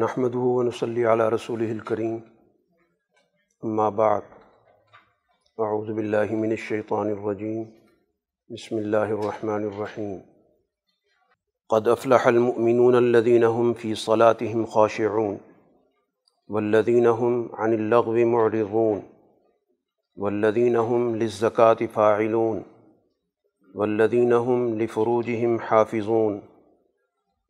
نحمد ونصلی علی رسول الکریم اما بعد اعوذ باللہ من الشیطان الرجیم بسم اللہ الرحمن الرحیم قد افلح المؤمنون الذين هم في صلاتهم خاشعون، والذين هم عن اللغو معرضون، والذين هم للزكاة فاعلون، والذين هم لفروجهم حافظون.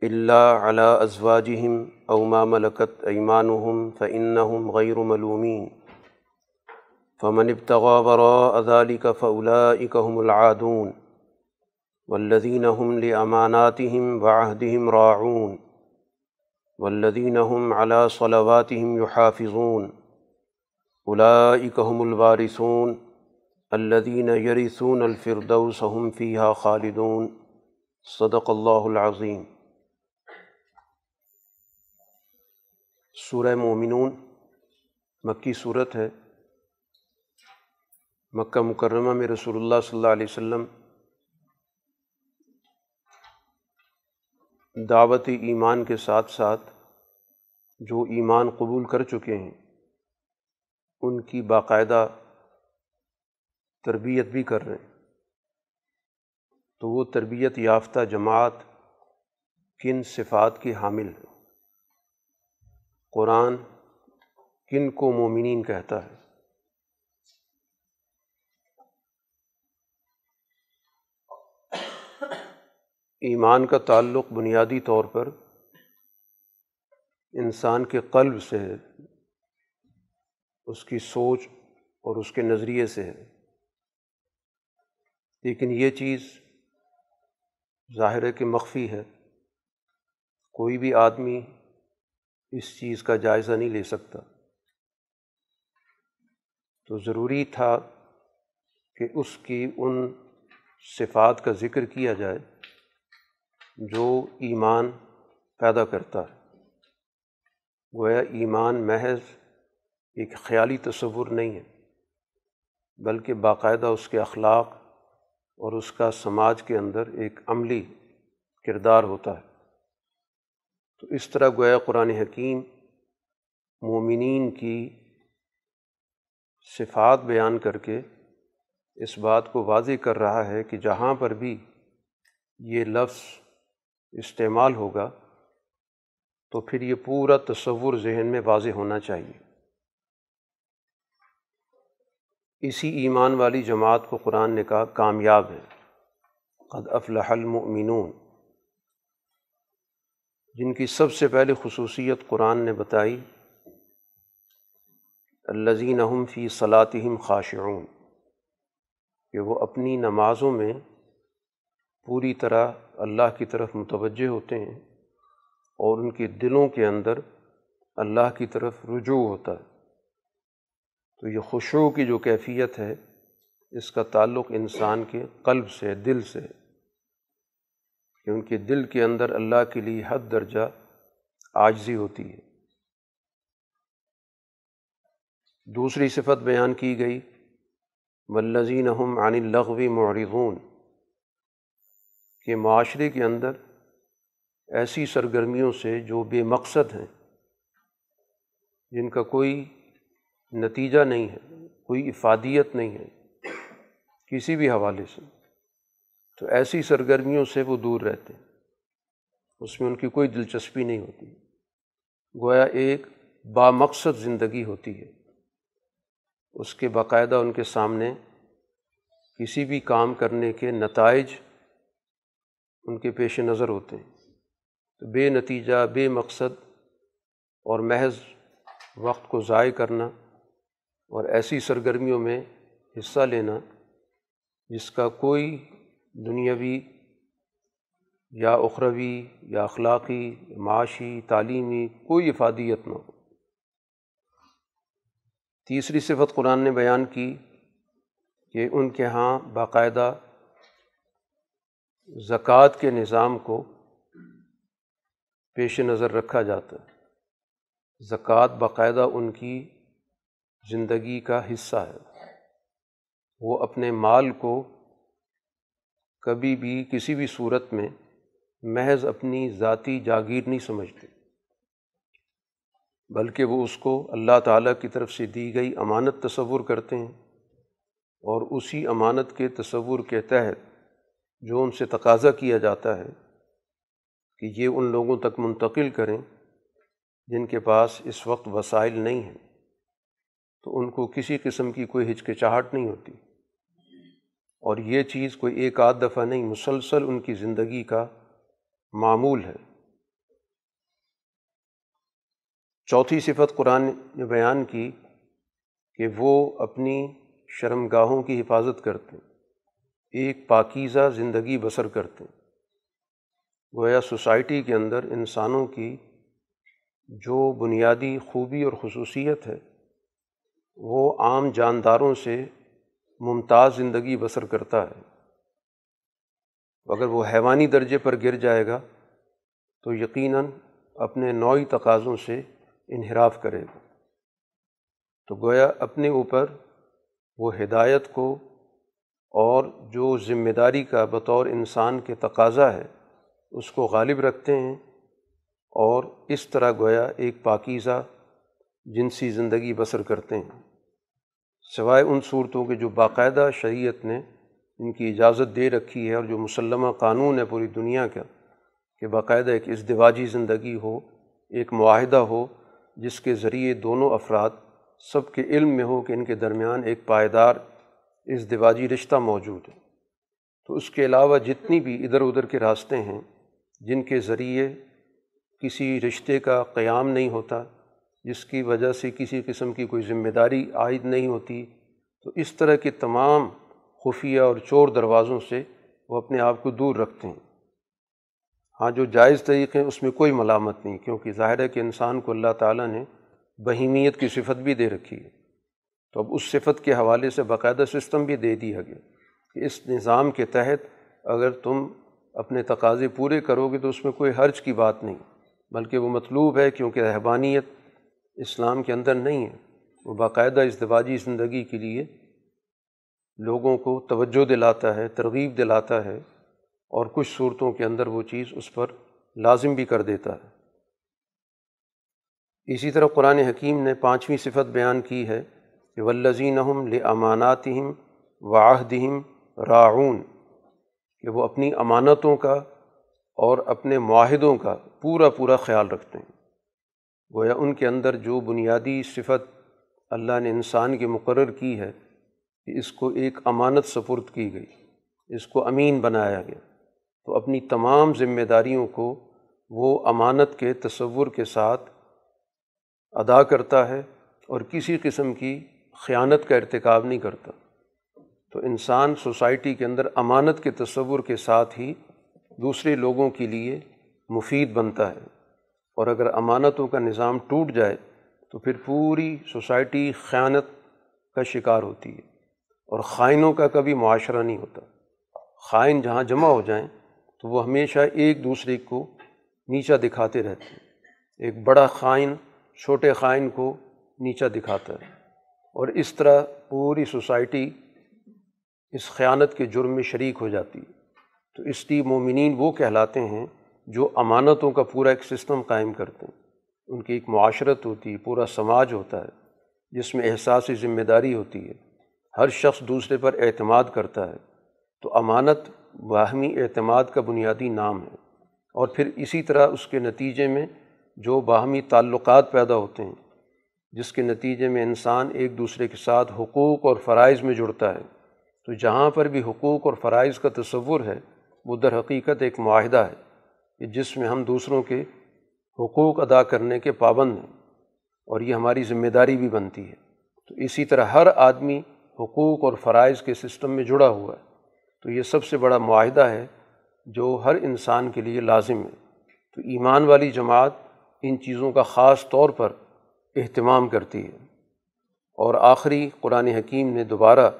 اللہ علی ازواجہم او ما ملکت ایمانہم فإنہم غیر ملومین فمن ابتغى وراء ذلك فأولئك هم العادون والذین هم لأماناتهم وعهدهم راعون والذین هم على صلواتهم يحافظون أولئك هم الوارثون الذين يرثون الفردوس هم فيها خالدون صدق اللہ العظیم سورہ مومنون، مکی صورت ہے۔ مکہ مکرمہ میں رسول اللہ صلی اللہ علیہ وسلم دعوت ایمان کے ساتھ ساتھ جو ایمان قبول کر چکے ہیں، ان کی باقاعدہ تربیت بھی کر رہے ہیں۔ تو وہ تربیت یافتہ جماعت کن صفات کی حامل ہے قرآن کن کو مومنین کہتا ہے؟ ایمان کا تعلق بنیادی طور پر انسان کے قلب سے ہے، اس کی سوچ اور اس کے نظریے سے ہے۔ لیکن یہ چیز ظاہر ہے کہ مخفی ہے۔ کوئی بھی آدمی اس چیز کا جائزہ نہیں لے سکتا۔ تو ضروری تھا کہ اس کی ان صفات کا ذکر کیا جائے جو ایمان پیدا کرتا ہے۔ گویا ایمان محض ایک خیالی تصور نہیں ہے، بلکہ باقاعدہ اس کے اخلاق اور اس کا سماج کے اندر ایک عملی کردار ہوتا ہے۔ تو اس طرح گویا قرآن حکیم مومنین کی صفات بیان کر کے اس بات کو واضح کر رہا ہے کہ جہاں پر بھی یہ لفظ استعمال ہوگا تو پھر یہ پورا تصور ذہن میں واضح ہونا چاہیے۔ اسی ایمان والی جماعت کو قرآن نے کہا، کامیاب ہے۔ قد افلح المؤمنون۔ جن کی سب سے پہلے خصوصیت قرآن نے بتائی الزین اہم فی صلاطم خاشعون، کہ وہ اپنی نمازوں میں پوری طرح اللہ کی طرف متوجہ ہوتے ہیں اور ان کے دلوں کے اندر اللہ کی طرف رجوع ہوتا ہے۔ تو یہ خوشو کی جو کیفیت ہے، اس کا تعلق انسان کے قلب سے، دل سے کہ ان کے دل کے اندر اللہ کے لیے حد درجہ عاجزی ہوتی ہے۔ دوسری صفت بیان کی گئی ولزین ہم عن الغوی معرضون، کہ معاشرے کے اندر ایسی سرگرمیوں سے جو بے مقصد ہیں، جن کا کوئی نتیجہ نہیں ہے، کوئی افادیت نہیں ہے، کسی بھی حوالے سے۔ تو ایسی سرگرمیوں سے وہ دور رہتے ہیں۔ اس میں ان کی کوئی دلچسپی نہیں ہوتی۔ گویا ایک بامقصد زندگی ہوتی ہے۔ اس کے باقاعدہ ان کے سامنے کسی بھی کام کرنے کے نتائج ان کے پیش نظر ہوتے ہیں۔ تو بے نتیجہ، بے مقصد اور محض وقت کو ضائع کرنا اور ایسی سرگرمیوں میں حصہ لینا جس کا کوئی دنیاوی یا اخروی یا اخلاقی، معاشی، تعلیمی کوئی افادیت نہ ہو۔ تیسری صفت قرآن نے بیان کی کہ ان کے ہاں باقاعدہ زکوٰۃ کے نظام کو پیش نظر رکھا جاتا ہے۔ زکوٰۃ باقاعدہ ان کی زندگی کا حصہ ہے۔ وہ اپنے مال کو کبھی بھی کسی بھی صورت میں محض اپنی ذاتی جاگیر نہیں سمجھتے۔ بلکہ وہ اس کو اللہ تعالیٰ کی طرف سے دی گئی امانت تصور کرتے ہیں اور اسی امانت کے تصور کے تحت جو ان سے تقاضا کیا جاتا ہے کہ یہ ان لوگوں تک منتقل کریں جن کے پاس اس وقت وسائل نہیں ہیں۔ تو ان کو کسی قسم کی کوئی ہچکچاہٹ نہیں ہوتی۔ اور یہ چیز کوئی ایک آدھ دفعہ نہیں، مسلسل ان کی زندگی کا معمول ہے۔ چوتھی صفت قرآن نے بیان کی کہ وہ اپنی شرم گاہوں کی حفاظت کرتے ایک پاکیزہ زندگی بسر کرتے گویا سوسائٹی کے اندر انسانوں کی جو بنیادی خوبی اور خصوصیت ہے، وہ عام جانداروں سے ممتاز زندگی بسر کرتا ہے۔ اگر وہ حیوانی درجے پر گر جائے گا، تو یقیناً اپنے نوعی تقاضوں سے انحراف کرے گا۔ تو گویا اپنے اوپر وہ ہدایت کو اور جو ذمہ داری کا بطور انسان کے تقاضا ہے، اس کو غالب رکھتے ہیں اور اس طرح گویا ایک پاکیزہ جنسی زندگی بسر کرتے ہیں۔ سوائے ان صورتوں کے جو باقاعدہ شریعت نے ان کی اجازت دے رکھی ہے اور جو مسلمہ قانون ہے پوری دنیا کا، کہ باقاعدہ ایک ازدواجی زندگی ہو، ایک معاہدہ ہو، جس کے ذریعے دونوں افراد سب کے علم میں ہو کہ ان کے درمیان ایک پائیدار ازدواجی رشتہ موجود ہے۔ تو اس کے علاوہ جتنی بھی ادھر ادھر کے راستے ہیں، جن کے ذریعے کسی رشتے کا قیام نہیں ہوتا جس کی وجہ سے کسی قسم کی کوئی ذمہ داری عائد نہیں ہوتی، تو اس طرح کے تمام خفیہ اور چور دروازوں سے وہ اپنے آپ کو دور رکھتے ہیں۔ ہاں جو جائز طریقے ہیں، اس میں کوئی ملامت نہیں، کیونکہ ظاہر ہے کہ انسان کو اللہ تعالیٰ نے بہیمیت کی صفت بھی دے رکھی ہے۔ تو اب اس صفت کے حوالے سے باقاعدہ سسٹم بھی دے دیا گیا کہ اس نظام کے تحت اگر تم اپنے تقاضے پورے کرو گے تو اس میں کوئی حرج کی بات نہیں، بلکہ وہ مطلوب ہے کیونکہ رہبانیت اسلام کے اندر نہیں ہے۔ وہ باقاعدہ ازدواجی زندگی کے لیے لوگوں کو توجہ دلاتا ہے، ترغیب دلاتا ہے اور کچھ صورتوں کے اندر وہ چیز اس پر لازم بھی کر دیتا ہے۔ اسی طرح قرآن حکیم نے پانچویں صفت بیان کی ہے کہ ولزین ل اماناتہم واحدہم راعون، کہ وہ اپنی امانتوں کا اور اپنے معاہدوں کا پورا پورا خیال رکھتے ہیں۔ گویا ان کے اندر جو بنیادی صفت اللہ نے انسان کی مقرر کی ہے کہ اس کو ایک امانت سپرد کی گئی، اس کو امین بنایا گیا۔ تو اپنی تمام ذمہ داریوں کو وہ امانت کے تصور کے ساتھ ادا کرتا ہے اور کسی قسم کی خیانت کا ارتکاب نہیں کرتا۔ تو انسان سوسائٹی کے اندر امانت کے تصور کے ساتھ ہی دوسرے لوگوں کے لیے مفید بنتا ہے۔ اور اگر امانتوں کا نظام ٹوٹ جائے تو پھر پوری سوسائٹی خیانت کا شکار ہوتی ہے اور خائنوں کا کبھی معاشرہ نہیں ہوتا۔ خائن جہاں جمع ہو جائیں تو وہ ہمیشہ ایک دوسرے کو نیچا دکھاتے رہتے ہیں۔ ایک بڑا خائن چھوٹے خائن کو نیچا دکھاتا ہے۔ اور اس طرح پوری سوسائٹی اس خیانت کے جرم میں شریک ہو جاتی ہے۔ تو اس لیے مومنین وہ کہلاتے ہیں جو امانتوں کا پورا ایک سسٹم قائم کرتے ہیں۔ ان کی ایک معاشرت ہوتی ہے، پورا سماج ہوتا ہے، جس میں احساسی ذمہ داری ہوتی ہے۔ ہر شخص دوسرے پر اعتماد کرتا ہے۔ تو امانت باہمی اعتماد کا بنیادی نام ہے۔ اور پھر اسی طرح اس کے نتیجے میں جو باہمی تعلقات پیدا ہوتے ہیں، جس کے نتیجے میں انسان ایک دوسرے کے ساتھ حقوق اور فرائض میں جڑتا ہے۔ تو جہاں پر بھی حقوق اور فرائض کا تصور ہے، وہ در حقیقت ایک معاہدہ ہے۔ کہ جس میں ہم دوسروں کے حقوق ادا کرنے کے پابند ہیں اور یہ ہماری ذمہ داری بھی بنتی ہے۔ تو اسی طرح ہر آدمی حقوق اور فرائض کے سسٹم میں جڑا ہوا ہے۔ تو یہ سب سے بڑا معاہدہ ہے جو ہر انسان کے لیے لازم ہے۔ تو ایمان والی جماعت ان چیزوں کا خاص طور پر اہتمام کرتی ہے۔ اور آخری قرآن حکیم نے دوبارہ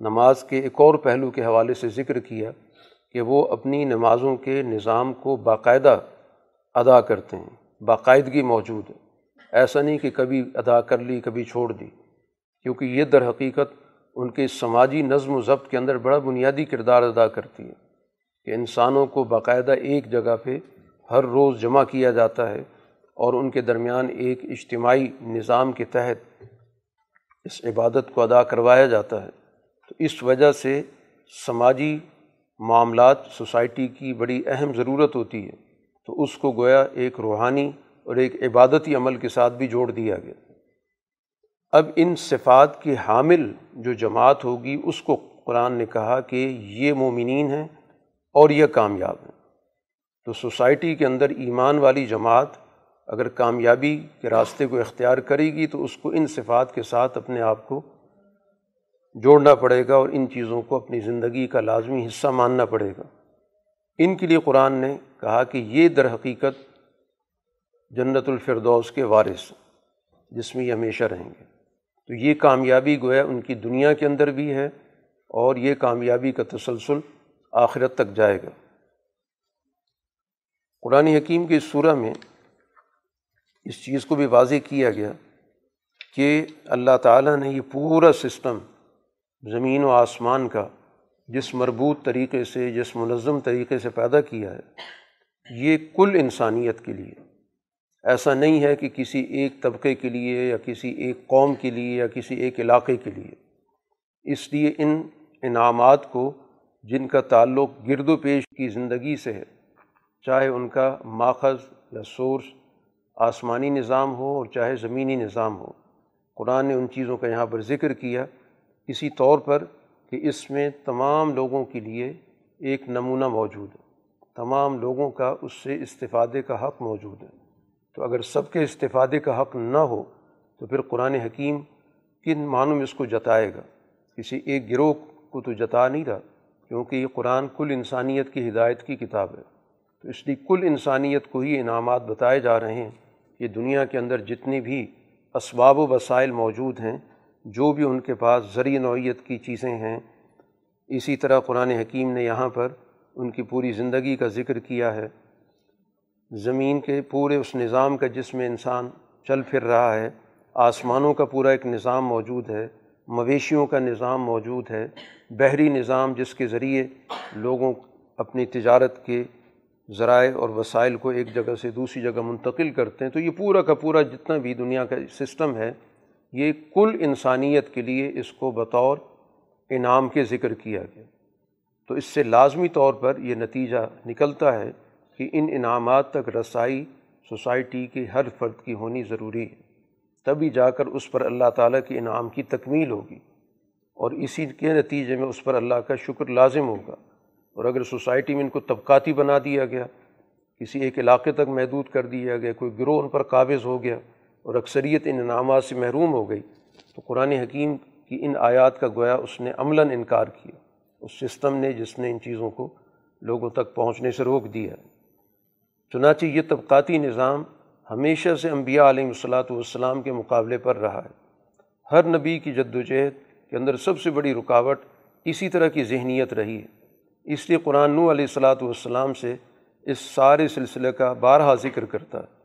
نماز کے ایک اور پہلو کے حوالے سے ذکر کیا کہ وہ اپنی نمازوں کے نظام کو باقاعدہ ادا کرتے ہیں، باقاعدگی موجود ہے۔ ایسا نہیں کہ کبھی ادا کر لی، کبھی چھوڑ دی۔ کیونکہ یہ در حقیقت ان کے سماجی نظم و ضبط کے اندر بڑا بنیادی کردار ادا کرتی ہے کہ انسانوں کو باقاعدہ ایک جگہ پہ ہر روز جمع کیا جاتا ہے اور ان کے درمیان ایک اجتماعی نظام کے تحت اس عبادت کو ادا کروایا جاتا ہے۔ تو اس وجہ سے سماجی معاملات سوسائٹی کی بڑی اہم ضرورت ہوتی ہے، تو اس کو گویا ایک روحانی اور ایک عبادتی عمل کے ساتھ بھی جوڑ دیا گیا۔ اب ان صفات کی حامل جو جماعت ہوگی، اس کو قرآن نے کہا کہ یہ مومنین ہیں اور یہ کامیاب ہیں۔ تو سوسائٹی کے اندر ایمان والی جماعت اگر کامیابی کے راستے کو اختیار کرے گی، تو اس کو ان صفات کے ساتھ اپنے آپ کو جوڑنا پڑے گا اور ان چیزوں کو اپنی زندگی کا لازمی حصہ ماننا پڑے گا۔ ان کے لیے قرآن نے کہا کہ یہ در حقیقت جنت الفردوس کے وارث جس میں یہ ہمیشہ رہیں گے۔ تو یہ کامیابی گویا ان کی دنیا کے اندر بھی ہے اور یہ کامیابی کا تسلسل آخرت تک جائے گا۔ قرآن حکیم کی سورہ میں اس چیز کو بھی واضح کیا گیا کہ اللہ تعالیٰ نے یہ پورا سسٹم زمین و آسمان کا جس مربوط طریقے سے، جس منظم طریقے سے پیدا کیا ہے، یہ کل انسانیت کے لیے۔ ایسا نہیں ہے کہ کسی ایک طبقے کے لیے یا کسی ایک قوم کے لیے یا کسی ایک علاقے کے لیے۔ اس لیے ان انعامات کو، جن کا تعلق گرد و پیش کی زندگی سے ہے، چاہے ان کا ماخذ یا سورس آسمانی نظام ہو اور چاہے زمینی نظام ہو۔ قرآن نے ان چیزوں کا یہاں پر ذکر کیا۔ اسی طور پر کہ اس میں تمام لوگوں کے لیے ایک نمونہ موجود ہے۔ تمام لوگوں کا اس سے استفادے کا حق موجود ہے۔ تو اگر سب کے استفادے کا حق نہ ہو، تو پھر قرآن حکیم کن معنوں میں اس کو جتائے گا؟ کسی ایک گروہ کو تو جتا نہیں رہا، کیونکہ یہ قرآن کل انسانیت کی ہدایت کی کتاب ہے۔ تو اس لیے کل انسانیت کو ہی انعامات بتائے جا رہے ہیں کہ دنیا کے اندر جتنی بھی اسباب و وسائل موجود ہیں جو بھی ان کے پاس زرعی نوعیت کی چیزیں ہیں، اسی طرح قرآن حکیم نے یہاں پر ان کی پوری زندگی کا ذکر کیا ہے۔ زمین کے پورے اس نظام کا جس میں انسان چل پھر رہا ہے، آسمانوں کا پورا ایک نظام موجود ہے، مویشیوں کا نظام موجود ہے، بحری نظام جس کے ذریعے لوگوں اپنی تجارت کے ذرائع اور وسائل کو ایک جگہ سے دوسری جگہ منتقل کرتے ہیں۔ تو یہ پورا کا پورا جتنا بھی دنیا کا سسٹم ہے یہ کل انسانیت کے لیے اس کو بطور انعام کے ذکر کیا گیا۔ تو اس سے لازمی طور پر یہ نتیجہ نکلتا ہے کہ ان انعامات تک رسائی سوسائٹی کے ہر فرد کی ہونی ضروری ہے۔ تبھی جا کر اس پر اللہ تعالیٰ کے انعام کی تکمیل ہوگی اور اسی کے نتیجے میں اس پر اللہ کا شکر لازم ہوگا۔ اور اگر سوسائٹی میں ان کو طبقاتی بنا دیا گیا، کسی ایک علاقے تک محدود کر دیا گیا، کوئی گروہ ان پر قابض ہو گیا اور اکثریت ان انعامات سے محروم ہو گئی۔ تو قرآن حکیم کی ان آیات کا گویا اس نے عملاً انکار کیا۔ اس سسٹم نے جس نے ان چیزوں کو لوگوں تک پہنچنے سے روک دیا چنانچہ یہ طبقاتی نظام ہمیشہ سے انبیاء علیہ الصلاۃ والسلام کے مقابلے پر رہا ہے۔ ہر نبی کی جد و جہد کے اندر سب سے بڑی رکاوٹ اسی طرح کی ذہنیت رہی ہے۔ اس لیے قرآن نو علیہ الصلاۃ والسلام سے اس سارے سلسلے کا بارہا ذکر کرتا ہے۔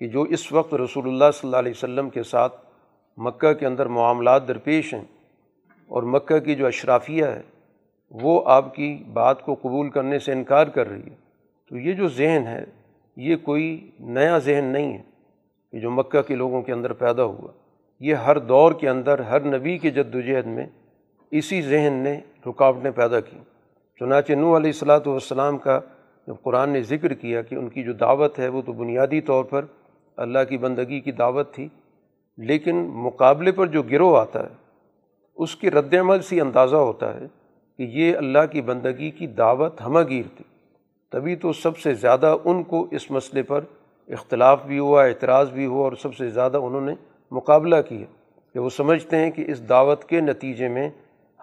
کہ جو اس وقت رسول اللہ صلی اللہ علیہ وسلم کے ساتھ مکہ کے اندر معاملات درپیش ہیں اور مکہ کی جو اشرافیہ ہے، وہ آپ کی بات کو قبول کرنے سے انکار کر رہی ہے۔ تو یہ جو ذہن ہے، یہ کوئی نیا ذہن نہیں ہے کہ جو مکہ کے لوگوں کے اندر پیدا ہوا۔ یہ ہر دور کے اندر، ہر نبی کے جد و جہد میں اسی ذہن نے رکاوٹیں پیدا کی چنانچہ نو علیہ الصلاۃ والسلام کا جب قرآن نے ذکر کیا کہ ان کی جو دعوت ہے، وہ تو بنیادی طور پر اللہ کی بندگی کی دعوت تھی، لیکن مقابلے پر جو گروہ آتا ہے، اس کے رد عمل سے اندازہ ہوتا ہے کہ یہ اللہ کی بندگی کی دعوت ہمہ گیر تھی۔ تبھی تو سب سے زیادہ ان کو اس مسئلے پر اختلاف بھی ہوا، اعتراض بھی ہوا اور سب سے زیادہ انہوں نے مقابلہ کیا کہ وہ سمجھتے ہیں کہ اس دعوت کے نتیجے میں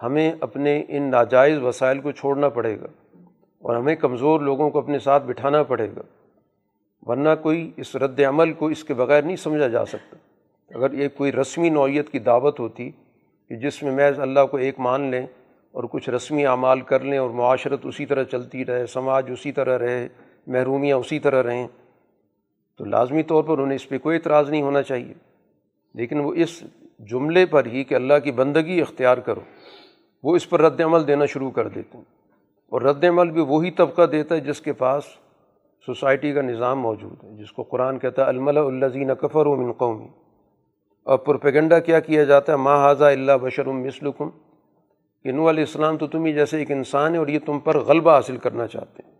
ہمیں اپنے ان ناجائز وسائل کو چھوڑنا پڑے گا اور ہمیں کمزور لوگوں کو اپنے ساتھ بٹھانا پڑے گا۔ ورنہ کوئی اس رد عمل کو اس کے بغیر نہیں سمجھا جا سکتا۔ اگر یہ کوئی رسمی نوعیت کی دعوت ہوتی کہ جس میں محض اللہ کو ایک مان لیں اور کچھ رسمی اعمال کر لیں اور معاشرت اسی طرح چلتی رہے، سماج اسی طرح رہے، محرومیاں اسی طرح رہیں، تو لازمی طور پر انہیں اس پہ کوئی اعتراض نہیں ہونا چاہیے۔ لیکن وہ اس جملے پر ہی کہ اللہ کی بندگی اختیار کرو، وہ اس پر رد عمل دینا شروع کر دیتے ہیں۔ اور رد عمل بھی وہی طبقہ دیتا ہے جس کے پاس سوسائٹی کا نظام موجود ہے، جس کو قرآن کہتا ہے الملا الزین کفر من قومی اور پروپیگنڈا کیا کیا جاتا ہے؟ ماں حاضہ اللہ بشر مسلکم کہ نو علیہ السلام تو تم ہی جیسے ایک انسان ہے اور یہ تم پر غلبہ حاصل کرنا چاہتے ہیں۔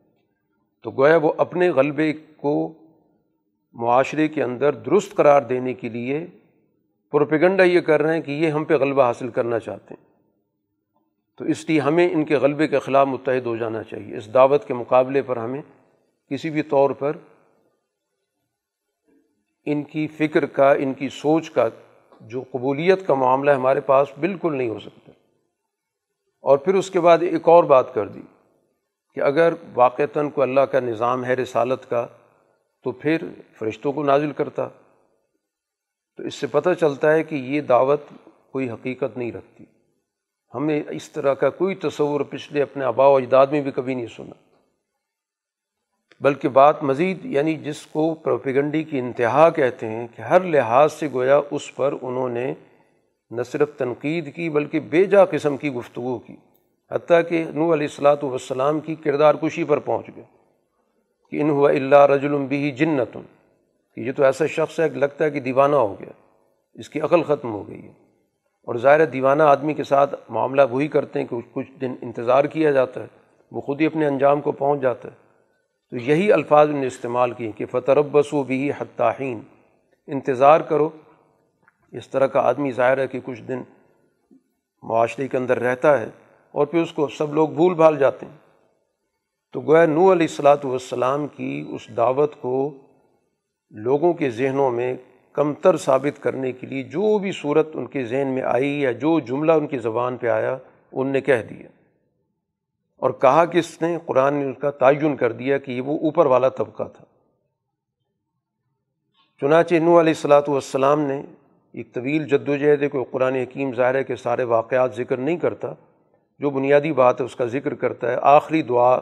تو گویا وہ اپنے غلبے کو معاشرے کے اندر درست قرار دینے کے لیے پروپیگنڈا یہ کر رہے ہیں کہ یہ ہم پہ غلبہ حاصل کرنا چاہتے ہیں۔ تو اس لیے ہمیں ان کے غلبے کے خلاف متحد ہو جانا چاہیے۔ اس دعوت کے مقابلے پر ہمیں کسی بھی طور پر ان کی فکر کا، ان کی سوچ کا جو قبولیت کا معاملہ ہمارے پاس بالکل نہیں ہو سکتا۔ اور پھر اس کے بعد ایک اور بات کر دی کہ اگر واقعتاً کو اللہ کا نظام ہے رسالت کا، تو پھر فرشتوں کو نازل کرتا۔ تو اس سے پتہ چلتا ہے کہ یہ دعوت کوئی حقیقت نہیں رکھتی۔ ہم نے اس طرح کا کوئی تصور پچھلے اپنے آبا و اجداد میں بھی کبھی نہیں سنا۔ بلکہ بات مزید یعنی جس کو پروپیگنڈی کی انتہا کہتے ہیں کہ ہر لحاظ سے گویا اس پر انہوں نے نہ صرف تنقید کی بلکہ بے جا قسم کی گفتگو کی۔ حتیٰ کہ نو علیہ السلاۃ والسلام کی کردار کشی پر پہنچ گئے کہ ان ہوا اللہ رجل بھی جنتن کہ یہ تو ایسا شخص ہے کہ لگتا ہے کہ دیوانہ ہو گیا، اس کی عقل ختم ہو گئی ہے۔ اور ظاہر دیوانہ آدمی کے ساتھ معاملہ وہی کرتے ہیں کہ کچھ دن انتظار کیا جاتا ہے، وہ خود ہی اپنے انجام کو پہنچ جاتا ہے۔ تو یہی الفاظ نے استعمال کیے کہ فتربس و بھی حتاحین انتظار کرو، اس طرح کا آدمی ظاہر ہے کہ کچھ دن معاشرے کے اندر رہتا ہے اور پھر اس کو سب لوگ بھول بھال جاتے ہیں۔ تو گویا نو علیہ السلاۃ والسلام کی اس دعوت کو لوگوں کے ذہنوں میں کم تر ثابت کرنے کے لیے جو بھی صورت ان کے ذہن میں آئی یا جو جملہ ان کی زبان پہ آیا، ان نے کہہ دیا۔ اور کہا کہ اس نے قرآن نے اس کا تعین کر دیا کہ یہ وہ اوپر والا طبقہ تھا۔ چنانچہ نو علیہ السلاۃ والسلام نے ایک طویل جد و جہد ہے قرآن حکیم ظاہر ہے کہ سارے واقعات ذکر نہیں کرتا، جو بنیادی بات ہے اس کا ذکر کرتا ہے۔ آخری دعا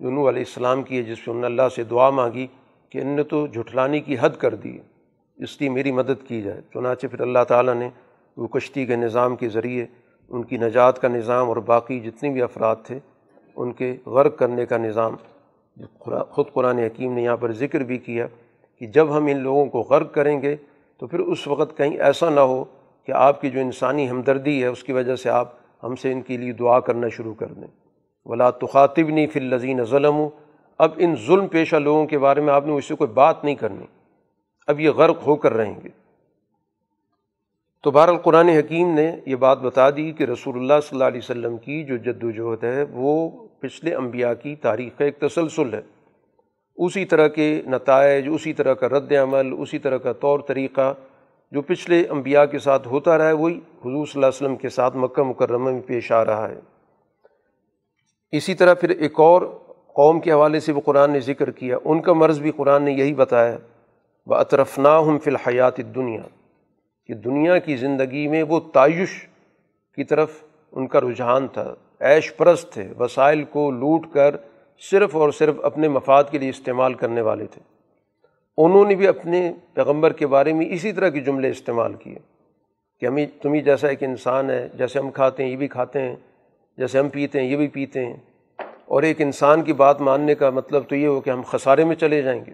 جو نو علیہ السلام کی ہے، جس پہ انہوں نے اللہ سے دعا مانگی کہ ان نے تو جھٹلانے کی حد کر دی، اس لیے میری مدد کی جائے۔ چنانچہ پھر اللہ تعالیٰ نے وہ کشتی کے نظام کے ذریعے ان کی نجات کا نظام اور باقی جتنے بھی افراد تھے ان کے غرق کرنے کا نظام۔ خود قرآن حکیم نے یہاں پر ذکر بھی کیا کہ جب ہم ان لوگوں کو غرق کریں گے تو پھر اس وقت کہیں ایسا نہ ہو کہ آپ کی جو انسانی ہمدردی ہے اس کی وجہ سے آپ ہم سے ان کے لیے دعا کرنا شروع کر دیں۔ ولا تخاطب نہیں فی الزین ظلم اب ان ظلم پیشہ لوگوں کے بارے میں آپ نے اس سے کوئی بات نہیں کرنی۔ اب یہ غرق ہو کر رہیں گے۔ تو بہر القرآن حکیم نے یہ بات بتا دی کہ رسول اللہ صلی اللہ علیہ وسلم کی جو جد وجہد ہے، وہ پچھلے انبیاء کی تاریخ کا ایک تسلسل ہے۔ اسی طرح کے نتائج، اسی طرح کا رد عمل، اسی طرح کا طور طریقہ جو پچھلے انبیاء کے ساتھ ہوتا رہا ہے، وہی حضور صلی اللہ علیہ وسلم کے ساتھ مکہ مکرمہ میں پیش آ رہا ہے۔ اسی طرح پھر ایک اور قوم کے حوالے سے وہ قرآن نے ذکر کیا، ان کا مرض بھی قرآن نے یہی بتایا وہ اطرفنا ہم فی الحیات دنیا کہ دنیا کی زندگی میں وہ تعیش کی طرف ان کا رجحان تھا، عیش پرست تھے، وسائل کو لوٹ کر صرف اور صرف اپنے مفاد کے لیے استعمال کرنے والے تھے۔ انہوں نے بھی اپنے پیغمبر کے بارے میں اسی طرح کے جملے استعمال کیے کہ ہمیں، تمہیں جیسا ایک انسان ہے، جیسے ہم کھاتے ہیں، یہ بھی کھاتے ہیں، جیسے ہم پیتے ہیں، یہ بھی پیتے ہیں۔ اور ایک انسان کی بات ماننے کا مطلب تو یہ ہو کہ ہم خسارے میں چلے جائیں گے۔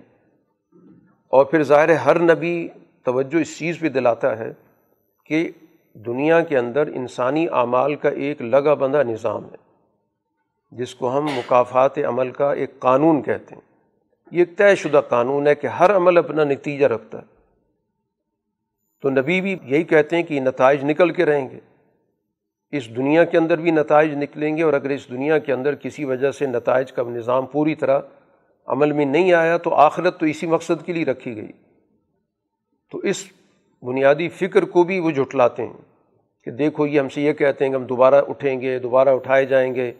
اور پھر ظاہر ہر نبی توجہ اس چیز پہ دلاتا ہے کہ دنیا کے اندر انسانی اعمال کا ایک لگا بندہ نظام ہے، جس کو ہم مقافات عمل کا ایک قانون کہتے ہیں۔ یہ ایک طے شدہ قانون ہے کہ ہر عمل اپنا نتیجہ رکھتا ہے۔ تو نبی بھی یہی کہتے ہیں کہ یہ نتائج نکل کے رہیں گے۔ اس دنیا کے اندر بھی نتائج نکلیں گے اور اگر اس دنیا کے اندر کسی وجہ سے نتائج کا نظام پوری طرح عمل میں نہیں آیا تو آخرت تو اسی مقصد کے لیے رکھی گئی۔ تو اس بنیادی فکر کو بھی وہ جھٹلاتے ہیں کہ دیکھو یہ ہم سے یہ کہتے ہیں کہ ہم دوبارہ اٹھیں گے، دوبارہ اٹھائے جائیں گے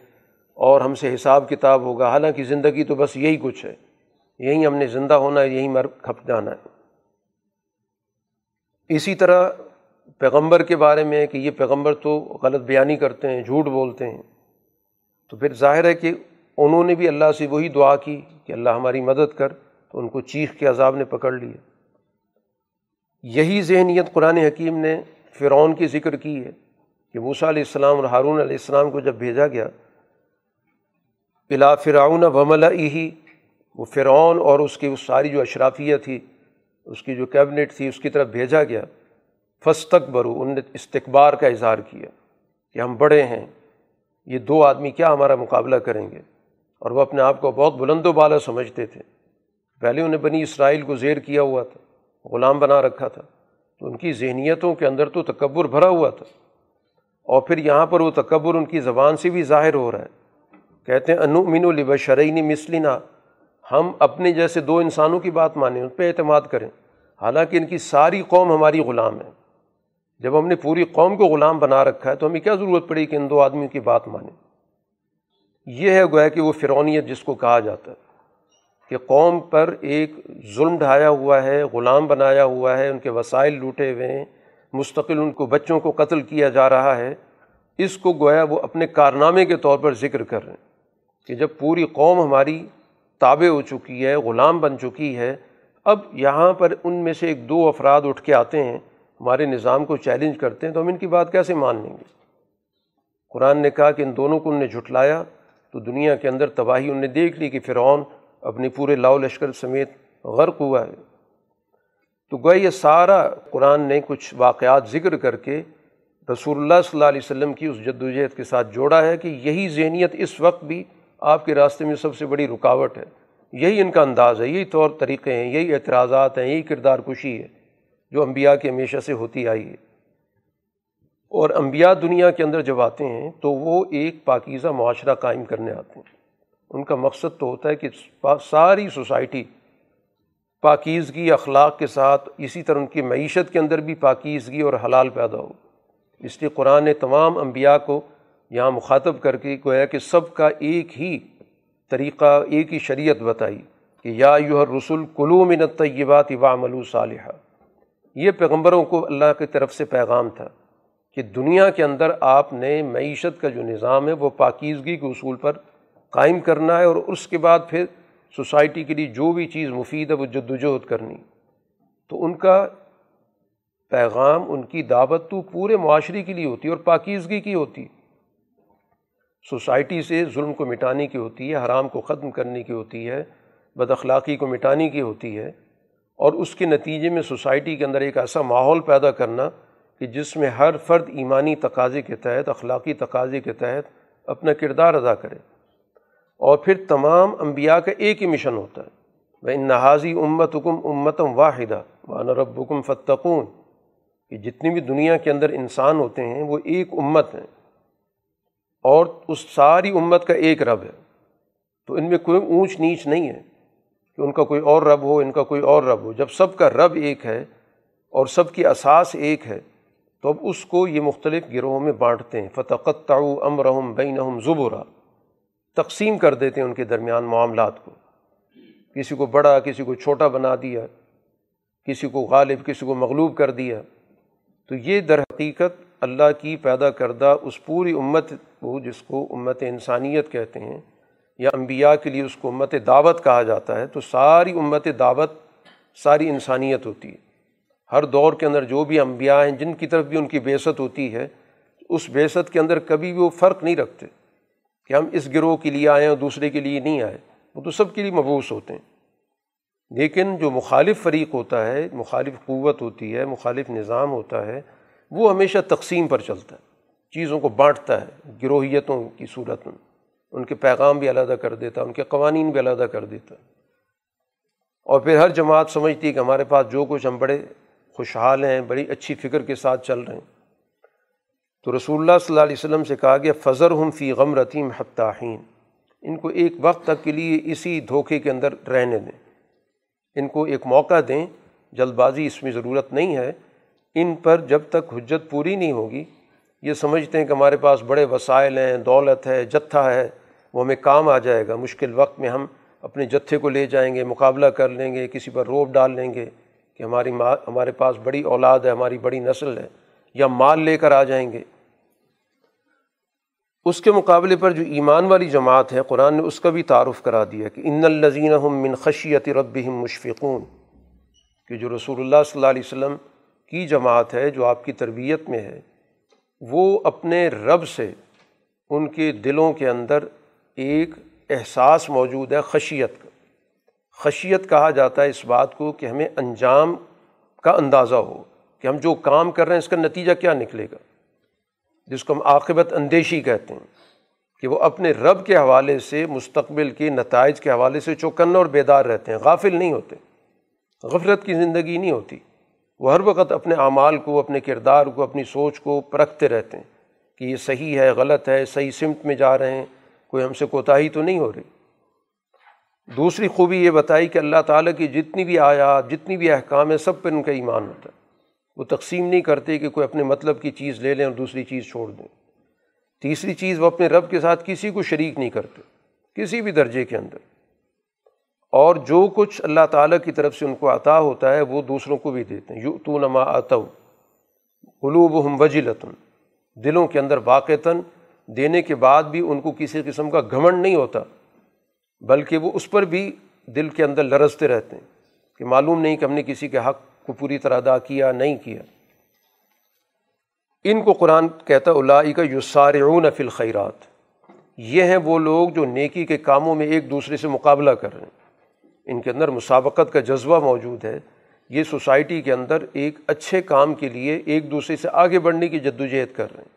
اور ہم سے حساب کتاب ہوگا۔ حالانکہ زندگی تو بس یہی کچھ ہے۔ یہیں ہم نے زندہ ہونا ہے یہیں مر کھپ جانا ہے۔ اسی طرح پیغمبر کے بارے میں کہ یہ پیغمبر تو غلط بیانی کرتے ہیں، جھوٹ بولتے ہیں۔ تو پھر ظاہر ہے کہ انہوں نے بھی اللہ سے وہی دعا کی کہ اللہ ہماری مدد کر، تو ان کو چیخ کے عذاب نے پکڑ لیا یہی ذہنیت قرآن حکیم نے فرعون کی ذکر کی ہے کہ موسیٰ علیہ السلام اور ہارون علیہ السلام کو جب بھیجا گیا بلا فرعون وملا ہی وہ فرعون اور اس کی اس ساری جو اشرافیہ تھی، اس کی جو کیبنٹ تھی، اس کی طرف بھیجا گیا۔ فستق برو ان نے استقبار کا اظہار کیا کہ ہم بڑے ہیں، یہ دو آدمی کیا ہمارا مقابلہ کریں گے؟ اور وہ اپنے آپ کو بہت بلند و بالا سمجھتے تھے۔ پہلے انہیں بنی اسرائیل کو زیر کیا ہوا تھا۔ غلام بنا رکھا تھا۔ تو ان کی ذہنیتوں کے اندر تو تکبر بھرا ہوا تھا۔ اور پھر یہاں پر وہ تکبر ان کی زبان سے بھی ظاہر ہو رہا ہے۔ کہتے ہیں انو مین و مسلنا ہم اپنے جیسے دو انسانوں کی بات مانیں، ان پہ اعتماد کریں۔ حالانکہ ان کی ساری قوم ہماری غلام ہے۔ جب ہم نے پوری قوم کو غلام بنا رکھا ہے، تو ہمیں کیا ضرورت پڑی کہ ان دو آدمیوں کی بات مانیں؟ یہ ہے گویا کہ وہ فرونیت جس کو کہا جاتا ہے۔ کہ قوم پر ایک ظلم ڈھایا ہوا ہے، غلام بنایا ہوا ہے، ان کے وسائل لوٹے ہوئے ہیں، مستقل ان کو بچوں کو قتل کیا جا رہا ہے۔ اس کو گویا وہ اپنے کارنامے کے طور پر ذکر کر رہے ہیں کہ جب پوری قوم ہماری تابع ہو چکی ہے، غلام بن چکی ہے، اب یہاں پر ان میں سے ایک دو افراد اٹھ کے آتے ہیں، ہمارے نظام کو چیلنج کرتے ہیں تو ہم ان کی بات کیسے مان لیں گے؟ قرآن نے کہا کہ ان دونوں کو ان نے جھٹلایا تو دنیا کے اندر تباہی ان نے دیکھ لی کہ فرعون اپنے پورے لاؤ لشکر سمیت غرق ہوا ہے۔ تو گویا یہ سارا قرآن نے کچھ واقعات ذکر کر کے رسول اللہ صلی اللہ علیہ وسلم کی اس جد وجہد کے ساتھ جوڑا ہے کہ یہی ذہنیت اس وقت بھی آپ کے راستے میں سب سے بڑی رکاوٹ ہے۔ یہی ان کا انداز ہے، یہی طور طریقے ہیں، یہی اعتراضات ہیں، یہی کردار کشی ہے جو انبیاء کے ہمیشہ سے ہوتی آئی ہے۔ اور انبیاء دنیا کے اندر جب آتے ہیں تو وہ ایک پاکیزہ معاشرہ قائم کرنے آتے ہیں۔ ان کا مقصد تو ہوتا ہے کہ ساری سوسائٹی پاکیزگی اخلاق کے ساتھ اسی طرح ان کی معیشت کے اندر بھی پاکیزگی اور حلال پیدا ہو۔ اس لیے قرآن نے تمام انبیاء کو یہاں مخاطب کر کے گویا کہ سب کا ایک ہی طریقہ، ایک ہی شریعت بتائی کہ یا یو رسول کلو من طیبات وا ملو صالحہ یہ پیغمبروں کو اللہ کی طرف سے پیغام تھا کہ دنیا کے اندر آپ نے معیشت کا جو نظام ہے وہ پاکیزگی کے اصول پر قائم کرنا ہے اور اس کے بعد پھر سوسائٹی کے لیے جو بھی چیز مفید ہے وہ جد وجہد کرنی۔ تو ان کا پیغام، ان کی دعوت تو پورے معاشرے کے لیے ہوتی ہے اور پاکیزگی کی ہوتی۔ سوسائٹی سے ظلم کو مٹانے کی ہوتی ہے، حرام کو ختم کرنے کی ہوتی ہے، بد اخلاقی کو مٹانے کی ہوتی ہے۔ اور اس کے نتیجے میں سوسائٹی کے اندر ایک ایسا ماحول پیدا کرنا کہ جس میں ہر فرد ایمانی تقاضے کے تحت، اخلاقی تقاضے کے تحت اپنا کردار ادا کرے۔ اور پھر تمام انبیاء کا ایک ہی مشن ہوتا ہے۔ وہ ان نہاذی امت حکم امتم واحدہ وان رب حکم فتقون کہ جتنی بھی دنیا کے اندر انسان ہوتے ہیں، وہ ایک امت ہیں۔ اور اس ساری امت کا ایک رب ہے۔ تو ان میں کوئی اونچ نیچ نہیں ہے کہ ان کا کوئی اور رب ہو، ان کا کوئی اور رب ہو۔ جب سب کا رب ایک ہے اور سب کی اساس ایک ہے، تو اب اس کو یہ مختلف گروہوں میں بانٹتے ہیں۔ فتقت تعو امرحم بین زبرا تقسیم کر دیتے ہیں ان کے درمیان معاملات کو۔ کسی کو بڑا، کسی کو چھوٹا بنا دیا، کسی کو غالب، کسی کو مغلوب کر دیا۔ تو یہ در حقیقت اللہ کی پیدا کردہ اس پوری امت کو، جس کو امت انسانیت کہتے ہیں، یا انبیاء کے لیے اس کو امت دعوت کہا جاتا ہے، تو ساری امت دعوت، ساری انسانیت ہوتی ہے۔ ہر دور کے اندر جو بھی انبیاء ہیں، جن کی طرف بھی ان کی بیست ہوتی ہے، اس بیست کے اندر کبھی بھی وہ فرق نہیں رکھتے۔ کہ ہم اس گروہ کے لیے آئے اور دوسرے کے لیے نہیں آئے، وہ تو سب کے لیے مبوس ہوتے ہیں۔ لیکن جو مخالف فریق ہوتا ہے، مخالف قوت ہوتی ہے، مخالف نظام ہوتا ہے، وہ ہمیشہ تقسیم پر چلتا ہے۔ چیزوں کو بانٹتا ہے، گروہیتوں کی صورت میں۔ ان کے پیغام بھی علیحدہ کر دیتا، ان کے قوانین بھی علیحدہ کر دیتا۔ اور پھر ہر جماعت سمجھتی ہے کہ ہمارے پاس جو کچھ ہم بڑے خوشحال ہیں، بڑی اچھی فکر کے ساتھ چل رہے ہیں۔ تو رسول اللہ صلی اللہ علیہ وسلم سے کہا گیا فضر ہم فی غم رتیم حتاحین ان کو ایک وقت تک کے لیے اسی دھوکے کے اندر رہنے دیں۔ ان کو ایک موقع دیں، جلد بازی اس میں ضرورت نہیں ہے۔ ان پر جب تک حجت پوری نہیں ہوگی، یہ سمجھتے ہیں کہ ہمارے پاس بڑے وسائل ہیں، دولت ہے جتھا ہے، وہ ہمیں کام آ جائے گا۔ مشکل وقت میں ہم اپنے جتھے کو لے جائیں گے، مقابلہ کر لیں گے، کسی پر روپ ڈال لیں گے کہ ہماری ماں، ہمارے پاس بڑی اولاد ہے، ہماری بڑی نسل ہے۔ یا مال لے کر آ جائیں گے۔ اس کے مقابلے پر جو ایمان والی جماعت ہے، قرآن نے اس کا بھی تعارف کرا دیا کہ ان الزین من خشیت رب مشفقون۔ کہ جو رسول اللہ صلی اللہ علیہ وسلم کی جماعت ہے، جو آپ کی تربیت میں ہے، وہ اپنے رب سے ان کے دلوں کے اندر ایک احساس موجود ہے، خشیت کا۔ خشیت کہا جاتا ہے اس بات کو کہ ہمیں انجام کا اندازہ ہو۔ کہ ہم جو کام کر رہے ہیں اس کا نتیجہ کیا نکلے گا؟ جس کو ہم عاقبت اندیشی کہتے ہیں کہ وہ اپنے رب کے حوالے سے، مستقبل کے نتائج کے حوالے سے چوکن اور بیدار رہتے ہیں، غافل نہیں ہوتے غفرت کی زندگی نہیں ہوتی۔ وہ ہر وقت اپنے اعمال کو، اپنے کردار کو، اپنی سوچ کو پرکھتے رہتے ہیں کہ یہ صحیح ہے، غلط ہے، صحیح سمت میں جا رہے ہیں، کوئی ہم سے کوتاہی تو نہیں ہو رہی۔ دوسری خوبی یہ بتائی کہ اللہ تعالیٰ کی جتنی بھی آیات، جتنی بھی احکام ہے سب پہ ان کا ایمان ہوتا ہے۔ وہ تقسیم نہیں کرتے کہ کوئی اپنے مطلب کی چیز لے لیں اور دوسری چیز چھوڑ دیں۔ تیسری چیز وہ اپنے رب کے ساتھ کسی کو شریک نہیں کرتے، کسی بھی درجے کے اندر۔ اور جو کچھ اللہ تعالیٰ کی طرف سے ان کو عطا ہوتا ہے، وہ دوسروں کو بھی دیتے ہیں۔ یو تو نما آتو قلوب ہم وجلتن، دلوں کے اندر واقعتاً دینے کے بعد بھی ان کو کسی قسم کا گھمنڈ نہیں ہوتا، بلکہ وہ اس پر بھی دل کے اندر لرزتے رہتے ہیں کہ معلوم نہیں کہ ہم نے کسی کے حق کو پوری طرح ادا کیا، نہیں کیا۔ ان کو قرآن کہتا اللہ کا یسارعون فی الخیرات۔ یہ ہیں وہ لوگ جو نیکی کے کاموں میں ایک دوسرے سے مقابلہ کر رہے ہیں۔ ان کے اندر مسابقت کا جذبہ موجود ہے۔ یہ سوسائٹی کے اندر ایک اچھے کام کے لیے ایک دوسرے سے آگے بڑھنے کی جدوجہد کر رہے ہیں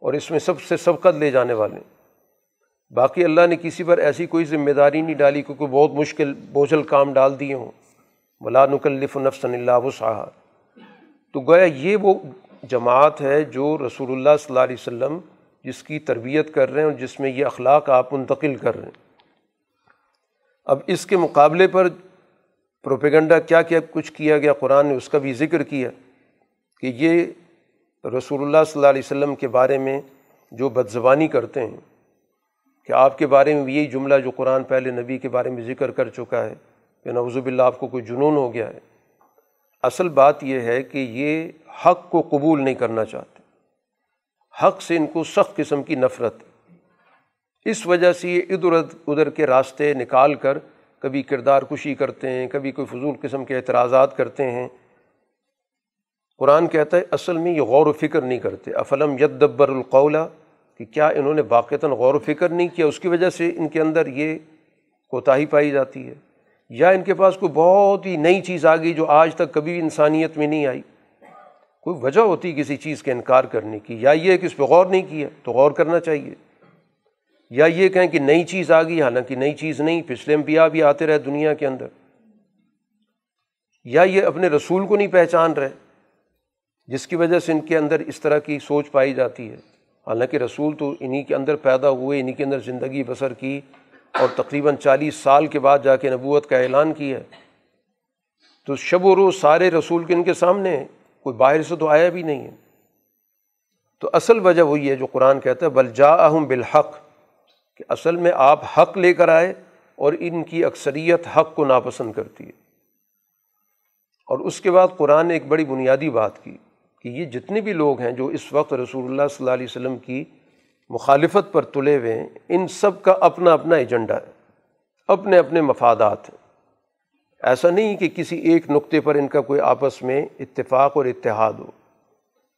اور اس میں سب سے سبقت لے جانے والے ہیں۔ باقی اللہ نے کسی پر ایسی کوئی ذمہ داری نہیں ڈالی کیونکہ بہت مشکل، بوجھل کام ڈال دیے ہوں۔ ولا نکلف نفس اللہ وسعہ تو گویا یہ وہ جماعت ہے جو رسول اللہ صلی اللہ علیہ وسلم جس کی تربیت کر رہے ہیں اور جس میں یہ اخلاق آپ منتقل کر رہے ہیں۔ اب اس کے مقابلے پر پروپیگنڈا کیا کیا کچھ کیا گیا؟ قرآن نے اس کا بھی ذکر کیا کہ یہ رسول اللہ صلی اللہ علیہ وسلم کے بارے میں جو بد زبانی کرتے ہیں کہ آپ کے بارے میں بھی یہی جملہ جو قرآن پہلے نبی کے بارے میں ذکر کر چکا ہے۔ کہ نوزب باللہ آپ کو کوئی جنون ہو گیا ہے۔ اصل بات یہ ہے کہ یہ حق کو قبول نہیں کرنا چاہتے۔ حق سے ان کو سخت قسم کی نفرت۔ اس وجہ سے یہ ادھر ادھر کے راستے نکال کر کبھی کردار کشی کرتے ہیں، کبھی کوئی فضول قسم کے اعتراضات کرتے ہیں۔ قرآن کہتا ہے، اصل میں یہ غور و فکر نہیں کرتے۔ افلم یدبر القولہ کہ کیا انہوں نے واقعتاً غور و فکر نہیں کیا؟ اس کی وجہ سے ان کے اندر یہ کوتاہی پائی جاتی ہے۔ یا ان کے پاس کوئی بہت ہی نئی چیز آ گئی جو آج تک کبھی انسانیت میں نہیں آئی؟ کوئی وجہ ہوتی کسی چیز کے انکار کرنے کی، یا یہ کہ اس پہ غور نہیں کیا، تو غور کرنا چاہیے۔ یا یہ کہیں کہ نئی چیز آ گئی، حالانکہ نئی چیز نہیں، پچھلے امپیا بھی آتے رہے دنیا کے اندر۔ یا یہ اپنے رسول کو نہیں پہچان رہے، جس کی وجہ سے ان کے اندر اس طرح کی سوچ پائی جاتی ہے۔ حالانکہ رسول تو انہیں کے اندر پیدا ہوئے انہیں کے اندر زندگی بسر کی اور تقریباً چالیس سال کے بعد جا کے نبوت کا اعلان کیا تو شب و روز سارے رسول کے ان کے سامنے ہیں، کوئی باہر سے تو آیا بھی نہیں ہے۔ تو اصل وجہ وہی ہے جو قرآن کہتا ہے، بل جا اہم بالحق، کہ اصل میں آپ حق لے کر آئے اور ان کی اکثریت حق کو ناپسند کرتی ہے۔ اور اس کے بعد قرآن نے ایک بڑی بنیادی بات کی، کہ یہ جتنے بھی لوگ ہیں جو اس وقت رسول اللہ صلی اللہ علیہ وسلم کی مخالفت پر تلے ہوئے ہیں، ان سب کا اپنا اپنا ایجنڈا ہے، اپنے اپنے مفادات ہیں۔ ایسا نہیں کہ کسی ایک نقطے پر ان کا کوئی آپس میں اتفاق اور اتحاد ہو۔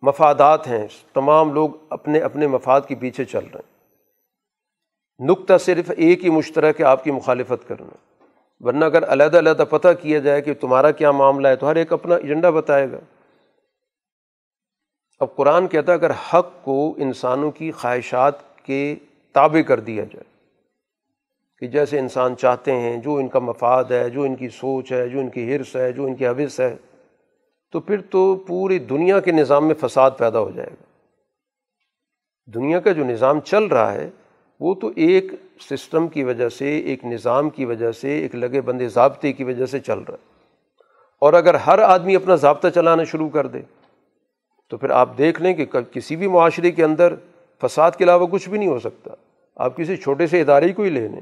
مفادات ہیں، تمام لوگ اپنے اپنے مفاد کے پیچھے چل رہے ہیں۔ نقطہ صرف ایک ہی مشترک ہے آپ کی مخالفت کرنا۔ ورنہ اگر علیحدہ علیحدہ پتہ کیا جائے کہ تمہارا کیا معاملہ ہے، تو ہر ایک اپنا ایجنڈا بتائے گا۔ اب قرآن کہتا ہے اگر حق کو انسانوں کی خواہشات کے تابع کر دیا جائے، کہ جیسے انسان چاہتے ہیں، جو ان کا مفاد ہے، جو ان کی سوچ ہے، جو ان کی حرص ہے، جو ان کی حوث ہے، تو پھر تو پوری دنیا کے نظام میں فساد پیدا ہو جائے گا۔ دنیا کا جو نظام چل رہا ہے، وہ تو ایک سسٹم کی وجہ سے، ایک نظام کی وجہ سے، ایک لگے بندے ضابطے کی وجہ سے چل رہا ہے۔ اور اگر ہر آدمی اپنا ضابطہ چلانا شروع کر دے تو پھر آپ دیکھ لیں کہ کسی بھی معاشرے کے اندر فساد کے علاوہ کچھ بھی نہیں ہو سکتا۔ آپ کسی چھوٹے سے ادارے کو ہی لے لیں۔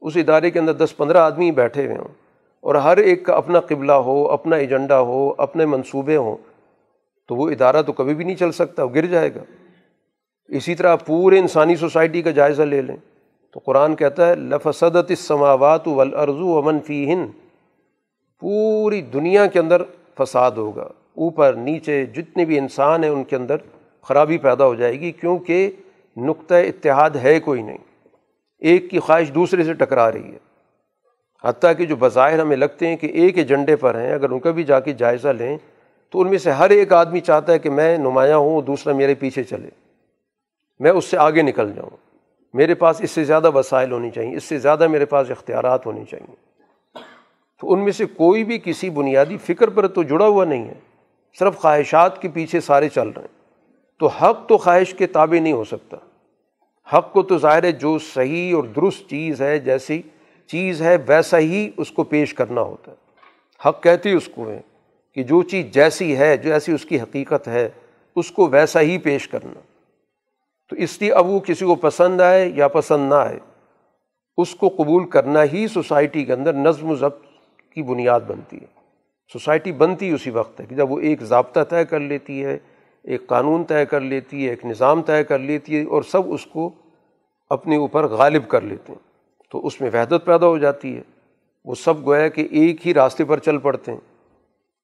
اس ادارے کے اندر دس پندرہ آدمی بیٹھے ہوئے ہوں اور ہر ایک کا اپنا قبلہ ہو، اپنا ایجنڈا ہو، اپنے منصوبے ہوں، تو وہ ادارہ تو کبھی بھی نہیں چل سکتا، وہ گر جائے گا۔ اسی طرح پورے انسانی سوسائٹی کا جائزہ لے لیں۔ تو قرآن کہتا ہے، لفسدت السماوات والارض ومن فیہن پوری دنیا کے اندر فساد ہوگا۔ اوپر نیچے جتنے بھی انسان ہیں ان کے اندر خرابی پیدا ہو جائے گی، کیونکہ نقطۂ اتحاد ہے کوئی نہیں۔ ایک کی خواہش دوسرے سے ٹکرا رہی ہے۔ حتیٰ کہ جو بظاہر ہمیں لگتے ہیں کہ ایک ایجنڈے پر ہیں، اگر ان کا بھی جا کے جائزہ لیں، تو ان میں سے ہر ایک آدمی چاہتا ہے کہ میں نمایاں ہوں، دوسرا میرے پیچھے چلے۔ میں اس سے آگے نکل جاؤں۔ میرے پاس اس سے زیادہ وسائل ہونی چاہیے، اس سے زیادہ میرے پاس اختیارات ہونی چاہیے۔ تو ان میں سے کوئی بھی کسی بنیادی فکر پر تو جڑا ہوا نہیں ہے۔ صرف خواہشات کے پیچھے سارے چل رہے ہیں۔ تو حق تو خواہش کے تابع نہیں ہو سکتا۔ حق کو تو ظاہر ہے جو صحیح اور درست چیز ہے، جیسی چیز ہے، ویسا ہی اس کو پیش کرنا ہوتا ہے۔ حق کہتی اس کو ہے کہ جو چیز جیسی ہے جو ایسی اس کی حقیقت ہے، اس کو ویسا ہی پیش کرنا۔ تو اس لیے اب وہ کسی کو پسند آئے یا پسند نہ آئے، اس کو قبول کرنا ہی سوسائٹی کے اندر نظم و ضبط کی بنیاد بنتی ہے۔ سوسائٹی بنتی اسی وقت ہے کہ جب وہ ایک ضابطہ طے کر لیتی ہے، ایک قانون طے کر لیتی ہے، ایک نظام طے کر لیتی ہے اور سب اس کو اپنے اوپر غالب کر لیتے ہیں، تو اس میں وحدت پیدا ہو جاتی ہے۔ وہ سب گویا کہ ایک ہی راستے پر چل پڑتے ہیں۔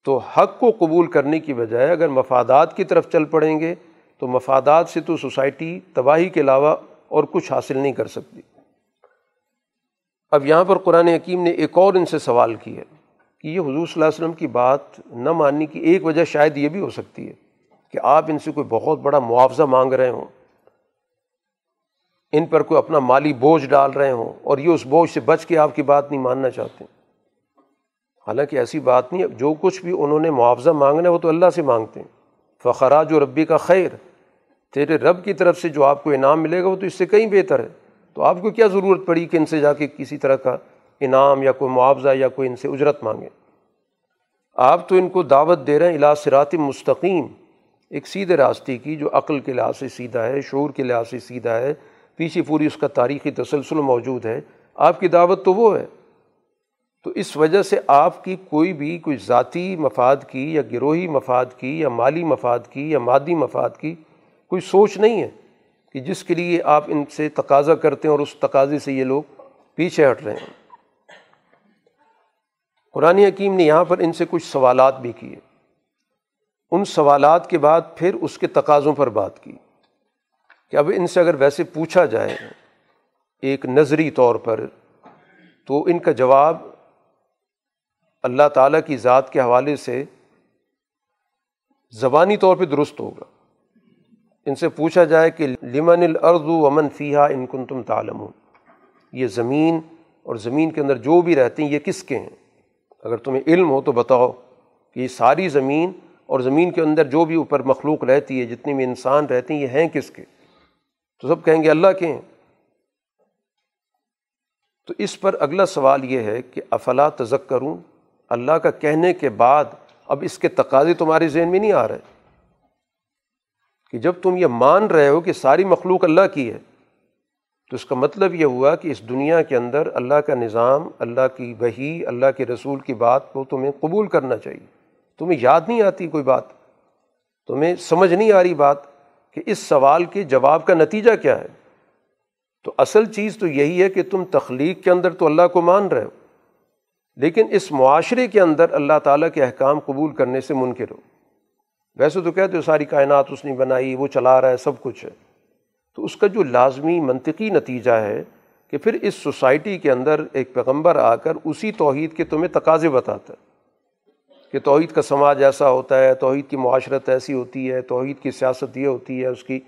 تو حق کو قبول کرنے کی بجائے اگر مفادات کی طرف چل پڑیں گے، تو مفادات سے تو سوسائٹی تباہی کے علاوہ اور کچھ حاصل نہیں کر سکتی۔ اب یہاں پر قرآن حکیم نے ایک اور ان سے سوال کیا کہ یہ حضور صلی اللہ علیہ وسلم کی بات نہ ماننے کی ایک وجہ شاید یہ بھی ہو سکتی ہے کہ آپ ان سے کوئی بہت بڑا معاوضہ مانگ رہے ہوں، ان پر کوئی اپنا مالی بوجھ ڈال رہے ہوں اور یہ اس بوجھ سے بچ کے آپ کی بات نہیں ماننا چاہتے۔ حالانکہ ایسی بات نہیں جو کچھ بھی انہوں نے معاوضہ مانگنا ہے وہ تو اللہ سے مانگتے ہیں۔ فخراج و ربی کا خیر، تیرے رب کی طرف سے جو آپ کو انعام ملے گا وہ تو اس سے کہیں بہتر ہے۔ تو آپ کو کیا ضرورت پڑی کہ ان سے جا کے کسی طرح کا انعام یا کوئی معاوضہ یا کوئی ان سے اجرت مانگے۔ آپ تو ان کو دعوت دے رہے ہیں الا سرات مستقیم، ایک سیدھے راستے کی جو عقل کے لحاظ سے سیدھا ہے، شعور کے لحاظ سے سیدھا ہے، پیچھے پوری اس کا تاریخی تسلسل موجود ہے۔ آپ کی دعوت تو وہ ہے۔ تو اس وجہ سے آپ کی کوئی بھی، کوئی ذاتی مفاد کی یا گروہی مفاد کی یا مالی مفاد کی یا مادی مفاد کی کوئی سوچ نہیں ہے کہ جس کے لیے آپ ان سے تقاضا کرتے ہیں اور اس تقاضے سے یہ لوگ پیچھے ہٹ رہے ہیں۔ قرآن حکیم نے یہاں پر ان سے کچھ سوالات بھی کیے۔ ان سوالات کے بعد پھر اس کے تقاضوں پر بات کی کہ اب ان سے اگر ویسے پوچھا جائے ایک نظری طور پر تو ان کا جواب اللہ تعالیٰ کی ذات کے حوالے سے زبانی طور پہ درست ہوگا۔ ان سے پوچھا جائے کہ لمن الارض ومن فیحہ ان کن تم تعلم یہ زمین اور زمین کے اندر جو بھی رہتے ہیں یہ کس کے ہیں؟ اگر تمہیں علم ہو تو بتاؤ کہ یہ ساری زمین اور زمین کے اندر جو بھی اوپر مخلوق رہتی ہے، جتنے بھی انسان رہتے ہیں، یہ ہیں کس کے؟ تو سب کہیں گے اللہ کے ہیں۔ تو اس پر اگلا سوال یہ ہے کہ افلا تزک کروں اللہ کا کہنے کے بعد اب اس کے تقاضے تمہارے ذہن میں نہیں آ رہے؟ کہ جب تم یہ مان رہے ہو کہ ساری مخلوق اللہ کی ہے تو اس کا مطلب یہ ہوا کہ اس دنیا کے اندر اللہ کا نظام، اللہ کی وہی اللہ کے رسول کی بات کو تمہیں قبول کرنا چاہیے۔ تمہیں یاد نہیں آتی کوئی بات؟ تمہیں سمجھ نہیں آ رہی بات کہ اس سوال کے جواب کا نتیجہ کیا ہے؟ تو اصل چیز تو یہی ہے کہ تم تخلیق کے اندر تو اللہ کو مان رہے ہو، لیکن اس معاشرے کے اندر اللہ تعالیٰ کے احکام قبول کرنے سے منکر ہو۔ ویسے تو کہتے ہو ساری کائنات اس نے بنائی، وہ چلا رہا ہے، سب کچھ ہے۔ تو اس کا جو لازمی منطقی نتیجہ ہے کہ پھر اس سوسائٹی کے اندر ایک پیغمبر آ کر اسی توحید کے تمہیں تقاضے بتاتا ہے کہ توحید کا سماج ایسا ہوتا ہے، توحید کی معاشرت ایسی ہوتی ہے، توحید کی سیاست یہ ہوتی ہے، اس کی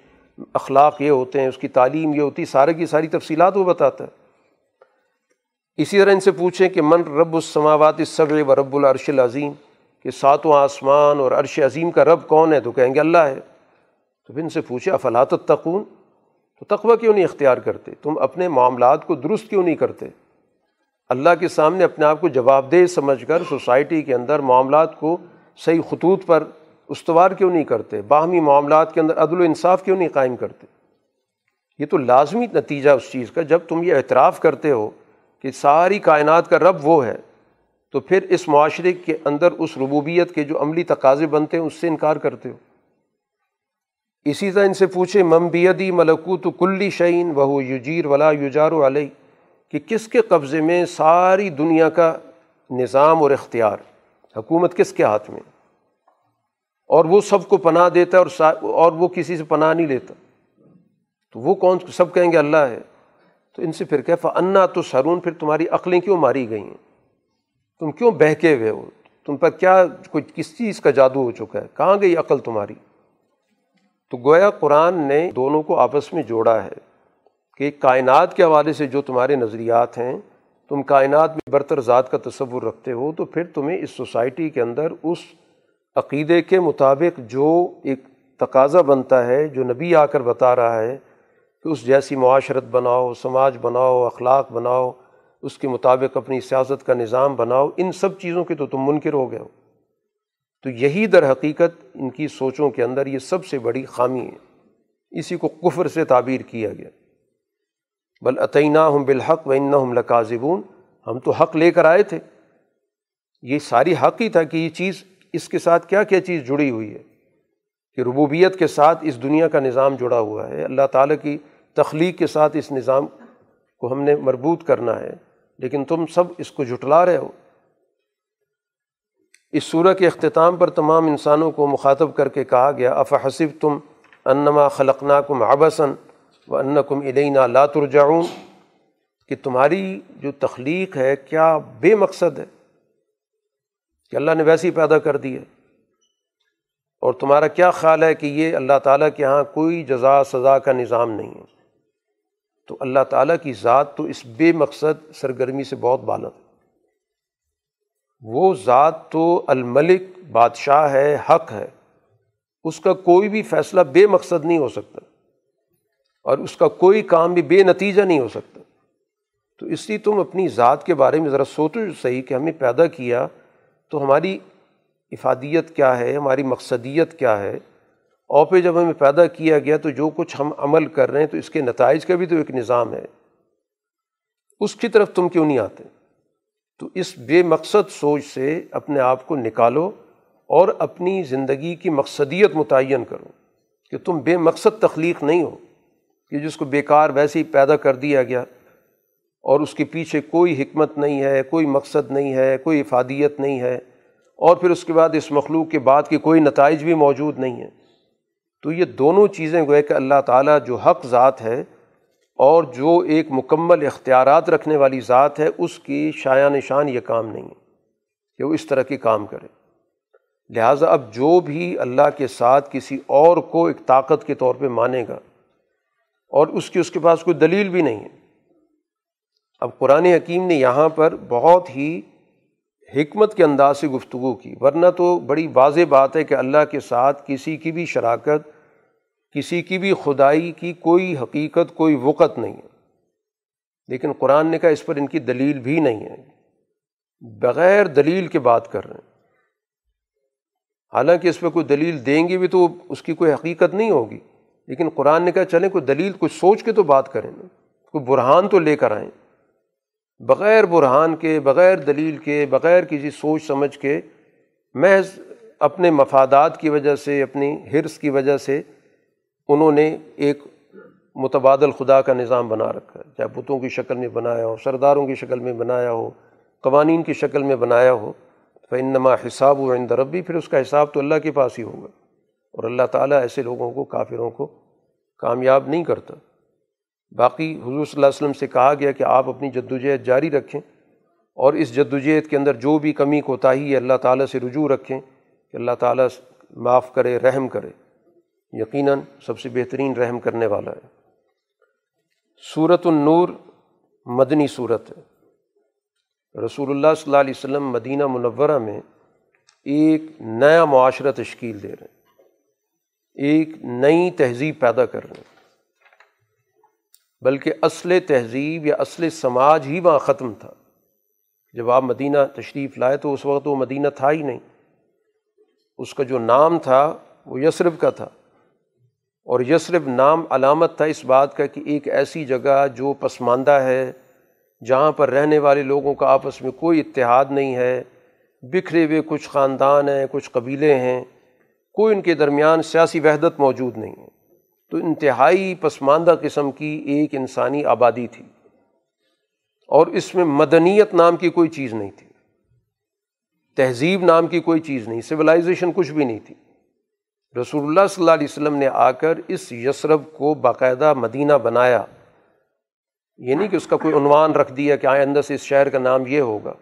اخلاق یہ ہوتے ہیں، اس کی تعلیم یہ ہوتی ہے، سارے کی ساری تفصیلات وہ بتاتا ہے۔ اسی طرح ان سے پوچھیں کہ من رب السماوات الصبر و رب العرش العظیم، کہ ساتوں آسمان اور عرش عظیم کا رب کون ہے؟ تو کہیں گے اللہ ہے۔ تو پھر ان سے پوچھے افلاط التقون تو تقوی کیوں نہیں اختیار کرتے؟ تم اپنے معاملات کو درست کیوں نہیں کرتے؟ اللہ کے سامنے اپنے آپ کو جواب دہ سمجھ کر سوسائٹی کے اندر معاملات کو صحیح خطوط پر استوار کیوں نہیں کرتے؟ باہمی معاملات کے اندر عدل و انصاف کیوں نہیں قائم کرتے؟ یہ تو لازمی نتیجہ اس چیز کا، جب تم یہ اعتراف کرتے ہو کہ ساری کائنات کا رب وہ ہے، تو پھر اس معاشرے کے اندر اس ربوبیت کے جو عملی تقاضے بنتے ہیں، اس سے انکار کرتے ہو۔ اسی طرح ان سے پوچھے ممبیدی ملکوت کلی شعین وہ یجیر ولا یوجار علیہ کہ کس کے قبضے میں ساری دنیا کا نظام اور اختیار، حکومت کس کے ہاتھ میں؟ اور وہ سب کو پناہ دیتا ہے اور اور وہ کسی سے پناہ نہیں لیتا۔ تو وہ کون، سب کہیں گے اللہ ہے۔ تو ان سے پھر کہ فنا تو سرون پھر تمہاری عقلیں کیوں ماری گئی ہیں؟ تم کیوں بہکے ہوئے ہو؟ تم پر کیا کوئی، کس چیز کا جادو ہو چکا ہے؟ کہاں گئی عقل تمہاری؟ تو گویا قرآن نے دونوں کو آپس میں جوڑا ہے کہ کائنات کے حوالے سے جو تمہارے نظریات ہیں، تم کائنات میں برتر ذات کا تصور رکھتے ہو، تو پھر تمہیں اس سوسائٹی کے اندر اس عقیدے کے مطابق جو ایک تقاضا بنتا ہے، جو نبی آ کر بتا رہا ہے کہ اس جیسی معاشرت بناؤ، سماج بناؤ، اخلاق بناؤ، اس کے مطابق اپنی سیاست کا نظام بناؤ، ان سب چیزوں کے تو تم منکر ہو گئے ہو۔ تو یہی در حقیقت ان کی سوچوں کے اندر یہ سب سے بڑی خامی ہے۔ اسی کو کفر سے تعبیر کیا گیا۔ بل عطینہ ہم بالحق و ان اس دنیا کے اختتام پر تمام انسانوں کو مخاطب کر کے کہا گیا افحسب تم انما خلقنا کم آبسن و ان کم علینہ لاترجاؤں کہ تمہاری جو تخلیق ہے کیا بے مقصد ہے؟ کہ اللہ نے ویسے ہی پیدا کر دی ہے۔ اور تمہارا کیا خیال ہے کہ یہ اللہ تعالیٰ کے یہاں کوئی جزا سزا کا نظام نہیں ہے؟ تو اللہ تعالیٰ کی ذات تو اس بے مقصد سرگرمی سے بہت بالا وہ ذات تو الملک بادشاہ ہے، حق ہے۔ اس کا کوئی بھی فیصلہ بے مقصد نہیں ہو سکتا۔ اور اس کا کوئی کام بھی بے نتیجہ نہیں ہو سکتا۔ تو اس لیے تم اپنی ذات کے بارے میں ذرا سوچو صحیح کہ ہمیں پیدا کیا تو ہماری افادیت کیا ہے، ہماری مقصدیت کیا ہے۔ اور پھر جب ہمیں پیدا کیا گیا تو جو کچھ ہم عمل کر رہے ہیں تو اس کے نتائج کا بھی تو ایک نظام ہے۔ اس کی طرف تم کیوں نہیں آتے؟ تو اس بے مقصد سوچ سے اپنے آپ کو نکالو اور اپنی زندگی کی مقصدیت متعین کرو کہ تم بے مقصد تخلیق نہیں ہو، کہ جس کو بیکار ویسے ہی پیدا کر دیا گیا اور اس کے پیچھے کوئی حکمت نہیں ہے، کوئی مقصد نہیں ہے، کوئی افادیت نہیں ہے اور پھر اس کے بعد اس مخلوق کے بعد کے کوئی نتائج بھی موجود نہیں ہیں۔ تو یہ دونوں چیزیں گوئے کہ اللہ تعالیٰ جو حق ذات ہے اور جو ایک مکمل اختیارات رکھنے والی ذات ہے، اس کی شاع نشان یہ کام نہیں ہے کہ وہ اس طرح کی کام کرے۔ لہٰذا اب جو بھی اللہ کے ساتھ کسی اور کو ایک طاقت کے طور پہ مانے گا، اور اس کی اس کے پاس کوئی دلیل بھی نہیں ہے۔ اب قرآن حکیم نے یہاں پر بہت ہی حکمت کے انداز سے گفتگو کی، ورنہ تو بڑی واضح بات ہے کہ اللہ کے ساتھ کسی کی بھی شراکت کسی کی بھی خدائی کی کوئی حقیقت، کوئی وقت نہیں ہے۔ لیکن قرآن نے کہا اس پر ان کی دلیل بھی نہیں ہے۔ بغیر دلیل کے بات کر رہے ہیں۔ حالانکہ اس پہ کوئی دلیل دیں گے بھی تو اس کی کوئی حقیقت نہیں ہوگی۔ لیکن قرآن نے کہا چلیں کوئی دلیل کچھ سوچ کے تو بات کریں۔ نا کوئی برہان تو لے کر آئیں۔ بغیر برہان کے، بغیر دلیل کے، بغیر کسی سوچ سمجھ کے محض اپنے مفادات کی وجہ سے، اپنی حرص کی وجہ سے انہوں نے ایک متبادل خدا کا نظام بنا رکھا ہے۔ چاہے بتوں کی شکل میں بنایا ہو، سرداروں کی شکل میں بنایا ہو، قوانین کی شکل میں بنایا ہو فنما حساب و عند ربی پھر اس کا حساب تو اللہ کے پاس ہی ہوگا۔ اور اللہ تعالیٰ ایسے لوگوں کو، کافروں کو کامیاب نہیں کرتا۔ باقی حضور صلی اللہ علیہ وسلم سے کہا گیا کہ آپ اپنی جد وجہد جاری رکھیں اور اس جد وجہد کے اندر جو بھی کمی کوتاہی ہے، اللہ تعالیٰ سے رجوع رکھیں کہ اللہ تعالیٰ معاف کرے، رحم کرے۔ یقیناً سب سے بہترین رحم کرنے والا ہے۔ صورت النور مدنی صورت ہے۔ رسول اللہ صلی اللہ علیہ وسلم مدینہ منورہ میں ایک نیا معاشرہ تشکیل دے رہے ہیں۔ ایک نئی تہذیب پیدا کر رہے ہیں۔ بلکہ اصل تہذیب یا اصل سماج ہی وہاں ختم تھا۔ جب آپ مدینہ تشریف لائے تو اس وقت وہ مدینہ تھا ہی نہیں۔ اس کا جو نام تھا وہ یسرف کا تھا۔ اور یسرف نام علامت تھا اس بات کا کہ ایک ایسی جگہ جو پسماندہ ہے، جہاں پر رہنے والے لوگوں کا آپس میں کوئی اتحاد نہیں ہے، بکھرے ہوئے کچھ خاندان ہیں، کچھ قبیلے ہیں، کوئی ان کے درمیان سیاسی وحدت موجود نہیں ہے۔ تو انتہائی پسماندہ قسم کی ایک انسانی آبادی تھی۔ اور اس میں مدنیت نام کی کوئی چیز نہیں تھی۔ تہذیب نام کی کوئی چیز نہیں سویلائزیشن کچھ بھی نہیں تھی۔ رسول اللہ صلی اللہ علیہ وسلم نے آ کر اس یسرف کو باقاعدہ مدینہ بنایا۔ یہ نہیں کہ اس کا کوئی عنوان رکھ دیا کہ آئندہ سے اس شہر کا نام یہ ہوگا۔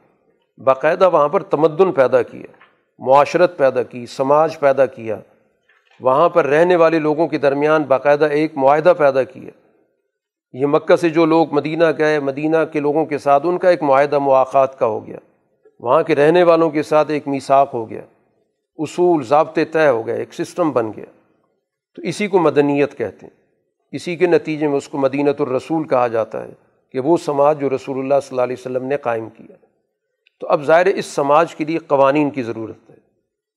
باقاعدہ وہاں پر تمدن پیدا کیا معاشرت پیدا کی، سماج پیدا کیا۔ وہاں پر رہنے والے لوگوں کے درمیان باقاعدہ ایک معاہدہ پیدا کیا۔ یہ مکہ سے جو لوگ مدینہ گئے، مدینہ کے لوگوں کے ساتھ ان کا ایک معاہدہ مواقع کا ہو گیا۔ وہاں کے رہنے والوں کے ساتھ ایک میساک ہو گیا۔ اصول ضابطے طے ہو گئے، ایک سسٹم بن گیا۔ تو اسی کو مدنیت کہتے ہیں۔ اسی کے نتیجے میں اس کو مدینت الرسول کہا جاتا ہے کہ وہ سماج جو رسول اللہ صلی اللہ علیہ وسلم نے قائم کیا تو اب ظاہر اس سماج کے لیے قوانین کی ضرورت ہے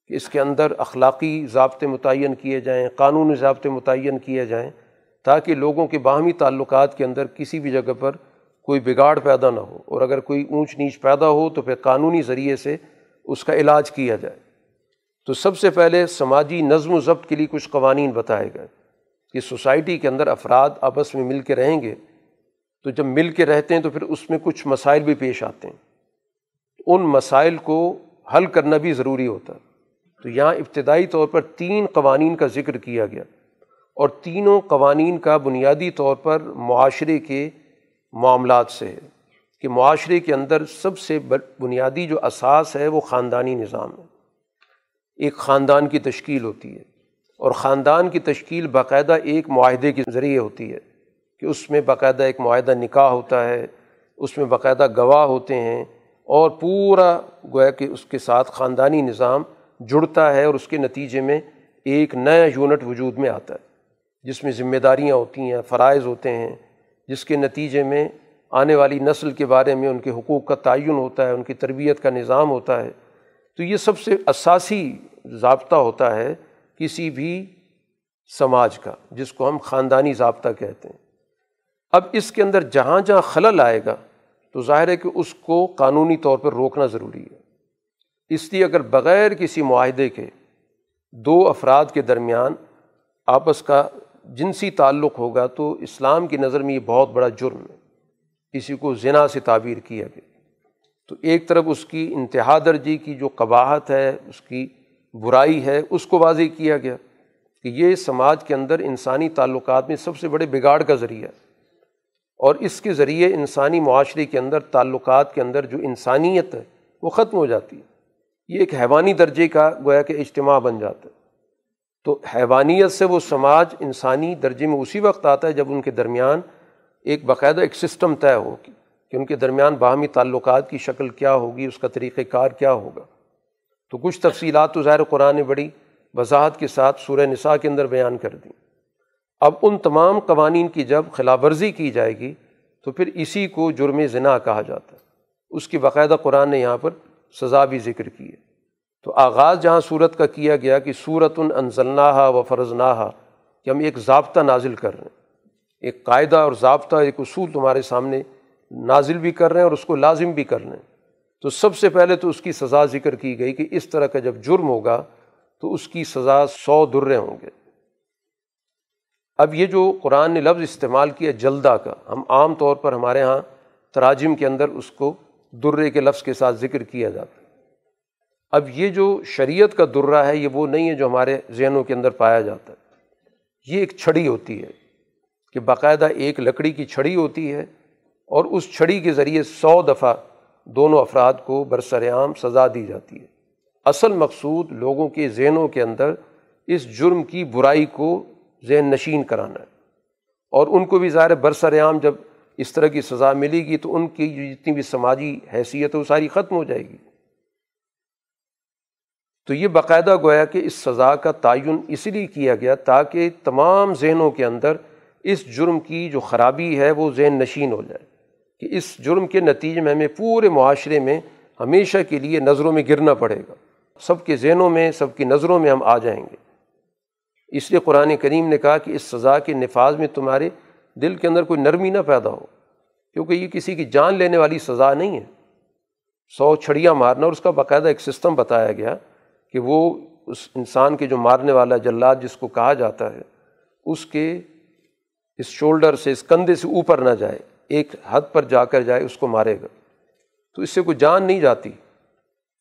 کہ اس کے اندر اخلاقی ضابطے متعین کیے جائیں، قانونی ضابطے متعین کیے جائیں تاکہ لوگوں کے باہمی تعلقات کے اندر کسی بھی جگہ پر کوئی بگاڑ پیدا نہ ہو۔ اور اگر کوئی اونچ نیچ پیدا ہو تو پھر قانونی ذریعے سے اس کا علاج کیا جائے۔ تو سب سے پہلے سماجی نظم و ضبط کے لیے کچھ قوانین بتائے گئے کہ سوسائٹی کے اندر افراد آپس میں مل کے رہیں گے، تو جب مل کے رہتے ہیں تو پھر اس میں کچھ مسائل بھی پیش آتے ہیں۔ ان مسائل کو حل کرنا بھی ضروری ہوتا ہے۔ تو یہاں ابتدائی طور پر تین قوانین کا ذکر کیا گیا۔ اور تینوں قوانین کا بنیادی طور پر معاشرے کے معاملات سے ہے۔ کہ معاشرے کے اندر سب سے بنیادی جو اساس ہے وہ خاندانی نظام ہے۔ ایک خاندان کی تشکیل ہوتی ہے اور خاندان کی تشکیل باقاعدہ ایک معاہدے کے ذریعے ہوتی ہے کہ اس میں باقاعدہ ایک معاہدہ نکاح ہوتا ہے، اس میں باقاعدہ گواہ ہوتے ہیں اور پورا گویا کہ اس کے ساتھ خاندانی نظام جڑتا ہے اور اس کے نتیجے میں ایک نیا یونٹ وجود میں آتا ہے، جس میں ذمہ داریاں ہوتی ہیں، فرائض ہوتے ہیں، جس کے نتیجے میں آنے والی نسل کے بارے میں ان کے حقوق کا تعین ہوتا ہے، ان کی تربیت کا نظام ہوتا ہے۔ تو یہ سب سے اساسی ضابطہ ہوتا ہے کسی بھی سماج کا، جس کو ہم خاندانی ضابطہ کہتے ہیں۔ اب اس کے اندر جہاں جہاں خلل آئے گا، تو ظاہر ہے کہ اس کو قانونی طور پر روکنا ضروری ہے۔ اس لیے اگر بغیر کسی معاہدے کے دو افراد کے درمیان آپس کا جنسی تعلق ہوگا، تو اسلام کی نظر میں یہ بہت بڑا جرم ہے۔ کسی کو زنا سے تعبیر کیا گیا۔ تو ایک طرف اس کی انتہا درجی کی جو قباحت ہے، اس کی برائی ہے، اس کو واضح کیا گیا کہ یہ سماج کے اندر انسانی تعلقات میں سب سے بڑے بگاڑ کا ذریعہ ہے۔ اور اس کے ذریعے انسانی معاشرے کے اندر، تعلقات کے اندر جو انسانیت ہے، وہ ختم ہو جاتی ہے۔ یہ ایک حیوانی درجے کا گویا کہ اجتماع بن جاتا ہے۔ تو حیوانیت سے وہ سماج انسانی درجے میں اسی وقت آتا ہے جب ان کے درمیان ایک باقاعدہ ایک سسٹم طے ہوگی کہ کہ ان کے درمیان باہمی تعلقات کی شکل کیا ہوگی، اس کا طریقۂ کار کیا ہوگا۔ تو کچھ تفصیلات تو ظاہر قرآن نے بڑی وضاحت کے ساتھ سورہ نساء کے اندر بیان کر دیں۔ اب ان تمام قوانین کی جب خلاف ورزی کی جائے گی، تو پھر اسی کو جرم زنا کہا جاتا ہے۔ اس کی باقاعدہ قرآن نے یہاں پر سزا بھی ذکر کی ہے۔ تو آغاز جہاں صورت کا کیا گیا کہ صورت انزلناہا و فرض نہا کہ ہم ایک ضابطہ نازل کر رہے ہیں۔ ایک قاعدہ اور ضابطہ، ایک اصول تمہارے سامنے نازل بھی کر رہے ہیں اور اس کو لازم بھی کر رہے ہیں۔ تو سب سے پہلے تو اس کی سزا ذکر کی گئی کہ اس طرح کا جب جرم ہوگا تو اس کی سزا سو درے ہوں گے۔ اب یہ جو قرآن نے لفظ استعمال کیا جلدہ کا، ہم عام طور پر ہمارے یہاں تراجم کے اندر اس کو درے کے لفظ کے ساتھ ذکر کیا جاتا ہے۔ اب یہ جو شریعت کا درہ ہے، یہ وہ نہیں ہے جو ہمارے ذہنوں کے اندر پایا جاتا ہے۔ یہ ایک چھڑی ہوتی ہے کہ باقاعدہ ایک لکڑی کی چھڑی ہوتی ہے اور اس چھڑی کے ذریعے سو دفعہ دونوں افراد کو برسر عام سزا دی جاتی ہے۔ اصل مقصود لوگوں کے ذہنوں کے اندر اس جرم کی برائی کو ذہن نشین کرانا ہے۔ اور ان کو بھی ظاہر برسر عام جب اس طرح کی سزا ملے گی تو ان کی جتنی بھی سماجی حیثیت ہے وہ ساری ختم ہو جائے گی۔ تو یہ باقاعدہ گویا کہ اس سزا کا تعین اس لیے کیا گیا تاکہ تمام ذہنوں کے اندر اس جرم کی جو خرابی ہے وہ ذہن نشین ہو جائے۔ کہ اس جرم کے نتیجے میں ہمیں پورے معاشرے میں ہمیشہ کے لیے نظروں میں گرنا پڑے گا۔ سب کے ذہنوں میں، سب کی نظروں میں ہم آ جائیں گے۔ اس لیے قرآن کریم نے کہا کہ اس سزا کے نفاذ میں تمہارے دل کے اندر کوئی نرمی نہ پیدا ہو، کیونکہ یہ کسی کی جان لینے والی سزا نہیں ہے۔ سو چھڑیاں مارنا، اور اس کا باقاعدہ ایک سسٹم بتایا گیا کہ وہ اس انسان کے جو مارنے والا جلاد جس کو کہا جاتا ہے، اس کے اس شولڈر سے، اس کندھے سے اوپر نہ جائے۔ ایک حد پر جا کر جائے، اس کو مارے گا۔ تو اس سے کوئی جان نہیں جاتی۔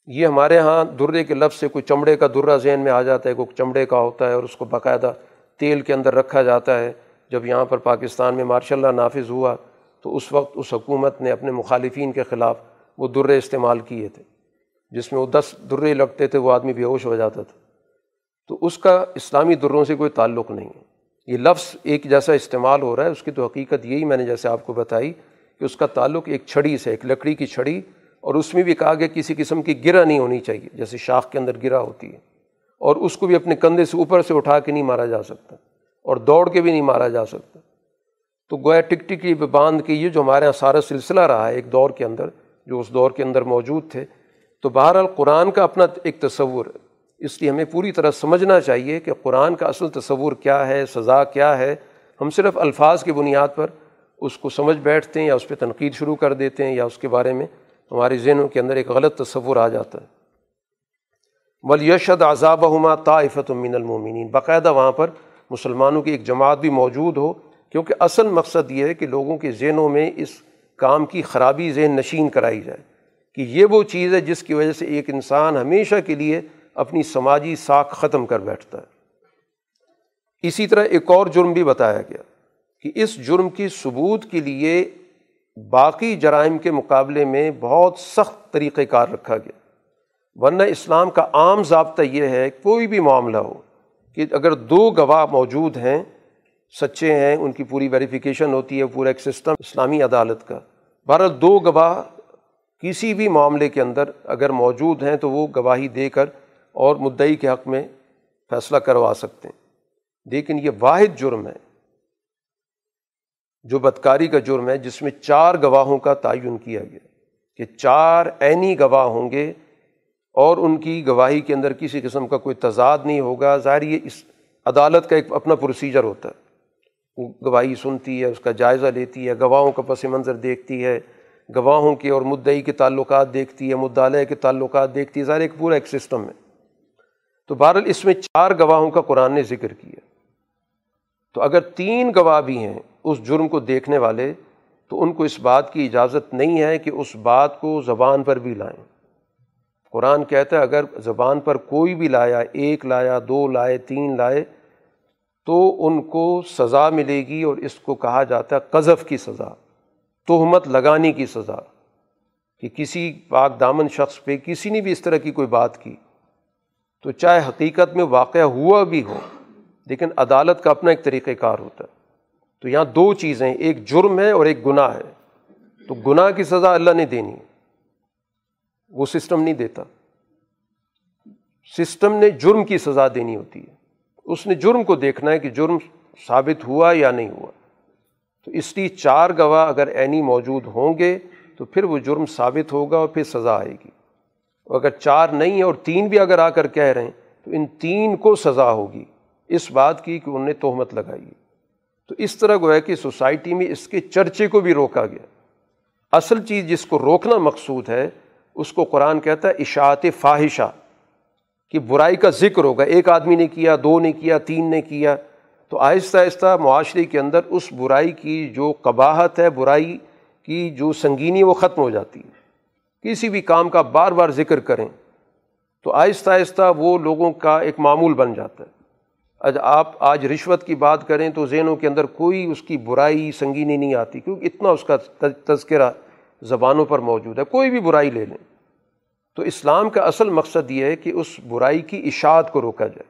یہ ہمارے یہاں درے کے لفظ سے کوئی چمڑے کا درہ ذہن میں آ جاتا ہے، کوئی چمڑے کا ہوتا ہے اور اس کو باقاعدہ تیل کے اندر رکھا جاتا ہے۔ جب یہاں پر پاکستان میں ماشاء اللہ نافذ ہوا، تو اس وقت اس حکومت نے اپنے مخالفین کے خلاف وہ درے استعمال کیے تھے، جس میں وہ دس درے لگتے تھے، وہ آدمی بے ہوش ہو جاتا تھا۔ تو اس کا اسلامی دروں سے کوئی تعلق نہیں ہے۔ یہ لفظ ایک جیسا استعمال ہو رہا ہے، اس کی تو حقیقت یہی میں نے جیسے آپ کو بتائی کہ اس کا تعلق ایک چھڑی سے، ایک لکڑی کی چھڑی، اور اس میں بھی کہا گیا کسی قسم کی گرا نہیں ہونی چاہیے، جیسے شاخ کے اندر گرا ہوتی ہے، اور اس کو بھی اپنے کندھے سے اوپر سے اٹھا کے نہیں مارا جا سکتا، اور دوڑ کے بھی نہیں مارا جا سکتا۔ تو گویا ٹک ٹکی باندھ کے یہ جو ہمارے یہاں سارا سلسلہ رہا ہے ایک دور کے اندر، جو اس دور کے اندر موجود تھے، تو بہرحال قرآن کا اپنا ایک تصور ہے۔ اس لیے ہمیں پوری طرح سمجھنا چاہیے کہ قرآن کا اصل تصور کیا ہے، سزا کیا ہے۔ ہم صرف الفاظ کی بنیاد پر اس کو سمجھ بیٹھتے ہیں یا اس پہ تنقید شروع کر دیتے ہیں یا اس کے بارے میں ہمارے ذہنوں کے اندر ایک غلط تصور آ جاتا ہے۔ ولیشد عذاب ہما طافت من المومنین باقاعدہ وہاں پر مسلمانوں کی ایک جماعت بھی موجود ہو، کیونکہ اصل مقصد یہ ہے کہ لوگوں کے ذہنوں میں اس کام کی خرابی ذہن نشین کرائی جائے۔ کہ یہ وہ چیز ہے جس کی وجہ سے ایک انسان ہمیشہ کے لیے اپنی سماجی ساکھ ختم کر بیٹھتا ہے۔ اسی طرح ایک اور جرم بھی بتایا گیا کہ اس جرم کی ثبوت کے لیے باقی جرائم کے مقابلے میں بہت سخت طریقۂ کار رکھا گیا۔ ورنہ اسلام کا عام ضابطہ یہ ہے کوئی بھی معاملہ ہو کہ اگر دو گواہ موجود ہیں، سچے ہیں، ان کی پوری ویریفیکیشن ہوتی ہے، پورا ایک سسٹم اسلامی عدالت کا۔ بہرحال دو گواہ کسی بھی معاملے کے اندر اگر موجود ہیں تو وہ گواہی دے کر اور مدعی کے حق میں فیصلہ کروا سکتے ہیں۔ لیکن یہ واحد جرم ہے، جو بدکاری کا جرم ہے، جس میں چار گواہوں کا تعین کیا گیا کہ چار عینی گواہ ہوں گے اور ان کی گواہی کے اندر کسی قسم کا کوئی تضاد نہیں ہوگا۔ ظاہر یہ اس عدالت کا ایک اپنا پروسیجر ہوتا ہے۔ وہ گواہی سنتی ہے، اس کا جائزہ لیتی ہے، گواہوں کا پس منظر دیکھتی ہے، گواہوں کے اور مدعی کے تعلقات دیکھتی ہے مدعلے کے تعلقات دیکھتی ہے۔ ظاہر ایک پورا ایک سسٹم ہے۔ تو بہرحال اس میں چار گواہوں کا قرآن نے ذکر کیا۔ تو اگر تین گواہ بھی ہیں اس جرم کو دیکھنے والے، تو ان کو اس بات کی اجازت نہیں ہے کہ اس بات کو زبان پر بھی لائیں۔ قرآن کہتا ہے، اگر زبان پر کوئی بھی لایا، ایک لایا، دو لائے، تین لائے، تو ان کو سزا ملے گی اور اس کو کہا جاتا ہے قذف کی سزا، تہمت لگانے کی سزا۔ کہ کسی پاک دامن شخص پہ کسی نے بھی اس طرح کی کوئی بات کی۔ تو چاہے حقیقت میں واقعہ ہوا بھی ہو، لیکن عدالت کا اپنا ایک طریقۂ کار ہوتا ہے۔ تو یہاں دو چیزیں، ایک جرم ہے اور ایک گناہ ہے۔ تو گناہ کی سزا اللہ نے دینی ہے۔ وہ سسٹم نہیں دیتا۔ سسٹم نے جرم کی سزا دینی ہوتی ہے۔ اس نے جرم کو دیکھنا ہے کہ جرم ثابت ہوا یا نہیں ہوا۔ تو اس لیے چار گواہ اگر عینی موجود ہوں گے، تو پھر وہ جرم ثابت ہوگا اور پھر سزا آئے گی۔ اگر چار نہیں ہے اور تین بھی اگر آ کر کہہ رہے ہیں، تو ان تین کو سزا ہوگی۔ اس بات کی کہ انہوں نے تہمت لگائی۔ تو اس طرح گویا کہ سوسائٹی میں اس کے چرچے کو بھی روکا گیا۔ اصل چیز جس کو روکنا مقصود ہے، اس کو قرآن کہتا ہے اشاعت فاحشہ، کہ برائی کا ذکر ہوگا۔ ایک آدمی نے کیا، دو نے کیا، تین نے کیا۔ تو آہستہ آہستہ معاشرے کے اندر اس برائی کی جو قباہت ہے، برائی کی جو سنگینی وہ ختم ہو جاتی ہے۔ کسی بھی کام کا بار بار ذکر کریں تو آہستہ آہستہ وہ لوگوں کا ایک معمول بن جاتا ہے۔ آج آپ آج رشوت کی بات کریں تو ذہنوں کے اندر کوئی اس کی برائی سنگینی نہیں آتی، کیونکہ اتنا اس کا تذکرہ زبانوں پر موجود ہے، کوئی بھی برائی لے لیں۔ تو اسلام کا اصل مقصد یہ ہے کہ اس برائی کی اشاعت کو روکا جائے۔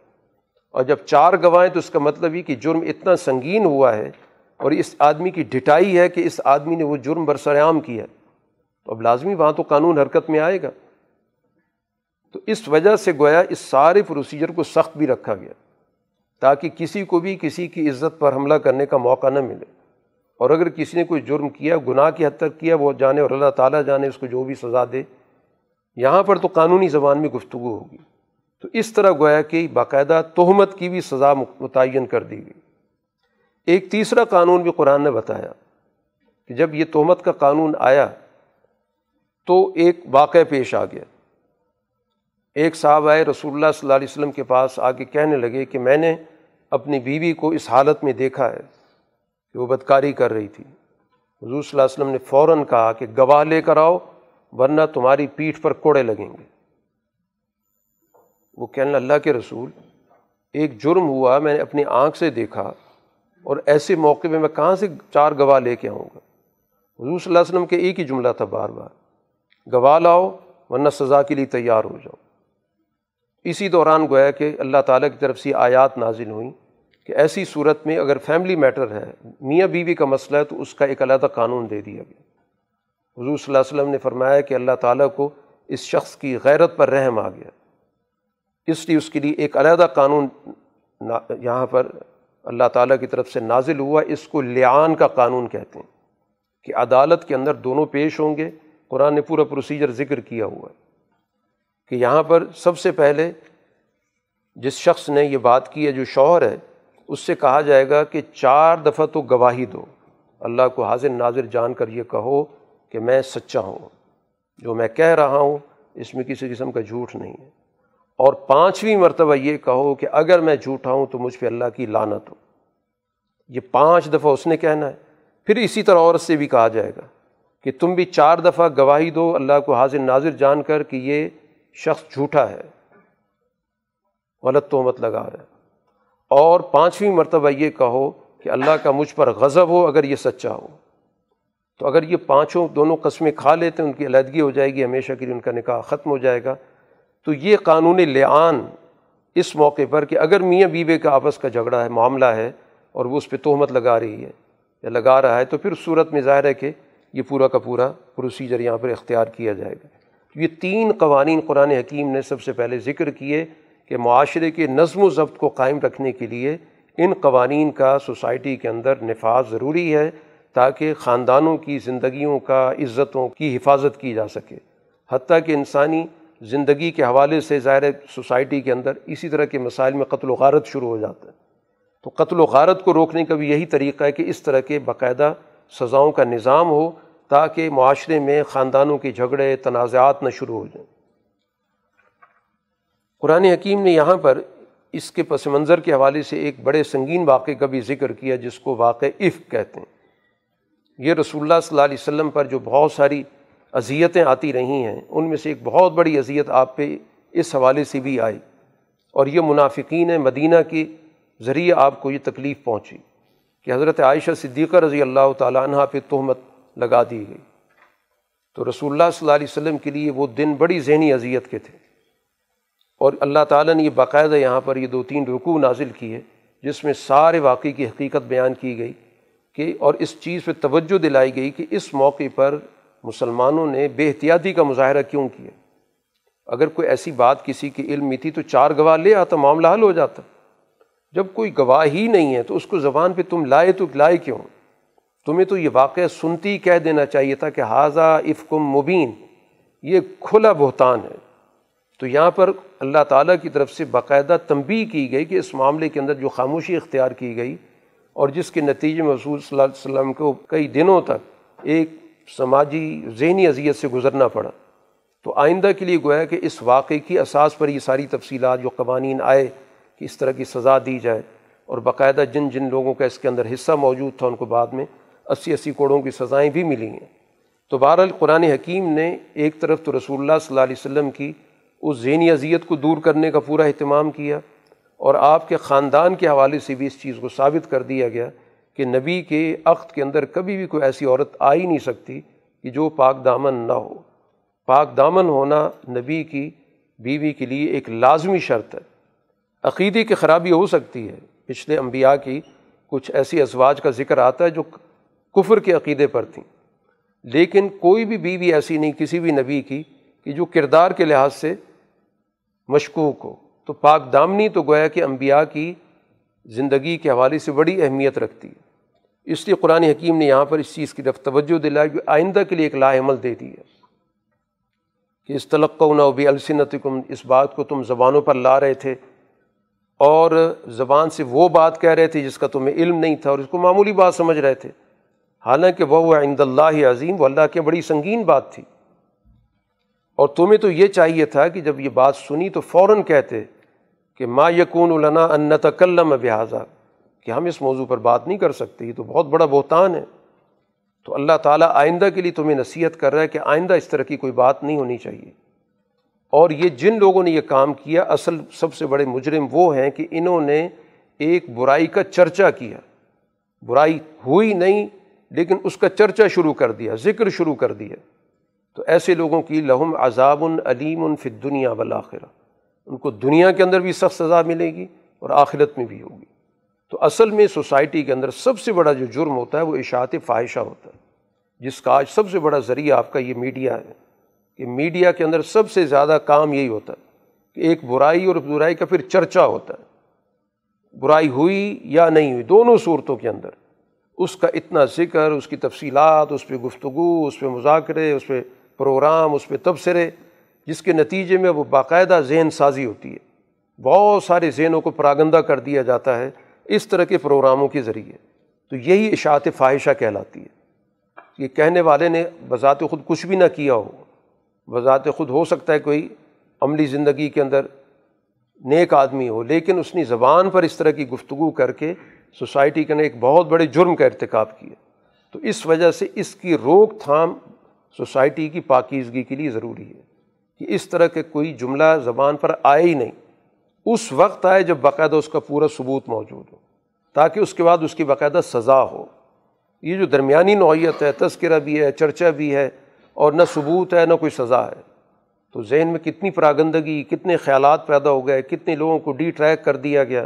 اور جب چار گواہیں تو اس کا مطلب یہ کہ جرم اتنا سنگین ہوا ہے اور اس آدمی کی ڈٹائی ہے کہ اس آدمی نے وہ جرم برسرعام کیا ہے۔ تو اب لازمی وہاں تو قانون حرکت میں آئے گا۔ تو اس وجہ سے گویا اس سارے پروسیجر کو سخت بھی رکھا گیا تاکہ کسی کو بھی کسی کی عزت پر حملہ کرنے کا موقع نہ ملے۔ اور اگر کسی نے کوئی جرم کیا، گناہ کی حد تک کیا، وہ جانے اور اللہ تعالیٰ جانے اس کو جو بھی سزا دے، یہاں پر تو قانونی زبان میں گفتگو ہوگی۔ تو اس طرح گویا کہ باقاعدہ تہمت کی بھی سزا متعین کر دی گئی۔ ایک تیسرا قانون بھی قرآن نے بتایا کہ جب یہ تہمت کا قانون آیا تو ایک واقعہ پیش آ گیا۔ ایک صاحب آئے رسول اللہ صلی اللہ علیہ وسلم کے پاس آ کے کہنے لگے کہ میں نے اپنی بیوی کو اس حالت میں دیکھا ہے کہ وہ بدکاری کر رہی تھی۔ حضور صلی اللہ علیہ وسلم نے فوراً کہا کہ گواہ لے کر آؤ، ورنہ تمہاری پیٹھ پر کوڑے لگیں گے۔ وہ کہنے اللہ کے رسول، ایک جرم ہوا، میں نے اپنی آنکھ سے دیکھا اور ایسے موقع میں میں کہاں سے چار گواہ لے کے آؤں گا؟ حضور صلی اللہ علیہ وسلم کے ایک ہی جملہ تھا بار بار۔ گواہ لاؤ، ورنہ سزا کے لیے تیار ہو جاؤ۔ اسی دوران گویا کہ اللہ تعالیٰ کی طرف سے آیات نازل ہوئیں کہ ایسی صورت میں اگر فیملی میٹر ہے، میاں بیوی کا مسئلہ ہے تو اس کا ایک علیحدہ قانون دے دیا گیا۔ حضور صلی اللہ علیہ وسلم نے فرمایا کہ اللہ تعالیٰ کو اس شخص کی غیرت پر رحم آ گیا۔ اس لیے اس کے لیے ایک علیحدہ قانون یہاں پر اللہ تعالیٰ کی طرف سے نازل ہوا، اس کو لیان کا قانون کہتے ہیں کہ عدالت کے اندر دونوں پیش ہوں گے قرآن نے پورا پروسیجر ذکر کیا ہوا ہے کہ یہاں پر سب سے پہلے جس شخص نے یہ بات کی ہے جو شوہر ہے، اس سے کہا جائے گا کہ چار دفعہ تو گواہی دو۔ اللہ کو حاضر ناظر جان کر یہ کہو کہ میں سچا ہوں۔ جو میں کہہ رہا ہوں، اس میں کسی قسم کا جھوٹ نہیں ہے۔ اور پانچویں مرتبہ یہ کہو کہ اگر میں جھوٹا ہوں تو مجھ پہ اللہ کی لانت ہو۔ یہ پانچ دفعہ اس نے کہنا ہے۔ پھر اسی طرح عورت سے بھی کہا جائے گا۔ کہ تم بھی چار دفعہ گواہی دو اللہ کو حاضر ناظر جان کر کہ یہ شخص جھوٹا ہے۔ غلط تہمت لگا رہا ہے اور پانچویں مرتبہ یہ کہو کہ اللہ کا مجھ پر غضب ہو اگر یہ سچا ہو۔ تو اگر یہ پانچوں دونوں قسمیں کھا لیتے ہیں، ان کی علیحدگی ہو جائے گی، ہمیشہ کے لیے ان کا نکاح ختم ہو جائے گا۔ تو یہ قانون لعان اس موقع پر کہ اگر میاں بیوے کا آپس کا جھگڑا ہے، معاملہ ہے اور وہ اس پہ تہمت لگا رہی ہے یا لگا رہا ہے، تو پھر صورت میں ظاہر ہے کہ یہ پورا کا پورا پروسیجر یہاں پر اختیار کیا جائے گا۔ یہ تین قوانین قرآن حکیم نے سب سے پہلے ذکر کیے کہ معاشرے کے نظم و ضبط کو قائم رکھنے کے لیے ان قوانین کا سوسائٹی کے اندر نفاذ ضروری ہے تاکہ خاندانوں کی زندگیوں کا، عزتوں کی حفاظت کی جا سکے۔ حتیٰ کہ انسانی زندگی کے حوالے سے ظاہر سوسائٹی کے اندر اسی طرح کے مسائل میں قتل و غارت شروع ہو جاتا ہے۔ تو قتل و غارت کو روکنے کا بھی یہی طریقہ ہے کہ اس طرح کے باقاعدہ سزاؤں کا نظام ہو تاکہ معاشرے میں خاندانوں کے جھگڑے، تنازعات نہ شروع ہو جائیں۔ قرآن حکیم نے یہاں پر اس کے پس منظر کے حوالے سے ایک بڑے سنگین واقعے کا بھی ذکر کیا، جس کو واقع عفق کہتے ہیں۔ یہ رسول اللہ صلی اللہ علیہ وسلم پر جو بہت ساری اذیتیں آتی رہی ہیں، ان میں سے ایک بہت بڑی اذیت آپ پہ اس حوالے سے بھی آئی۔ اور یہ منافقین مدینہ کے ذریعے آپ کو یہ تکلیف پہنچی۔ کہ حضرت عائشہ صدیقہ رضی اللہ تعالیٰ عنہ پہ تہمت لگا دی گئی۔ تو رسول اللہ صلی اللہ علیہ وسلم کے لیے وہ دن بڑی ذہنی اذیت کے تھے۔ اور اللہ تعالیٰ نے یہ باقاعدہ یہاں پر یہ دو تین رکوع نازل کیے، جس میں سارے واقعی کی حقیقت بیان کی گئی کہ اور اس چیز پہ توجہ دلائی گئی کہ اس موقع پر مسلمانوں نے بے احتیاطی کا مظاہرہ کیوں کیا۔ اگر کوئی ایسی بات کسی کی علم میں تھی تو چار گواہ لے آتا، معاملہ حل ہو جاتا۔ جب کوئی گواہ ہی نہیں ہے تو اس کو زبان پہ تم لائے تو لائے کیوں؟ تمہیں تو یہ واقعہ سنتی کہہ دینا چاہیے تھا کہ حاضہ افکم مبین، یہ کھلا بہتان ہے۔ تو یہاں پر اللہ تعالیٰ کی طرف سے باقاعدہ تنبیہ کی گئی کہ اس معاملے کے اندر جو خاموشی اختیار کی گئی اور جس کے نتیجے میں رسول صلی اللہ علیہ وسلم کو کئی دنوں تک ایک سماجی ذہنی اذیت سے گزرنا پڑا۔ تو آئندہ کے لیے گویا کہ اس واقعے کی اساس پر یہ ساری تفصیلات جو قوانین آئے کہ اس طرح کی سزا دی جائے۔ اور باقاعدہ جن جن لوگوں کا اس کے اندر حصہ موجود تھا ان کو بعد میں اسی اسی کوڑوں کی سزائیں بھی ملی ہیں۔ تو بہرحال قرآن حکیم نے ایک طرف تو رسول اللہ صلی اللہ علیہ وسلم کی اس ذہنی اذیت کو دور کرنے کا پورا اہتمام کیا اور آپ کے خاندان کے حوالے سے بھی اس چیز کو ثابت کر دیا گیا کہ نبی کے عقد کے اندر کبھی بھی کوئی ایسی عورت آ ہی نہیں سکتی کہ جو پاک دامن نہ ہو۔ پاک دامن ہونا نبی کی بیوی کے لیے ایک لازمی شرط ہے۔ عقیدے کی خرابی ہو سکتی ہے۔ پچھلے انبیاء کی کچھ ایسی ازواج کا ذکر آتا ہے جو کفر کے عقیدے پر تھیں۔ لیکن کوئی بھی بیوی ایسی نہیں، کسی بھی نبی کی، کہ جو کردار کے لحاظ سے مشکوک ہو۔ تو پاک دامنی تو گویا کہ انبیاء کی زندگی کے حوالے سے بڑی اہمیت رکھتی ہے۔ اس لیے قرآن حکیم نے یہاں پر اس چیز کی طرف توجہ دلائی کہ آئندہ کے لیے ایک لا عمل دے دی ہے۔ کہ اس تلقہ نوبی السنتکم، اس بات کو تم زبانوں پر لا رہے تھے۔ اور زبان سے وہ بات کہہ رہے تھے جس کا تمہیں علم نہیں تھا اور اس کو معمولی بات سمجھ رہے تھے۔ حالانکہ وہ عند اللہ عظیم، وہ اللہ کی بڑی سنگین بات تھی۔ اور تمہیں تو یہ چاہیے تھا کہ جب یہ بات سنی تو فوراً کہتے کہ ما یقون النا ان تکلم بحاظہ کہ ہم اس موضوع پر بات نہیں کر سکتے، یہ تو بہت بڑا بہتان ہے۔ تو اللہ تعالیٰ آئندہ کے لیے تمہیں نصیحت کر رہا ہے کہ آئندہ اس طرح کی کوئی بات نہیں ہونی چاہیے۔ اور یہ جن لوگوں نے یہ کام کیا، اصل سب سے بڑے مجرم وہ ہیں کہ انہوں نے ایک برائی کا چرچا کیا۔ برائی ہوئی نہیں، لیکن اس کا چرچا شروع کر دیا، ذکر شروع کر دیا۔ تو ایسے لوگوں کی لہم عذاب العلیم الفت دنیا والآخرہ۔ ان کو دنیا کے اندر بھی سخت سزا ملے گی اور آخرت میں بھی ہوگی۔ تو اصل میں سوسائٹی کے اندر سب سے بڑا جو جرم ہوتا ہے، وہ اشاعت فاحشہ ہوتا ہے۔ جس کا آج سب سے بڑا ذریعہ آپ کا یہ میڈیا ہے۔ کہ میڈیا کے اندر سب سے زیادہ کام یہی ہوتا ہے کہ ایک برائی اور برائی کا پھر چرچا ہوتا ہے۔ برائی ہوئی یا نہیں ہوئی، دونوں صورتوں کے اندر۔ اس کا اتنا ذکر، اس کی تفصیلات، اس پہ گفتگو، اس پہ مذاکرے، اس پہ پروگرام، اس پہ تبصرے، جس کے نتیجے میں وہ باقاعدہ ذہن سازی ہوتی ہے۔ بہت سارے ذہنوں کو پراگندہ کر دیا جاتا ہے اس طرح کے پروگراموں کے ذریعے۔ تو یہی اشاعت فاحشہ کہلاتی ہے۔ یہ کہنے والے نے بذات خود کچھ بھی نہ کیا ہو۔ بذات خود ہو سکتا ہے کوئی عملی زندگی کے اندر نیک آدمی ہو، لیکن اس نے زبان پر اس طرح کی گفتگو کر کے سوسائٹی کے اندر ایک بہت بڑے جرم کا ارتکاب کیا۔ تو اس وجہ سے اس کی روک تھام سوسائٹی کی پاکیزگی کے لیے ضروری ہے کہ اس طرح کے کوئی جملہ زبان پر آئے ہی نہیں۔ اس وقت آئے جب باقاعدہ اس کا پورا ثبوت موجود ہو، تاکہ اس کے بعد اس کی باقاعدہ سزا ہو۔ یہ جو درمیانی نوعیت ہے، تذکرہ بھی ہے، چرچا بھی ہے اور نہ ثبوت ہے، نہ کوئی سزا ہے۔ تو ذہن میں کتنی پراگندگی، کتنے خیالات پیدا ہو گئے، کتنے لوگوں کو ڈی ٹریک کر دیا گیا۔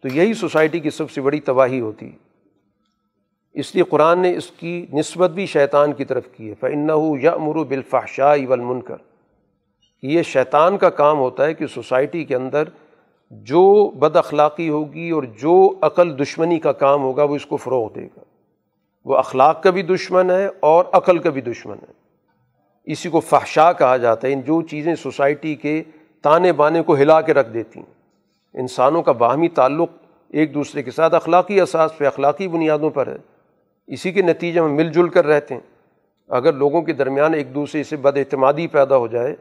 تو یہی سوسائٹی کی سب سے بڑی تباہی ہوتی۔ اس لیے قرآن نے اس کی نسبت بھی شیطان کی طرف کی ہے۔ فن یا مرو بالفحشاء ولمن کر کہ یہ شیطان کا کام ہوتا ہے کہ سوسائٹی کے اندر جو بد اخلاقی ہوگی اور جو عقل دشمنی کا کام ہوگا، وہ اس کو فروغ دے گا۔ وہ اخلاق کا بھی دشمن ہے اور عقل کا بھی دشمن ہے۔ اسی کو فحشا کہا جاتا ہے۔ ان جو چیزیں سوسائٹی کے تانے بانے کو ہلا کے رکھ دیتی ہیں۔ انسانوں کا باہمی تعلق ایک دوسرے کے ساتھ اخلاقی اساس پہ، اخلاقی بنیادوں پر ہے۔ اسی کے نتیجے میں مل جل کر رہتے ہیں۔ اگر لوگوں کے درمیان ایک دوسرے سے بد اعتمادی پیدا ہو جائے،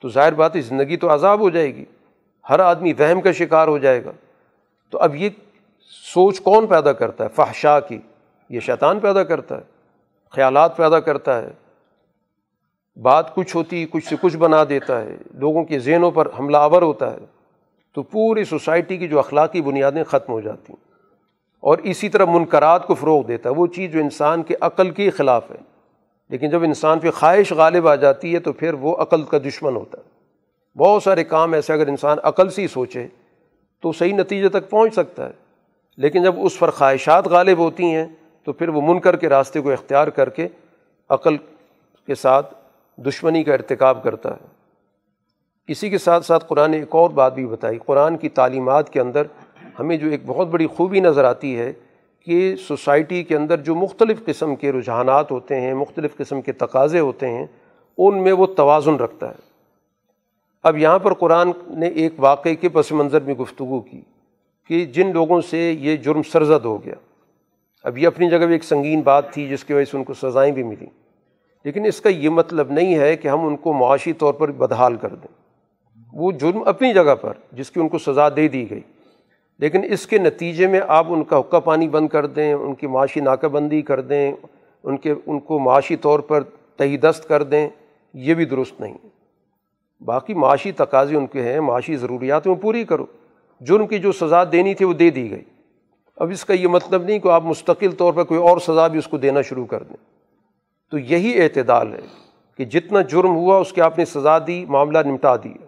تو ظاہر بات ہے، زندگی تو عذاب ہو جائے گی۔ ہر آدمی وہم کا شکار ہو جائے گا۔ تو اب یہ سوچ کون پیدا کرتا ہے؟ فحشا کی۔ یہ شیطان پیدا کرتا ہے۔ خیالات پیدا کرتا ہے۔ بات کچھ ہوتی کچھ سے کچھ بنا دیتا ہے، لوگوں کے ذہنوں پر حملہ آور ہوتا ہے، تو پوری سوسائٹی کی جو اخلاقی بنیادیں ختم ہو جاتی ہیں۔ اور اسی طرح منقرات کو فروغ دیتا ہے، وہ چیز جو انسان کے عقل کے خلاف ہے۔ لیکن جب انسان پہ خواہش غالب آ جاتی ہے، تو پھر وہ عقل کا دشمن ہوتا ہے۔ بہت سارے کام ایسے، اگر انسان عقل سے ہی سوچے، تو صحیح نتیجے تک پہنچ سکتا ہے۔ لیکن جب اس پر خواہشات غالب ہوتی ہیں، تو پھر وہ من کر کے راستے کو اختیار کر کے عقل کے ساتھ دشمنی کا ارتکاب کرتا ہے۔ اسی کے ساتھ ساتھ قرآن نے ایک اور بات بھی بتائی۔ قرآن کی تعلیمات کے اندر ہمیں جو ایک بہت بڑی خوبی نظر آتی ہے کہ سوسائٹی کے اندر جو مختلف قسم کے رجحانات ہوتے ہیں، مختلف قسم کے تقاضے ہوتے ہیں، ان میں وہ توازن رکھتا ہے۔ اب یہاں پر قرآن نے ایک واقعے کے پس منظر میں گفتگو کی کہ جن لوگوں سے یہ جرم سرزد ہو گیا۔ اب یہ اپنی جگہ بھی ایک سنگین بات تھی جس کی وجہ سے ان کو سزائیں بھی ملیں۔ لیکن اس کا یہ مطلب نہیں ہے کہ ہم ان کو معاشی طور پر بدحال کر دیں۔ وہ جرم اپنی جگہ پر، جس کی ان کو سزا دے دی گئی۔ لیکن اس کے نتیجے میں آپ ان کا حقہ پانی بند کر دیں، ان کی معاشی ناکہ بندی کر دیں، ان کے، ان کو معاشی طور پر تہی دست کر دیں، یہ بھی درست نہیں۔ باقی معاشی تقاضے ان کے ہیں، معاشی ضروریات میں پوری کرو۔ جرم کی جو سزا دینی تھی وہ دے دی گئی۔ اب اس کا یہ مطلب نہیں کہ آپ مستقل طور پر کوئی اور سزا بھی اس کو دینا شروع کر دیں۔ تو یہی اعتدال ہے کہ جتنا جرم ہوا اس کے آپ نے سزا دی، معاملہ نمٹا دیا۔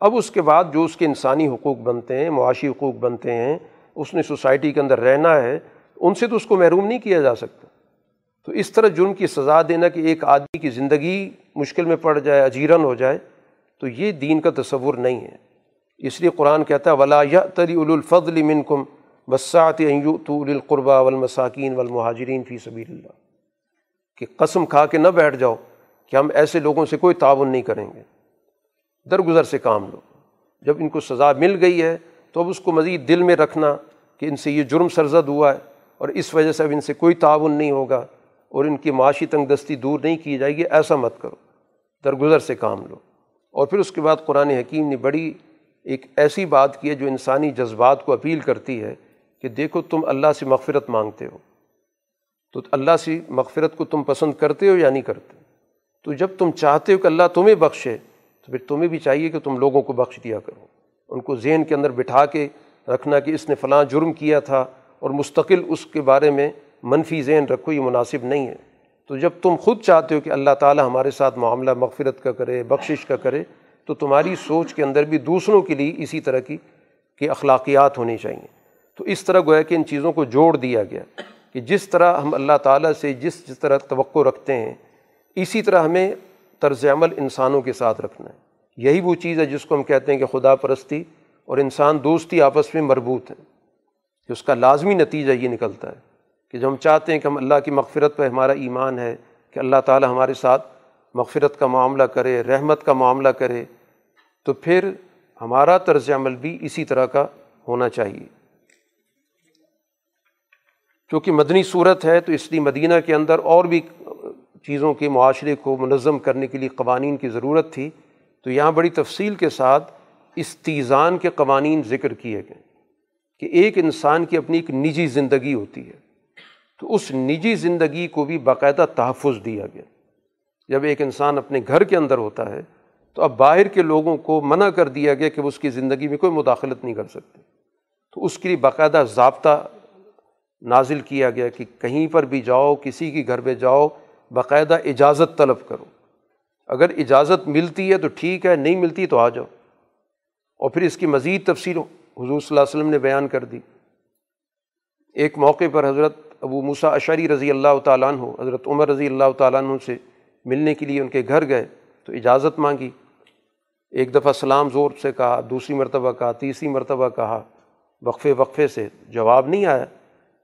اب اس کے بعد جو اس کے انسانی حقوق بنتے ہیں، معاشی حقوق بنتے ہیں، اس نے سوسائٹی کے اندر رہنا ہے، ان سے تو اس کو محروم نہیں کیا جا سکتا۔ تو اس طرح جرم کی سزا دینا کہ ایک آدمی کی زندگی مشکل میں پڑ جائے، اجیرن ہو جائے، تو یہ دین کا تصور نہیں ہے۔ اس لیے قرآن کہتا ہے، ولا یا تری الفضل من کم بسات تو القربہ والمساکین والمہاجرین فی سبیل اللہ کہ قسم کھا کے نہ بیٹھ جاؤ کہ ہم ایسے لوگوں سے کوئی تعاون نہیں کریں گے۔ درگزر سے کام لو۔ جب ان کو سزا مل گئی ہے تو اب اس کو مزید دل میں رکھنا کہ ان سے یہ جرم سرزد ہوا ہے اور اس وجہ سے اب ان سے کوئی تعاون نہیں ہوگا اور ان کی معاشی تنگ دستی دور نہیں کی جائے گی، ایسا مت کرو۔ درگزر سے کام لو۔ اور پھر اس کے بعد قرآن حکیم نے بڑی ایک ایسی بات کی ہے جو انسانی جذبات کو اپیل کرتی ہے کہ دیکھو تم اللہ سے مغفرت مانگتے ہو۔ تو اللہ سے مغفرت کو تم پسند کرتے ہو یا نہیں کرتے؟ تو جب تم چاہتے ہو کہ اللہ تمہیں بخشے، تو پھر تمہیں بھی چاہیے کہ تم لوگوں کو بخش دیا کرو۔ ان کو ذہن کے اندر بٹھا کے رکھنا کہ اس نے فلاں جرم کیا تھا اور مستقل اس کے بارے میں منفی ذہن رکھو، یہ مناسب نہیں ہے۔ تو جب تم خود چاہتے ہو کہ اللہ تعالیٰ ہمارے ساتھ معاملہ مغفرت کا کرے، بخشش کا کرے، تو تمہاری سوچ کے اندر بھی دوسروں کے لیے اسی طرح کی کہ اخلاقیات ہونی چاہئیں تو اس طرح گویا کہ ان چیزوں کو جوڑ دیا گیا۔ کہ جس طرح ہم اللہ تعالیٰ سے جس جس طرح توقع رکھتے ہیں، اسی طرح ہمیں طرز عمل انسانوں کے ساتھ رکھنا ہے۔ یہی وہ چیز ہے جس کو ہم کہتے ہیں کہ خدا پرستی اور انسان دوستی آپس میں مربوط ہیں۔ کہ اس کا لازمی نتیجہ یہ نکلتا ہے کہ جب ہم چاہتے ہیں کہ ہم اللہ کی مغفرت پہ ہمارا ایمان ہے، کہ اللہ تعالیٰ ہمارے ساتھ مغفرت کا معاملہ کرے، رحمت کا معاملہ کرے، تو پھر ہمارا طرز عمل بھی اسی طرح کا ہونا چاہیے۔ کیونکہ مدنی صورت ہے تو اس لیے مدینہ کے اندر اور بھی چیزوں کے معاشرے کو منظم کرنے کے لیے قوانین کی ضرورت تھی۔ تو یہاں بڑی تفصیل کے ساتھ استیزان کے قوانین ذکر کیے گئے کہ ایک انسان کی اپنی ایک نجی زندگی ہوتی ہے۔ تو اس نجی زندگی کو بھی باقاعدہ تحفظ دیا گیا۔ جب ایک انسان اپنے گھر کے اندر ہوتا ہے تو اب باہر کے لوگوں کو منع کر دیا گیا کہ وہ اس کی زندگی میں کوئی مداخلت نہیں کر سکتے۔ تو اس کے لیے باقاعدہ ضابطہ نازل کیا گیا کہ کہیں پر بھی جاؤ، کسی کے گھر میں جاؤ، باقاعدہ اجازت طلب کرو۔ اگر اجازت ملتی ہے تو ٹھیک ہے، نہیں ملتی تو آ جاؤ۔ اور پھر اس کی مزید تفصیل حضور صلی اللہ علیہ وسلم نے بیان کر دی۔ ایک موقع پر حضرت ابو موسا اشری رضی اللہ تعالیٰ عنہ، حضرت عمر رضی اللہ تعالیٰ عنہ سے ملنے کے لیے ان کے گھر گئے تو اجازت مانگی۔ ایک دفعہ سلام زور سے کہا، دوسری مرتبہ کہا، تیسری مرتبہ کہا، وقفے وقفے سے جواب نہیں آیا۔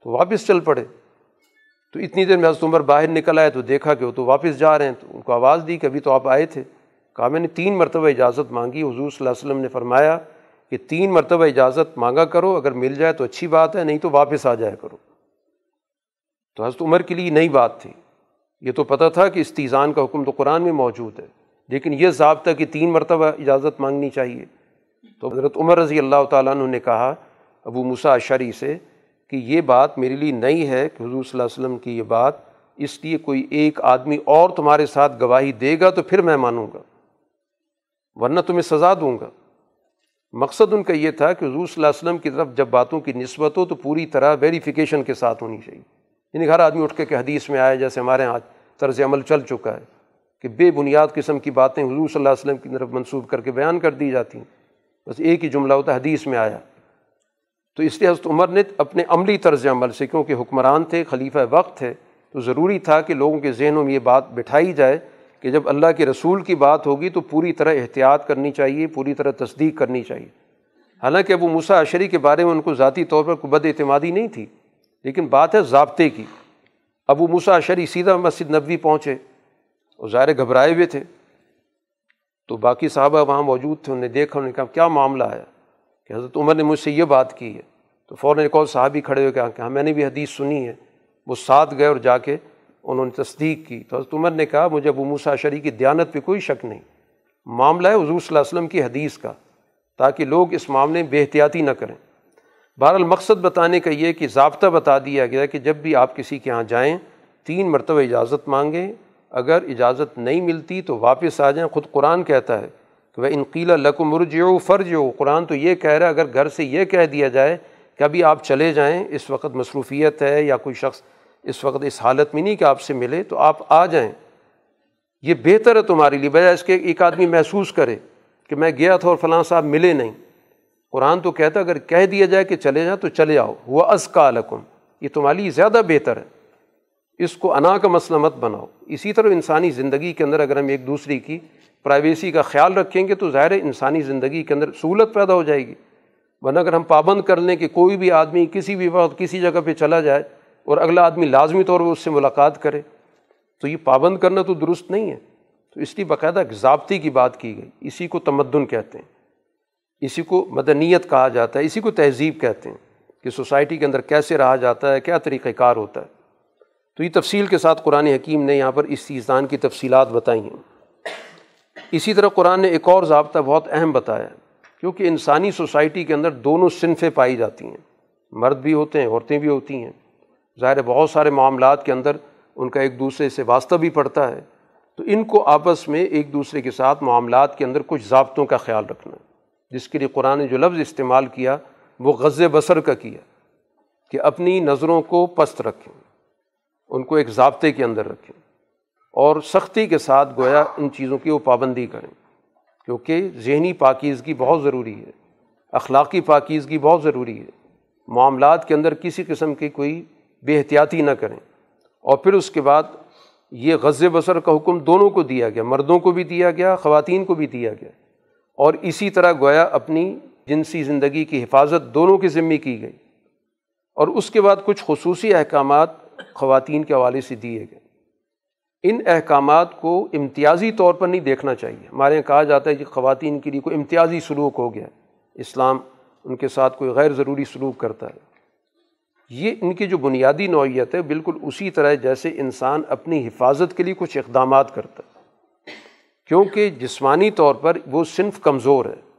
تو واپس چل پڑے۔ تو اتنی دیر میں حضرت عمر باہر نکل آئے تو دیکھا کہ وہ تو واپس جا رہے ہیں۔ تو ان کو آواز دی کہ ابھی تو آپ آئے تھے۔ کہا، میں نے تین مرتبہ اجازت مانگی۔ حضور صلی اللہ علیہ وسلم نے فرمایا کہ تین مرتبہ اجازت مانگا کرو، اگر مل جائے تو اچھی بات ہے، نہیں تو واپس آ جایا کرو۔ تو حضرت عمر کے لیے نئی بات تھی۔ یہ تو پتہ تھا کہ استیزان کا حکم تو قرآن میں موجود ہے، لیکن یہ ضابطہ کہ تین مرتبہ اجازت مانگنی چاہیے۔ تو حضرت عمر رضی اللہ تعالیٰ عنہ نے کہا، ابو مسا شری سے کہ یہ بات میرے لیے نئی ہے کہ حضور صلی اللہ علیہ وسلم کی یہ بات اس لیے کوئی ایک آدمی اور تمہارے ساتھ گواہی دے گا تو پھر میں مانوں گا، ورنہ تمہیں سزا دوں گا۔ مقصد ان کا یہ تھا کہ حضور صلی اللہ علیہ وسلم کی طرف جب باتوں کی نسبت ہو تو پوری طرح ویریفیکیشن کے ساتھ ہونی چاہیے۔ یعنی ہر آدمی اٹھ کے کہ حدیث میں آئے جیسے ہمارے یہاں طرز عمل چل چکا ہے کہ بے بنیاد قسم کی باتیں حضور صلی اللہ علیہ وسلم کی طرف منسوخ کر کے بیان کر دی جاتی ہیں۔ بس ایک ہی جملہ ہوتا ہے، حدیث میں آیا۔ تو اس لیے حضرت عمر نے اپنے عملی طرز عمل سے، کیونکہ حکمران تھے، خلیفہ وقت تھے، تو ضروری تھا کہ لوگوں کے ذہنوں میں یہ بات بٹھائی جائے کہ جب اللہ کے رسول کی بات ہوگی تو پوری طرح احتیاط کرنی چاہیے، پوری طرح تصدیق کرنی چاہیے۔ حالانکہ ابو مسا اشری کے بارے میں ان کو ذاتی طور پر کوئی بد اعتمادی نہیں تھی، لیکن بات ہے ضابطے کی۔ ابو مسا اشری سیدھا مسجد نبوی پہنچے اور ظاہر گھبرائے ہوئے تھے۔ تو باقی صحابہ وہاں موجود تھے، انہوں نے دیکھا، انہوں نے کہا، کیا معاملہ ہے؟ کہ حضرت عمر نے مجھ سے یہ بات کی ہے۔ تو فوراً ایک اور صحابی کھڑے ہوئے کہا ہاں، کہ ہاں میں نے بھی حدیث سنی ہے۔ وہ ساتھ گئے اور جا کے انہوں نے تصدیق کی۔ تو حضرت عمر نے کہا، مجھے ابو موسا شری کی دیانت پہ کوئی شک نہیں۔ معاملہ ہے حضور صلی اللہ علیہ وسلم کی حدیث کا، تاکہ لوگ اس معاملے میں بے احتیاطی نہ کریں۔ بہرحال مقصد بتانے کا یہ کہ ضابطہ بتا دیا گیا کہ جب بھی آپ کسی کے یہاں جائیں، تین مرتبہ اجازت مانگیں۔ اگر اجازت نہیں ملتی تو واپس آ جائیں۔ خود قرآن کہتا ہے کہ وہ انقیلا لکم مرج ہو فرج ہو قرآن تو یہ کہہ رہا ہے، اگر گھر سے یہ کہہ دیا جائے کہ ابھی آپ چلے جائیں، اس وقت مصروفیت ہے یا کوئی شخص اس وقت اس حالت میں نہیں کہ آپ سے ملے، تو آپ آ جائیں۔ یہ بہتر ہے تمہارے لیے، بجائے اس کے ایک آدمی محسوس کرے کہ میں گیا تھا اور فلاں صاحب ملے نہیں۔ قرآن تو کہتا اگر کہہ دیا جائے کہ چلے جائیں تو چلے آؤ۔ وہ از کا لکم یہ تمہارے لیے زیادہ بہتر ہے۔ اس کو انا کا مسئلہ مت بناؤ۔ اسی طرح انسانی زندگی کے اندر اگر ہم ایک دوسرے کی پرائیویسی کا خیال رکھیں گے تو ظاہر انسانی زندگی کے اندر سہولت پیدا ہو جائے گی۔ ورنہ اگر ہم پابند کر لیں کہ کوئی بھی آدمی کسی بھی وقت کسی جگہ پہ چلا جائے اور اگلا آدمی لازمی طور پر اس سے ملاقات کرے، تو یہ پابند کرنا تو درست نہیں ہے۔ تو اس لیے باقاعدہ ضابطے کی بات کی گئی۔ اسی کو تمدن کہتے ہیں۔ اسی کو مدنیت کہا جاتا ہے۔ اسی کو تہذیب کہتے ہیں کہ سوسائٹی کے اندر کیسے رہا جاتا ہے، کیا طریقۂ کار ہوتا ہے۔ تو یہ تفصیل کے ساتھ قرآن حکیم نے یہاں پر اس سیزان کی تفصیلات بتائی ہیں۔ اسی طرح قرآن نے ایک اور ضابطہ بہت اہم بتایا کیونکہ انسانی سوسائٹی کے اندر دونوں صنفیں پائی جاتی ہیں۔ مرد بھی ہوتے ہیں، عورتیں بھی ہوتی ہیں۔ ظاہر بہت سارے معاملات کے اندر ان کا ایک دوسرے سے واسطہ بھی پڑتا ہے۔ تو ان کو آپس میں ایک دوسرے کے ساتھ معاملات کے اندر کچھ ضابطوں کا خیال رکھنا جس کے لیے قرآن نے جو لفظ استعمال کیا، وہ غز بسر کا کیا، کہ اپنی نظروں کو پست رکھیں۔ ان کو ایک ضابطے کے اندر رکھیں اور سختی کے ساتھ گویا ان چیزوں کی وہ پابندی کریں، کیونکہ ذہنی پاکیزگی بہت ضروری ہے، اخلاقی پاکیزگی بہت ضروری ہے۔ معاملات کے اندر کسی قسم کی کوئی بے احتیاطی نہ کریں۔ اور پھر اس کے بعد یہ غز بسر کا حکم دونوں کو دیا گیا، مردوں کو بھی دیا گیا، خواتین کو بھی دیا گیا۔ اور اسی طرح گویا اپنی جنسی زندگی کی حفاظت دونوں کے ذمے کی گئی۔ اور اس کے بعد کچھ خصوصی احکامات خواتین کے حوالے سے دیے گئے ان احکامات کو امتیازی طور پر نہیں دیکھنا چاہیے۔ ہمارے یہاں کہا جاتا ہے کہ خواتین کے لیے کوئی امتیازی سلوک ہو گیا۔ اسلام ان کے ساتھ کوئی غیر ضروری سلوک کرتا ہے۔ یہ ان کی جو بنیادی نوعیت ہے، بالکل اسی طرح جیسے انسان اپنی حفاظت کے لیے کچھ اقدامات کرتا ہے۔ کیونکہ جسمانی طور پر وہ صنف کمزور ہے۔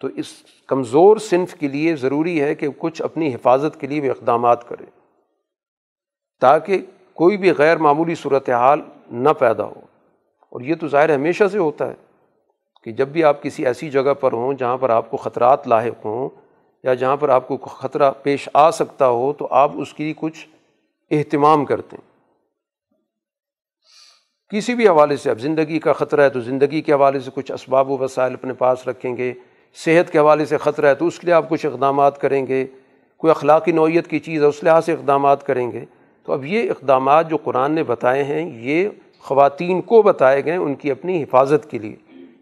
تو اس کمزور صنف کے لیے ضروری ہے کہ کچھ اپنی حفاظت کے لیے وہ اقدامات کرے۔ تاکہ کوئی بھی غیر معمولی صورت حال نہ پیدا ہو۔ اور یہ تو ظاہر ہمیشہ سے ہوتا ہے کہ جب بھی آپ کسی ایسی جگہ پر ہوں جہاں پر آپ کو خطرات لاحق ہوں یا جہاں پر آپ کو خطرہ پیش آ سکتا ہو تو آپ اس کی کچھ اہتمام کرتے ہیں۔ کسی بھی حوالے سے اب زندگی کا خطرہ ہے تو زندگی کے حوالے سے کچھ اسباب و وسائل اپنے پاس رکھیں گے۔ صحت کے حوالے سے خطرہ ہے تو اس کے لیے آپ کچھ اقدامات کریں گے۔ کوئی اخلاقی نوعیت کی چیز ہے اس لحاظ سے اقدامات کریں گے۔ تو اب یہ اقدامات جو قرآن نے بتائے ہیں، یہ خواتین کو بتائے گئے ان کی اپنی حفاظت کے لیے۔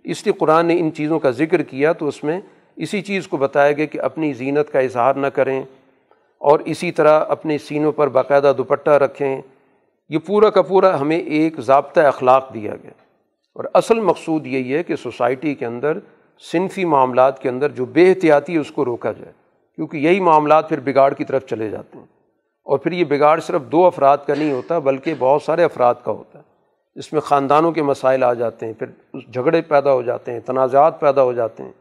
اس لیے قرآن نے ان چیزوں کا ذکر کیا تو اس میں اسی چیز کو بتایا گیا کہ اپنی زینت کا اظہار نہ کریں اور اسی طرح اپنے سینوں پر باقاعدہ دوپٹہ رکھیں۔ یہ پورا کا پورا ہمیں ایک ضابطۂ اخلاق دیا گیا۔ اور اصل مقصود یہی ہے کہ سوسائٹی کے اندر، صنفی معاملات کے اندر جو بے احتیاطی ہے، اس کو روکا جائے۔ کیونکہ یہی معاملات پھر بگاڑ کی طرف چلے جاتے ہیں۔ اور پھر یہ بگاڑ صرف دو افراد کا نہیں ہوتا بلکہ بہت سارے افراد کا ہوتا ہے۔ اس میں خاندانوں کے مسائل آ جاتے ہیں، پھر اس جھگڑے پیدا ہو جاتے ہیں، تنازعات پیدا ہو جاتے ہیں۔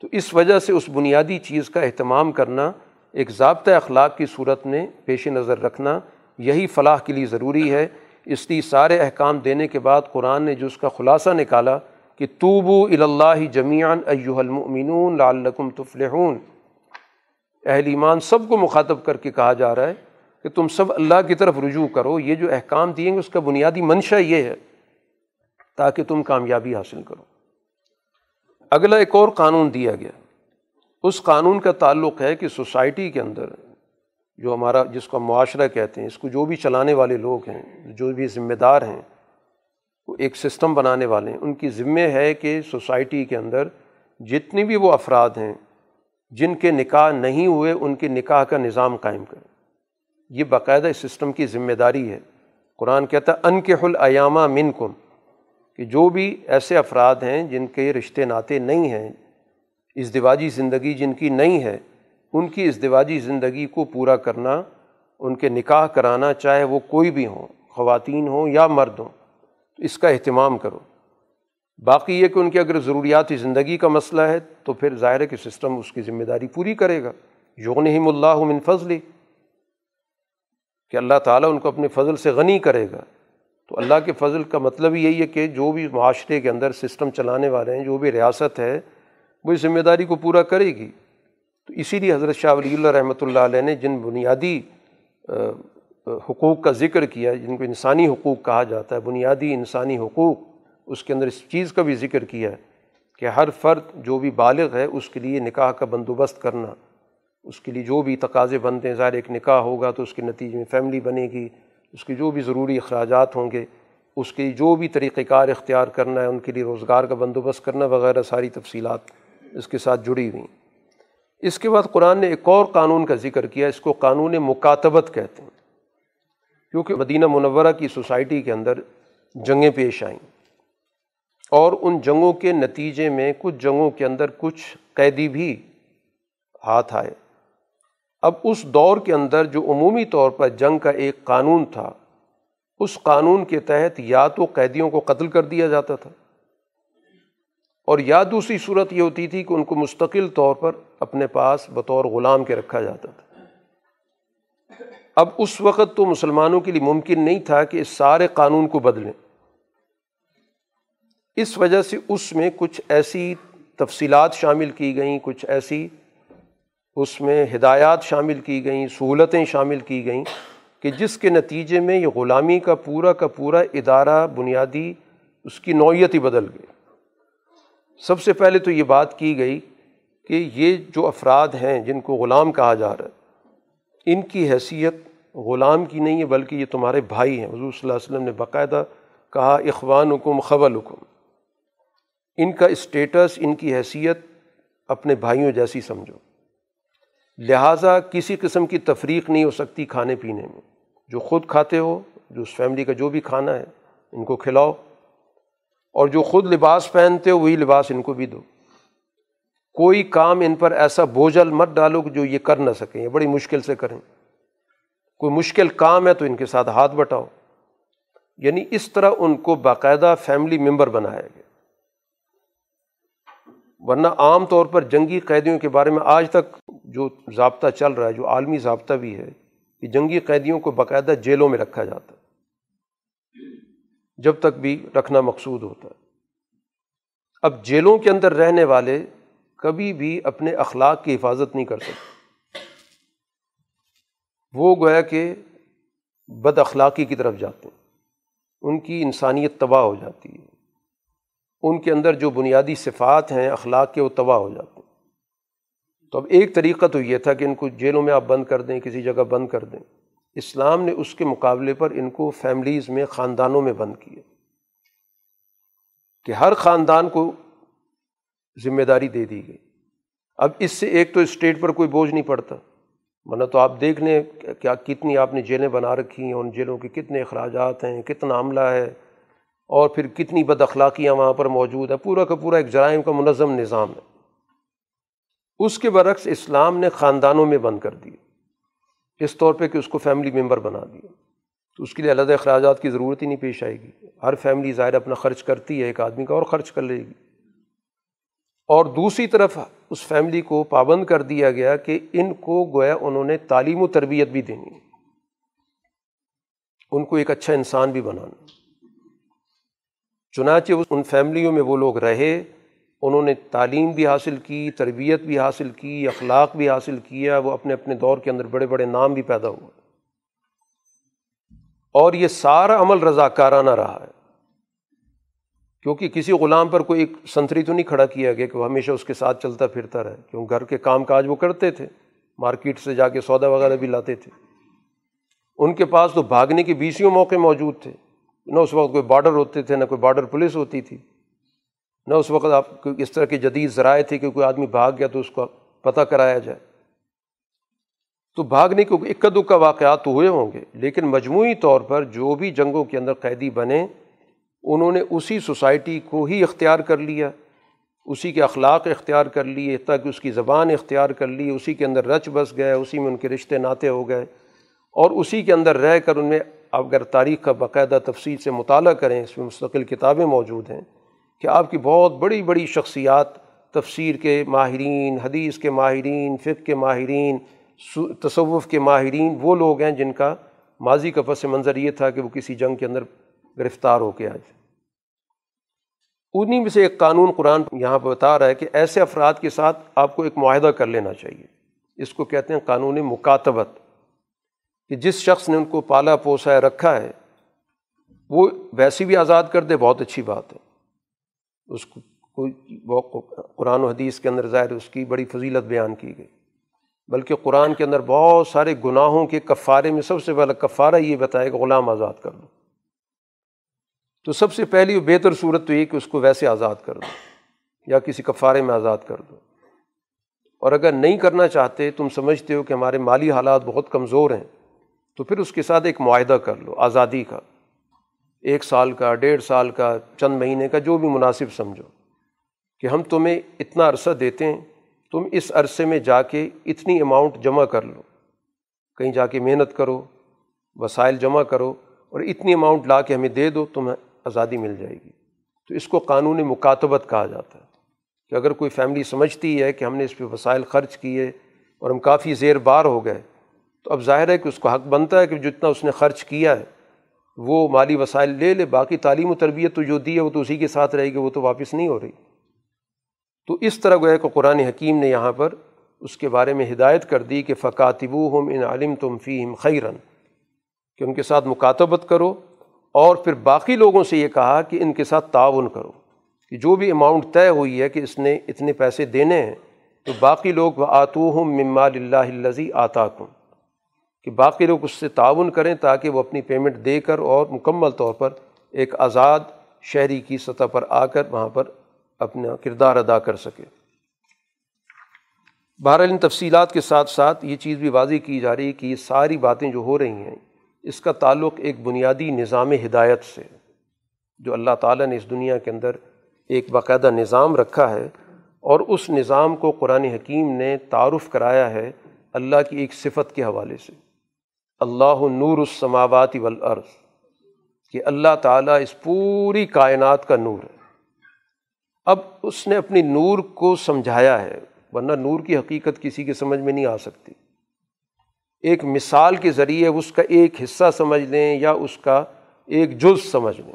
تو اس وجہ سے اس بنیادی چیز کا اہتمام کرنا، ایک ضابطۂ اخلاق کی صورت میں پیش نظر رکھنا، یہی فلاح کے لیے ضروری ہے۔ اس لیے سارے احکام دینے کے بعد قرآن نے جو اس کا خلاصہ نکالا کہ توبو الا جمیان ایوہ المؤمنون لعلکم تفلحون۔ اہل ایمان سب کو مخاطب کر کے کہا جا رہا ہے کہ تم سب اللہ کی طرف رجوع کرو، یہ جو احکام دیے گے اس کا بنیادی منشا یہ ہے تاکہ تم کامیابی حاصل کرو۔ اگلا ایک اور قانون دیا گیا۔ اس قانون کا تعلق ہے کہ سوسائٹی کے اندر جو ہمارا، جس کو معاشرہ کہتے ہیں، اس کو جو بھی چلانے والے لوگ ہیں، جو بھی ذمہ دار ہیں، وہ ایک سسٹم بنانے والے ہیں، ان کی ذمے ہے کہ سوسائٹی کے اندر جتنی بھی وہ افراد ہیں، جن کے نکاح نہیں ہوئے، ان کے نکاح کا نظام قائم کریں۔ یہ باقاعدہ اس سسٹم کی ذمہ داری ہے۔ قرآن کہتا ہے ان کے الایامہ من کم کہ جو بھی ایسے افراد ہیں جن کے رشتے ناطے نہیں ہیں ازدواجی زندگی جن کی نہیں ہے، ان کی ازدواجی زندگی کو پورا کرنا، ان کے نکاح کرانا، چاہے وہ کوئی بھی ہوں، خواتین ہوں یا مرد ہوں تو اس کا اہتمام کرو۔ باقی یہ کہ ان کی اگر ضروریاتی زندگی کا مسئلہ ہے، تو پھر ظاہر ہے کہ سسٹم اس کی ذمہ داری پوری کرے گا۔ یغنہم اللہ من فضلی کہ اللہ تعالیٰ ان کو اپنے فضل سے غنی کرے گا۔ تو اللہ کے فضل کا مطلب یہی ہے کہ جو بھی معاشرے کے اندر سسٹم چلانے والے ہیں، جو بھی ریاست ہے، وہ اس ذمہ داری کو پورا کرے گی۔ تو اسی لیے حضرت شاہ ولی اللہ رحمۃ اللہ علیہ نے جن بنیادی حقوق کا ذکر کیا، جن کو انسانی حقوق کہا جاتا ہے، بنیادی انسانی حقوق، اس کے اندر اس چیز کا بھی ذکر کیا ہے کہ ہر فرد جو بھی بالغ ہے، اس کے لیے نکاح کا بندوبست کرنا۔ اس کے لیے جو بھی تقاضے بنتے ہیں، ظاہر ایک نکاح ہوگا تو اس کے نتیجے میں فیملی بنے گی، اس کے جو بھی ضروری اخراجات ہوں گے، اس کے جو بھی طریقۂ کار اختیار کرنا ہے، ان کے لیے روزگار کا بندوبست کرنا، وغیرہ ساری تفصیلات اس کے ساتھ جڑی ہوئی اس کے بعد قرآن نے ایک اور قانون کا ذکر کیا، اس کو قانون مکاتبت کہتے ہیں۔ کیونکہ مدینہ منورہ کی سوسائٹی کے اندر جنگیں پیش آئیں۔ اور ان جنگوں کے نتیجے میں کچھ جنگوں کے اندر کچھ قیدی بھی ہاتھ آئے۔ اب اس دور کے اندر جو عمومی طور پر جنگ کا ایک قانون تھا، اس قانون کے تحت یا تو قیدیوں کو قتل کر دیا جاتا تھا۔ اور یا دوسری صورت یہ ہوتی تھی کہ ان کو مستقل طور پر اپنے پاس بطور غلام کے رکھا جاتا تھا۔ اب اس وقت تو مسلمانوں کے لیے ممکن نہیں تھا کہ اس سارے قانون کو بدلیں۔ اس وجہ سے اس میں کچھ ایسی تفصیلات شامل کی گئیں، کچھ ایسی اس میں ہدایات شامل کی گئیں، سہولتیں شامل کی گئیں کہ جس کے نتیجے میں یہ غلامی کا پورا کا پورا ادارہ بنیادی اس کی نوعیت ہی بدل گئی۔ سب سے پہلے تو یہ بات کی گئی کہ یہ جو افراد ہیں جن کو غلام کہا جا رہا ہے، ان کی حیثیت غلام کی نہیں ہے، بلکہ یہ تمہارے بھائی ہیں۔ حضور صلی اللہ علیہ وسلم نے باقاعدہ کہا اخوان حکم خبل حکم ان کا اسٹیٹس ان کی حیثیت اپنے بھائیوں جیسی سمجھو۔ لہٰذا کسی قسم کی تفریق نہیں ہو سکتی کھانے پینے میں۔ جو خود کھاتے ہو، جو اس فیملی کا جو بھی کھانا ہے، ان کو کھلاؤ۔ اور جو خود لباس پہنتے ہو، وہی لباس ان کو بھی دو۔ کوئی کام ان پر ایسا بوجھل مت ڈالو کہ جو یہ کر نہ سکیں، یہ بڑی مشکل سے کریں۔ کوئی مشکل کام ہے تو ان کے ساتھ ہاتھ بٹاؤ۔ یعنی اس طرح ان کو باقاعدہ فیملی ممبر بنایا گیا۔ ورنہ عام طور پر جنگی قیدیوں کے بارے میں آج تک جو ضابطہ چل رہا ہے، جو عالمی ضابطہ بھی ہے کہ جنگی قیدیوں کو باقاعدہ جیلوں میں رکھا جاتا ہے، جب تک بھی رکھنا مقصود ہوتا ہے۔ اب جیلوں کے اندر رہنے والے کبھی بھی اپنے اخلاق کی حفاظت نہیں کر سکتے۔ وہ گویا کہ بد اخلاقی کی طرف جاتے ہیں، ان کی انسانیت تباہ ہو جاتی ہے۔ ان کے اندر جو بنیادی صفات ہیں، اخلاق کے، وہ تباہ ہو جاتے ہیں۔ تو اب ایک طریقہ تو یہ تھا کہ ان کو جیلوں میں آپ بند کر دیں، کسی جگہ بند کر دیں۔ اسلام نے اس کے مقابلے پر ان کو فیملیز میں، خاندانوں میں بند کیا۔ کہ ہر خاندان کو ذمہ داری دے دی گئی۔ اب اس سے ایک تو اسٹیٹ پر کوئی بوجھ نہیں پڑتا۔ ورنہ تو آپ دیکھ لیں کیا کتنی آپ نے جیلیں بنا رکھی ہیں، ان جیلوں کے کتنے اخراجات ہیں، کتنا عملہ ہے۔ اور پھر کتنی بد اخلاقیاں وہاں پر موجود ہیں۔ پورا کا پورا ایک جرائم کا منظم نظام ہے۔ اس کے برعکس اسلام نے خاندانوں میں بند کر دیا اس طور پہ کہ اس کو فیملی ممبر بنا دیا۔ تو اس کے لیے علیحدہ اخراجات کی ضرورت ہی نہیں پیش آئے گی۔ ہر فیملی ظاہر اپنا خرچ کرتی ہے، ایک آدمی کا اور خرچ کر لے گی۔ اور دوسری طرف اس فیملی کو پابند کر دیا گیا کہ ان کو گویا انہوں نے تعلیم و تربیت بھی دینی۔ ان کو ایک اچھا انسان بھی بنانا۔ چنانچہ ان فیملیوں میں وہ لوگ رہے، انہوں نے تعلیم بھی حاصل کی، تربیت بھی حاصل کی، اخلاق بھی حاصل کیا، وہ اپنے اپنے دور کے اندر بڑے بڑے نام بھی پیدا ہوئے۔ اور یہ سارا عمل رضاکارانہ رہا ہے۔ کیونکہ کسی غلام پر کوئی ایک سنتری تو نہیں کھڑا کیا گیا کہ وہ ہمیشہ اس کے ساتھ چلتا پھرتا رہے، کیوں گھر کے کام کاج وہ کرتے تھے، مارکیٹ سے جا کے سودا وغیرہ بھی لاتے تھے۔ ان کے پاس تو بھاگنے کے بیسیوں موقع موجود تھے۔ نہ اس وقت کوئی بارڈر ہوتے تھے، نہ کوئی بارڈر پولیس ہوتی تھی، نہ اس وقت آپ کو اس طرح کے جدید ذرائع تھے کہ کوئی آدمی بھاگ گیا تو اس کو پتہ کرایا جائے۔ تو بھاگنے کے اکا دکا واقعات تو ہوئے ہوں گے، لیکن مجموعی طور پر جو بھی جنگوں کے اندر قیدی بنے، انہوں نے اسی سوسائٹی کو ہی اختیار کر لیا، اسی کے اخلاق اختیار کر لیے، تاکہ اس کی زبان اختیار کر لی، اسی کے اندر رچ بس گئے، اسی میں ان کے رشتے ناطے ہو گئے، اور اسی کے اندر رہ کر ان میں آپ اگر تاریخ کا باقاعدہ تفصیل سے مطالعہ کریں، اس میں مستقل کتابیں موجود ہیں کہ آپ کی بہت بڑی بڑی شخصیات، تفسیر کے ماہرین، حدیث کے ماہرین، فقہ کے ماہرین تصوف کے ماہرین، وہ لوگ ہیں جن کا ماضی کا پس منظر یہ تھا کہ وہ کسی جنگ کے اندر گرفتار ہو کے آج انہیں میں سے ایک قانون قرآن یہاں پہ بتا رہا ہے کہ ایسے افراد کے ساتھ آپ کو ایک معاہدہ کر لینا چاہیے۔ اس کو کہتے ہیں قانون مکاتبت۔ کہ جس شخص نے ان کو پالا پوسا ہے، رکھا ہے، وہ ویسی بھی آزاد کر دے، بہت اچھی بات ہے۔ اس کو کوئی قرآن و حدیث کے اندر ظاہر اس کی بڑی فضیلت بیان کی گئی۔ بلکہ قرآن کے اندر بہت سارے گناہوں کے کفارے میں سب سے پہلا کفارہ یہ بتایا کہ غلام آزاد کر دو۔ تو سب سے پہلی بہتر صورت تو یہ کہ اس کو ویسے آزاد کر دو، یا کسی کفارے میں آزاد کر دو۔ اور اگر نہیں کرنا چاہتے، تم سمجھتے ہو کہ ہمارے مالی حالات بہت کمزور ہیں۔ تو پھر اس کے ساتھ ایک معاہدہ کر لو، آزادی کا، ایک سال کا، ڈیڑھ سال کا، چند مہینے کا، جو بھی مناسب سمجھو کہ ہم تمہیں اتنا عرصہ دیتے ہیں، تم اس عرصے میں جا کے اتنی اماؤنٹ جمع کر لو۔ کہیں جا کے محنت کرو، وسائل جمع کرو اور اتنی اماؤنٹ لا کے ہمیں دے دو، تمہیں آزادی مل جائے گی۔ تو اس کو قانونی مکاتبت کہا جاتا ہے کہ اگر کوئی فیملی سمجھتی ہے کہ ہم نے اس پہ وسائل خرچ کیے اور ہم کافی زیر بار ہو گئے تو اب ظاہر ہے کہ اس کو حق بنتا ہے کہ جتنا اس نے خرچ کیا ہے، وہ مالی وسائل لے لے، باقی تعلیم و تربیت تو جو دی ہے وہ تو اسی کے ساتھ رہے گی، وہ تو واپس نہیں ہو رہی۔ تو اس طرح گویا کہ قرآن حکیم نے یہاں پر اس کے بارے میں ہدایت کر دی کہ فقاتب ہم ان عالم تم فیم خیرن کہ ان کے ساتھ مکاتبت کرو اور پھر باقی لوگوں سے یہ کہا کہ ان کے ساتھ تعاون کرو۔ کہ جو بھی اماؤنٹ طے ہوئی ہے کہ اس نے اتنے پیسے دینے ہیں، تو باقی لوگ وہ آتو ہوں ممال اللہ الزی آتا کم کہ باقی لوگ اس سے تعاون کریں تاکہ وہ اپنی پیمنٹ دے کر اور مکمل طور پر ایک آزاد شہری کی سطح پر آ کر وہاں پر اپنا کردار ادا کر سکے۔ بہرحال ان تفصیلات کے ساتھ ساتھ یہ چیز بھی واضح کی جا رہی ہے کہ یہ ساری باتیں جو ہو رہی ہیں، اس کا تعلق ایک بنیادی نظام ہدایت سے، جو اللہ تعالیٰ نے اس دنیا کے اندر ایک باقاعدہ نظام رکھا ہے اور اس نظام کو قرآن حکیم نے تعارف کرایا ہے اللہ کی ایک صفت کے حوالے سے۔ اللہ نور السماوات والارض، کہ اللہ تعالیٰ اس پوری کائنات کا نور ہے۔ اب اس نے اپنی نور کو سمجھایا ہے، ورنہ نور کی حقیقت کسی کے سمجھ میں نہیں آ سکتی۔ ایک مثال کے ذریعے اس کا ایک حصہ سمجھ لیں یا اس کا ایک جز سمجھ لیں۔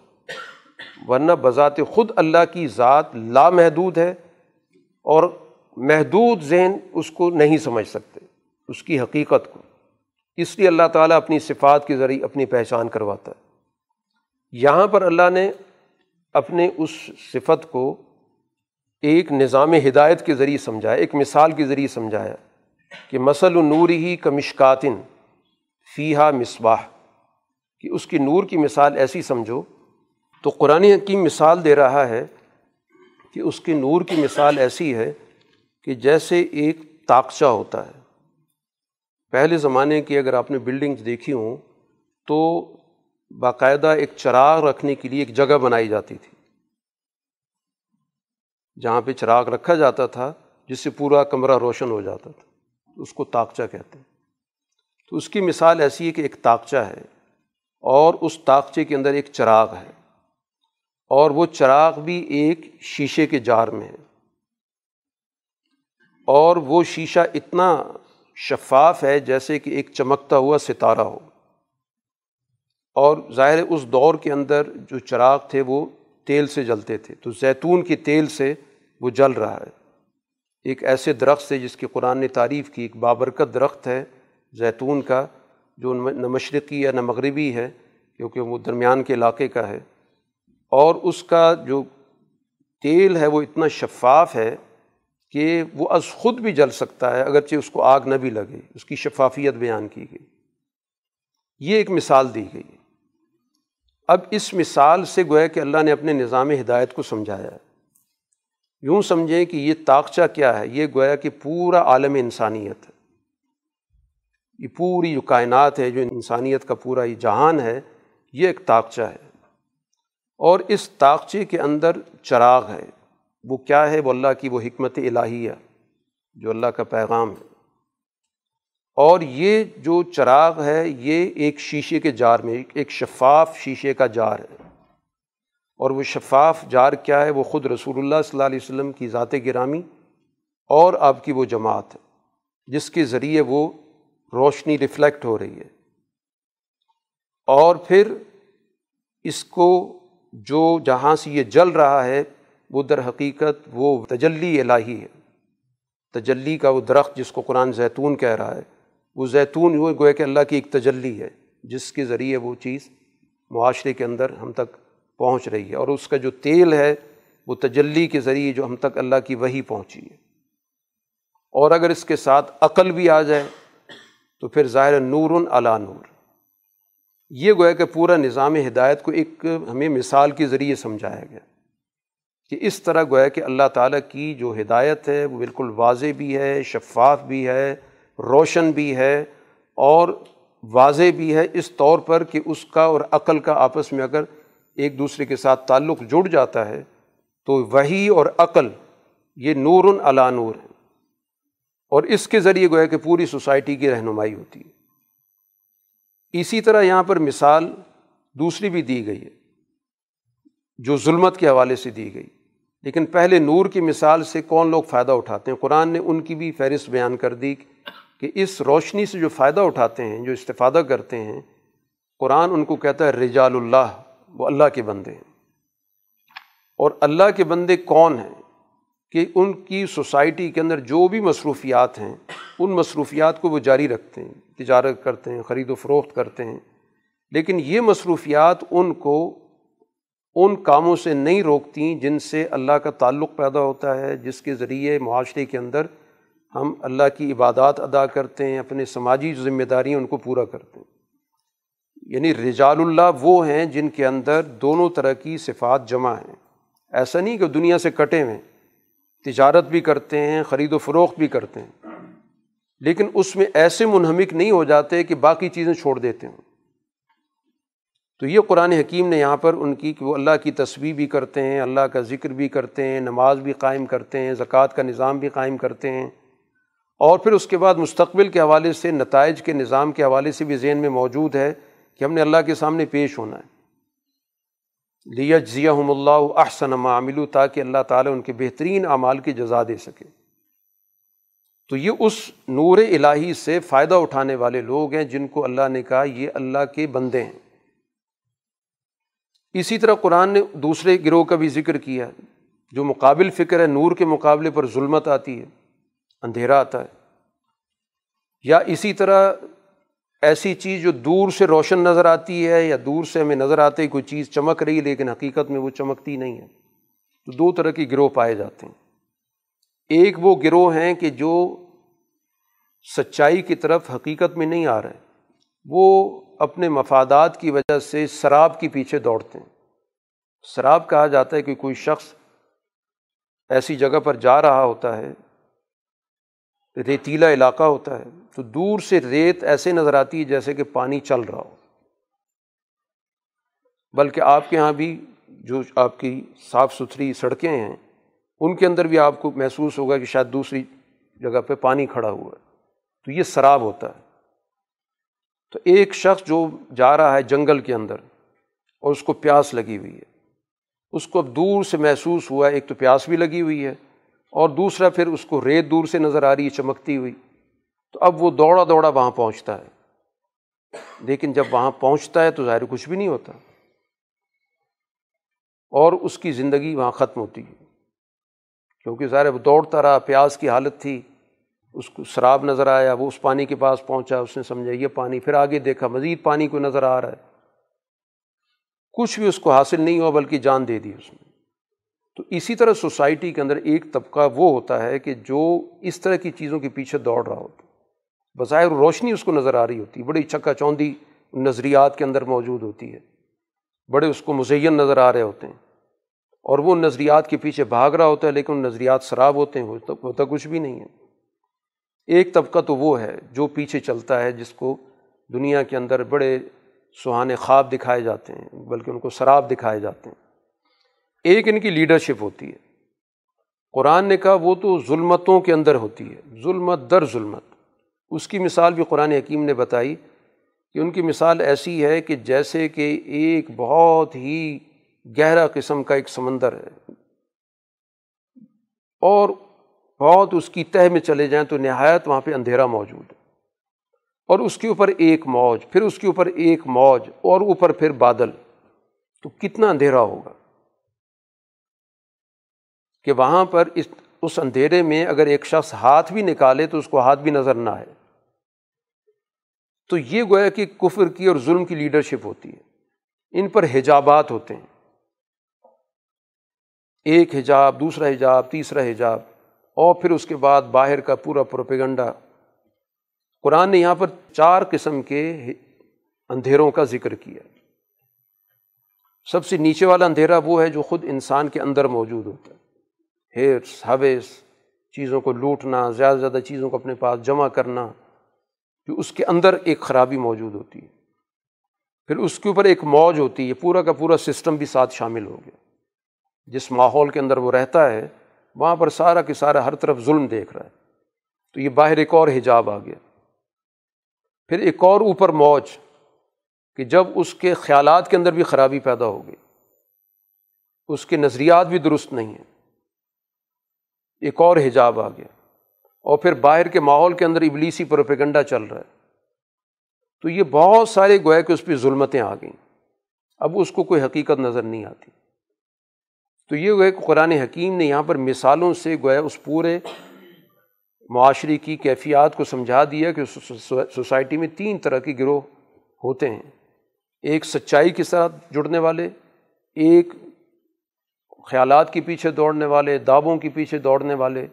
ورنہ بذات خود اللہ کی ذات لامحدود ہے اور محدود ذہن اس کو نہیں سمجھ سکتے، اس کی حقیقت کو۔ اس لیے اللہ تعالیٰ اپنی صفات کے ذریعے اپنی پہچان کرواتا ہے۔ یہاں پر اللہ نے اپنے اس صفت کو ایک نظام ہدایت کے ذریعے سمجھایا، ایک مثال کے ذریعے سمجھایا کہ مسل نور ہی کا مشکاتن فیحہ مصباح۔ کہ اس کی نور کی مثال ایسی سمجھو، تو قرآن کی مثال دے رہا ہے کہ اس کی نور کی مثال ایسی ہے کہ جیسے ایک تاکچہ ہوتا ہے۔ پہلے زمانے کی اگر آپ نے بلڈنگس دیکھی ہوں، تو باقاعدہ ایک چراغ رکھنے کے لیے ایک جگہ بنائی جاتی تھی، جہاں پہ چراغ رکھا جاتا تھا، جس سے پورا کمرہ روشن ہو جاتا تھا، اس کو تاکچہ کہتے ہیں۔ تو اس کی مثال ایسی ہے کہ ایک تاکچہ ہے، اور اس تاکچے کے اندر ایک چراغ ہے، اور وہ چراغ بھی ایک شیشے کے جار میں ہے۔ اور وہ شیشہ اتنا شفاف ہے جیسے کہ ایک چمکتا ہوا ستارہ ہو۔ اور ظاہر اس دور کے اندر جو چراغ تھے وہ تیل سے جلتے تھے۔ تو زیتون کے تیل سے وہ جل رہا ہے۔ ایک ایسے درخت سے جس کی قرآن نے تعریف کی، ایک بابرکت درخت ہے زیتون کا، جو نہ مشرقی یا نہ مغربی ہے، کیونکہ وہ درمیان کے علاقے کا ہے۔ اور اس کا جو تیل ہے وہ اتنا شفاف ہے کہ وہ از خود بھی جل سکتا ہے اگرچہ اس کو آگ نہ بھی لگے، اس کی شفافیت بیان کی گئی۔ یہ ایک مثال دی گئی۔ اب اس مثال سے گویا کہ اللہ نے اپنے نظام ہدایت کو سمجھایا ہے۔ یوں سمجھیں کہ یہ طاقچہ کیا ہے، یہ گویا کہ پورا عالم انسانیت ہے۔ یہ پوری جو کائنات ہے، جو انسانیت کا پورا یہ جہان ہے، یہ ایک طاقچہ ہے۔ اور اس طاقچے کے اندر چراغ ہے۔ وہ کیا ہے؟ وہ اللہ کی وہ حکمت الہیہ جو اللہ کا پیغام ہے۔ اور یہ جو چراغ ہے، یہ ایک شیشے کے جار میں، ایک شفاف شیشے کا جار ہے۔ اور وہ شفاف جار کیا ہے؟ وہ خود رسول اللہ صلی اللہ علیہ وسلم کی ذات گرامی اور آپ کی وہ جماعت ہے، جس کے ذریعے وہ روشنی ریفلیکٹ ہو رہی ہے۔ اور پھر اس کو جو جہاں سے یہ جل رہا ہے وہ در حقیقت وہ تجلی الہی ہے۔ تجلی کا وہ درخت جس کو قرآن زیتون کہہ رہا ہے، وہ زیتون وہ گویا کہ اللہ کی ایک تجلی ہے، جس کے ذریعے وہ چیز معاشرے کے اندر ہم تک پہنچ رہی ہے۔ اور اس کا جو تیل ہے، وہ تجلی کے ذریعے جو ہم تک اللہ کی وہی پہنچی ہے۔ اور اگر اس کے ساتھ عقل بھی آ جائے، تو پھر ظاہر نور علا نور۔ یہ گویا کہ پورا نظام ہدایت کو ایک ہمیں مثال کے ذریعے سمجھایا گیا۔ کہ اس طرح گویا کہ اللہ تعالیٰ کی جو ہدایت ہے وہ بالکل واضح بھی ہے، شفاف بھی ہے، روشن بھی ہے اور واضح بھی ہے اس طور پر کہ اس کا اور عقل کا آپس میں اگر ایک دوسرے کے ساتھ تعلق جڑ جاتا ہے تو وہی اور عقل یہ نور علا نور ہے اور اس کے ذریعے گویا کہ پوری سوسائٹی کی رہنمائی ہوتی ہے۔ اسی طرح یہاں پر مثال دوسری بھی دی گئی ہے۔ جو ظلمت کے حوالے سے دی گئی۔ لیکن پہلے نور کی مثال سے کون لوگ فائدہ اٹھاتے ہیں؟ قرآن نے ان کی بھی فہرست بیان کر دی کہ اس روشنی سے جو فائدہ اٹھاتے ہیں، جو استفادہ کرتے ہیں، قرآن ان کو کہتا ہے رجال اللہ، وہ اللہ کے بندے ہیں۔ اور اللہ کے بندے کون ہیں؟ کہ ان کی سوسائٹی کے اندر جو بھی مصروفیات ہیں، ان مصروفیات کو وہ جاری رکھتے ہیں، تجارت کرتے ہیں، خرید و فروخت کرتے ہیں۔ لیکن یہ مصروفیات ان کو ان کاموں سے نہیں روکتی جن سے اللہ کا تعلق پیدا ہوتا ہے، جس کے ذریعے معاشرے کے اندر ہم اللہ کی عبادات ادا کرتے ہیں، اپنے سماجی ذمہ داریاں ان کو پورا کرتے ہیں۔ یعنی رجال اللہ وہ ہیں جن کے اندر دونوں طرح کی صفات جمع ہیں۔ ایسا نہیں کہ دنیا سے کٹے ہوئے تجارت بھی کرتے ہیں، خرید و فروخت بھی کرتے ہیں۔ لیکن اس میں ایسے منہمک نہیں ہو جاتے کہ باقی چیزیں چھوڑ دیتے ہیں تو یہ قرآن حکیم نے یہاں پر ان کی کہ وہ اللہ کی تصویر بھی کرتے ہیں، اللہ کا ذکر بھی کرتے ہیں، نماز بھی قائم کرتے ہیں، زکوٰۃ کا نظام بھی قائم کرتے ہیں۔ اور پھر اس کے بعد مستقبل کے حوالے سے، نتائج کے نظام کے حوالے سے بھی ذہن میں موجود ہے کہ ہم نے اللہ کے سامنے پیش ہونا ہے۔ لیا ضیاء اللہ احسن عامل تاکہ اللہ تعالیٰ ان کے بہترین اعمال کی جزا دے سکے۔ تو یہ اس نور الہی سے فائدہ اٹھانے والے لوگ ہیں جن کو اللہ نے کہا یہ اللہ کے بندے ہیں۔ اسی طرح قرآن نے دوسرے گروہ کا بھی ذکر کیا جو مقابل فکر ہے، نور کے مقابلے پر ظلمت آتی ہے، اندھیرا آتا ہے۔ یا اسی طرح ایسی چیز جو دور سے روشن نظر آتی ہے یا دور سے ہمیں نظر آتے، کوئی چیز چمک رہی ہے لیکن حقیقت میں وہ چمکتی نہیں ہے۔ تو دو طرح کے گروہ پائے جاتے ہیں۔ ایک وہ گروہ ہیں کہ جو سچائی کی طرف حقیقت میں نہیں آ رہے، وہ اپنے مفادات کی وجہ سے شراب کے پیچھے دوڑتے ہیں۔ شراب کہا جاتا ہے کہ کوئی شخص ایسی جگہ پر جا رہا ہوتا ہے، ریتیلا علاقہ ہوتا ہے، تو دور سے ریت ایسے نظر آتی ہے جیسے کہ پانی چل رہا ہو۔ بلکہ آپ کے یہاں بھی جو آپ کی صاف ستھری سڑکیں ہیں، ان کے اندر بھی آپ کو محسوس ہوگا کہ شاید دوسری جگہ پہ پانی کھڑا ہوا ہے۔ تو یہ شراب ہوتا ہے۔ تو ایک شخص جو جا رہا ہے جنگل کے اندر اور اس کو پیاس لگی ہوئی ہے۔ اس کو اب دور سے محسوس ہوا ہے ایک تو پیاس بھی لگی ہوئی ہے اور دوسرا پھر اس کو ریت دور سے نظر آ رہی ہے، چمکتی ہوئی۔ تو اب وہ دوڑا دوڑا وہاں پہنچتا ہے۔ لیکن جب وہاں پہنچتا ہے تو ظاہر کچھ بھی نہیں ہوتا۔ اور اس کی زندگی وہاں ختم ہوتی ہے۔ کیونکہ ظاہر وہ دوڑتا رہا، پیاس کی حالت تھی۔ اس کو شراب نظر آیا، وہ اس پانی کے پاس پہنچا، اس نے سمجھا، یہ پانی، پھر آگے دیکھا، مزید پانی کو نظر آ رہا ہے۔ کچھ بھی اس کو حاصل نہیں ہوا، بلکہ جان دے دی اس نے۔ تو اسی طرح سوسائٹی کے اندر ایک طبقہ وہ ہوتا ہے کہ جو اس طرح کی چیزوں کے پیچھے دوڑ رہا ہوتا ہے۔ بظاہر روشنی اس کو نظر آ رہی ہوتی ہے بڑی چکا چوندی نظریات کے اندر موجود ہوتی ہے۔ بڑے اس کو مزین نظر آ رہے ہوتے ہیں۔ اور وہ نظریات کے پیچھے بھاگ رہا ہوتا ہے، لیکن نظریات شراب ہوتے ہیں ہوتا کچھ بھی نہیں ہے۔ ایک طبقہ تو وہ ہے جو پیچھے چلتا ہے، جس کو دنیا کے اندر بڑے سہانے خواب دکھائے جاتے ہیں، بلکہ ان کو شراب دکھائے جاتے ہیں۔ ایک ان کی لیڈرشپ ہوتی ہے۔ قرآن نے کہا، وہ تو ظلمتوں کے اندر ہوتی ہے۔ ظلمت در ظلمت۔ اس کی مثال بھی قرآن حکیم نے بتائی کہ ان کی مثال ایسی ہے کہ جیسے کہ ایک بہت ہی گہرا قسم کا ایک سمندر ہے۔ اور بہت اس کی تہ میں چلے جائیں تو نہایت وہاں پہ اندھیرا موجود ہے۔ اور اس کے اوپر ایک موج، پھر اس کے اوپر ایک موج، اور اوپر پھر بادل۔ تو کتنا اندھیرا ہوگا؟ کہ وہاں پر اس اس اندھیرے میں اگر ایک شخص ہاتھ بھی نکالے تو اس کو ہاتھ بھی نظر نہ آئے۔ تو یہ گویا کہ کفر کی اور ظلم کی لیڈرشپ ہوتی ہے۔ ان پر حجابات ہوتے ہیں۔ ایک حجاب، دوسرا حجاب، تیسرا حجاب۔ اور پھر اس کے بعد باہر کا پورا پروپیگنڈا۔ قرآن نے یہاں پر چار قسم کے اندھیروں کا ذکر کیا۔ سب سے نیچے والا اندھیرا وہ ہے جو خود انسان کے اندر موجود ہوتا ہے۔ ہیرس، حویس، چیزوں کو لوٹنا، زیادہ سے زیادہ چیزوں کو اپنے پاس جمع کرنا کہ اس کے اندر ایک خرابی موجود ہوتی ہے۔ پھر اس کے اوپر ایک موج ہوتی ہے، پورا کا پورا سسٹم بھی ساتھ شامل ہو گیا۔ جس ماحول کے اندر وہ رہتا ہے وہاں پر سارا کے سارا ہر طرف ظلم دیکھ رہا ہے۔ تو یہ باہر ایک اور حجاب آ گیا۔ پھر ایک اور اوپر موج کہ جب اس کے خیالات کے اندر بھی خرابی پیدا ہو گئی، اس کے نظریات بھی درست نہیں ہیں۔ ایک اور حجاب آ گیا۔ اور پھر باہر کے ماحول کے اندر ابلیسی پروپیگنڈا چل رہا ہے۔ تو یہ بہت سارے گویا کہ اس پہ ظلمتیں آ گئیں۔ اب اس کو کوئی حقیقت نظر نہیں آتی۔ تو یہ گویا کہ قرآن حکیم نے یہاں پر مثالوں سے گویا اس پورے معاشرے کی کیفیات کو سمجھا دیا کہ سوسائٹی میں تین طرح کے گروہ ہوتے ہیں۔ ایک سچائی کے ساتھ جڑنے والے، ایک خیالات کے پیچھے دوڑنے والے، دعووں کے پیچھے دوڑنے والے۔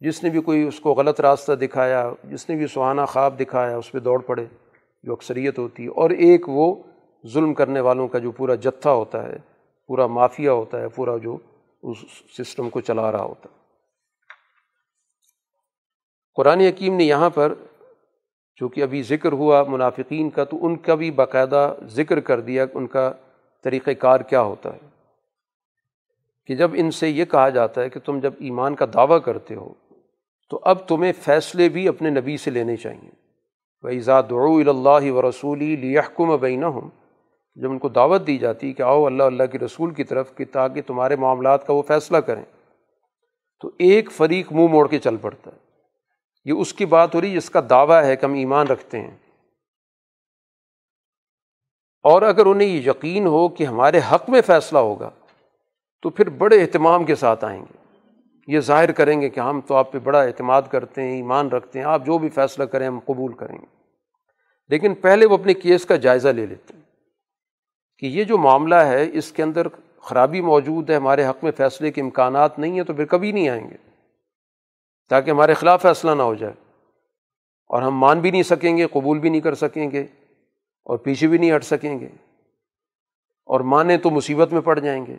جس نے بھی کوئی اس کو غلط راستہ دکھایا، جس نے بھی سہانا خواب دکھایا، اس پہ دوڑ پڑے، جو اکثریت ہوتی ہے۔ اور ایک وہ ظلم کرنے والوں کا جو پورا جتھا ہوتا ہے۔ پورا مافیا ہوتا ہے، پورا جو اس سسٹم کو چلا رہا ہوتا ہے۔ قرآن حکیم نے یہاں پر جو کہ ابھی ذکر ہوا منافقین کا، تو ان کا بھی باقاعدہ ذکر کر دیا ان کا طریقۂ کار کیا ہوتا ہے۔ کہ جب ان سے یہ کہا جاتا ہے کہ تم جب ایمان کا دعویٰ کرتے ہو، تو اب تمہیں فیصلے بھی اپنے نبی سے لینے چاہئیں ویزاد اللہ و رسولی لیحکم بین ہوں جب ان کو دعوت دی جاتی کہ آؤ اللہ اللہ کے رسول کی طرف کہ تاکہ تمہارے معاملات کا وہ فیصلہ کریں، تو ایک فریق منہ موڑ کے چل پڑتا ہے۔ یہ اس کی بات ہو رہی جس کا دعویٰ ہے کہ ہم ایمان رکھتے ہیں۔ اور اگر انہیں یہ یقین ہو کہ ہمارے حق میں فیصلہ ہوگا، تو پھر بڑے اہتمام کے ساتھ آئیں گے۔ یہ ظاہر کریں گے کہ ہم تو آپ پہ بڑا اعتماد کرتے ہیں، ایمان رکھتے ہیں، آپ جو بھی فیصلہ کریں ہم قبول کریں گے۔ لیکن پہلے وہ اپنے کیس کا جائزہ لے لیتے ہیں۔ کہ یہ جو معاملہ ہے، اس کے اندر خرابی موجود ہے، ہمارے حق میں فیصلے کے امکانات نہیں ہیں تو پھر کبھی نہیں آئیں گے۔ تاکہ ہمارے خلاف فیصلہ نہ ہو جائے۔ اور ہم مان بھی نہیں سکیں گے، قبول بھی نہیں کر سکیں گے، اور پیچھے بھی نہیں ہٹ سکیں گے۔ اور مانیں تو مصیبت میں پڑ جائیں گے۔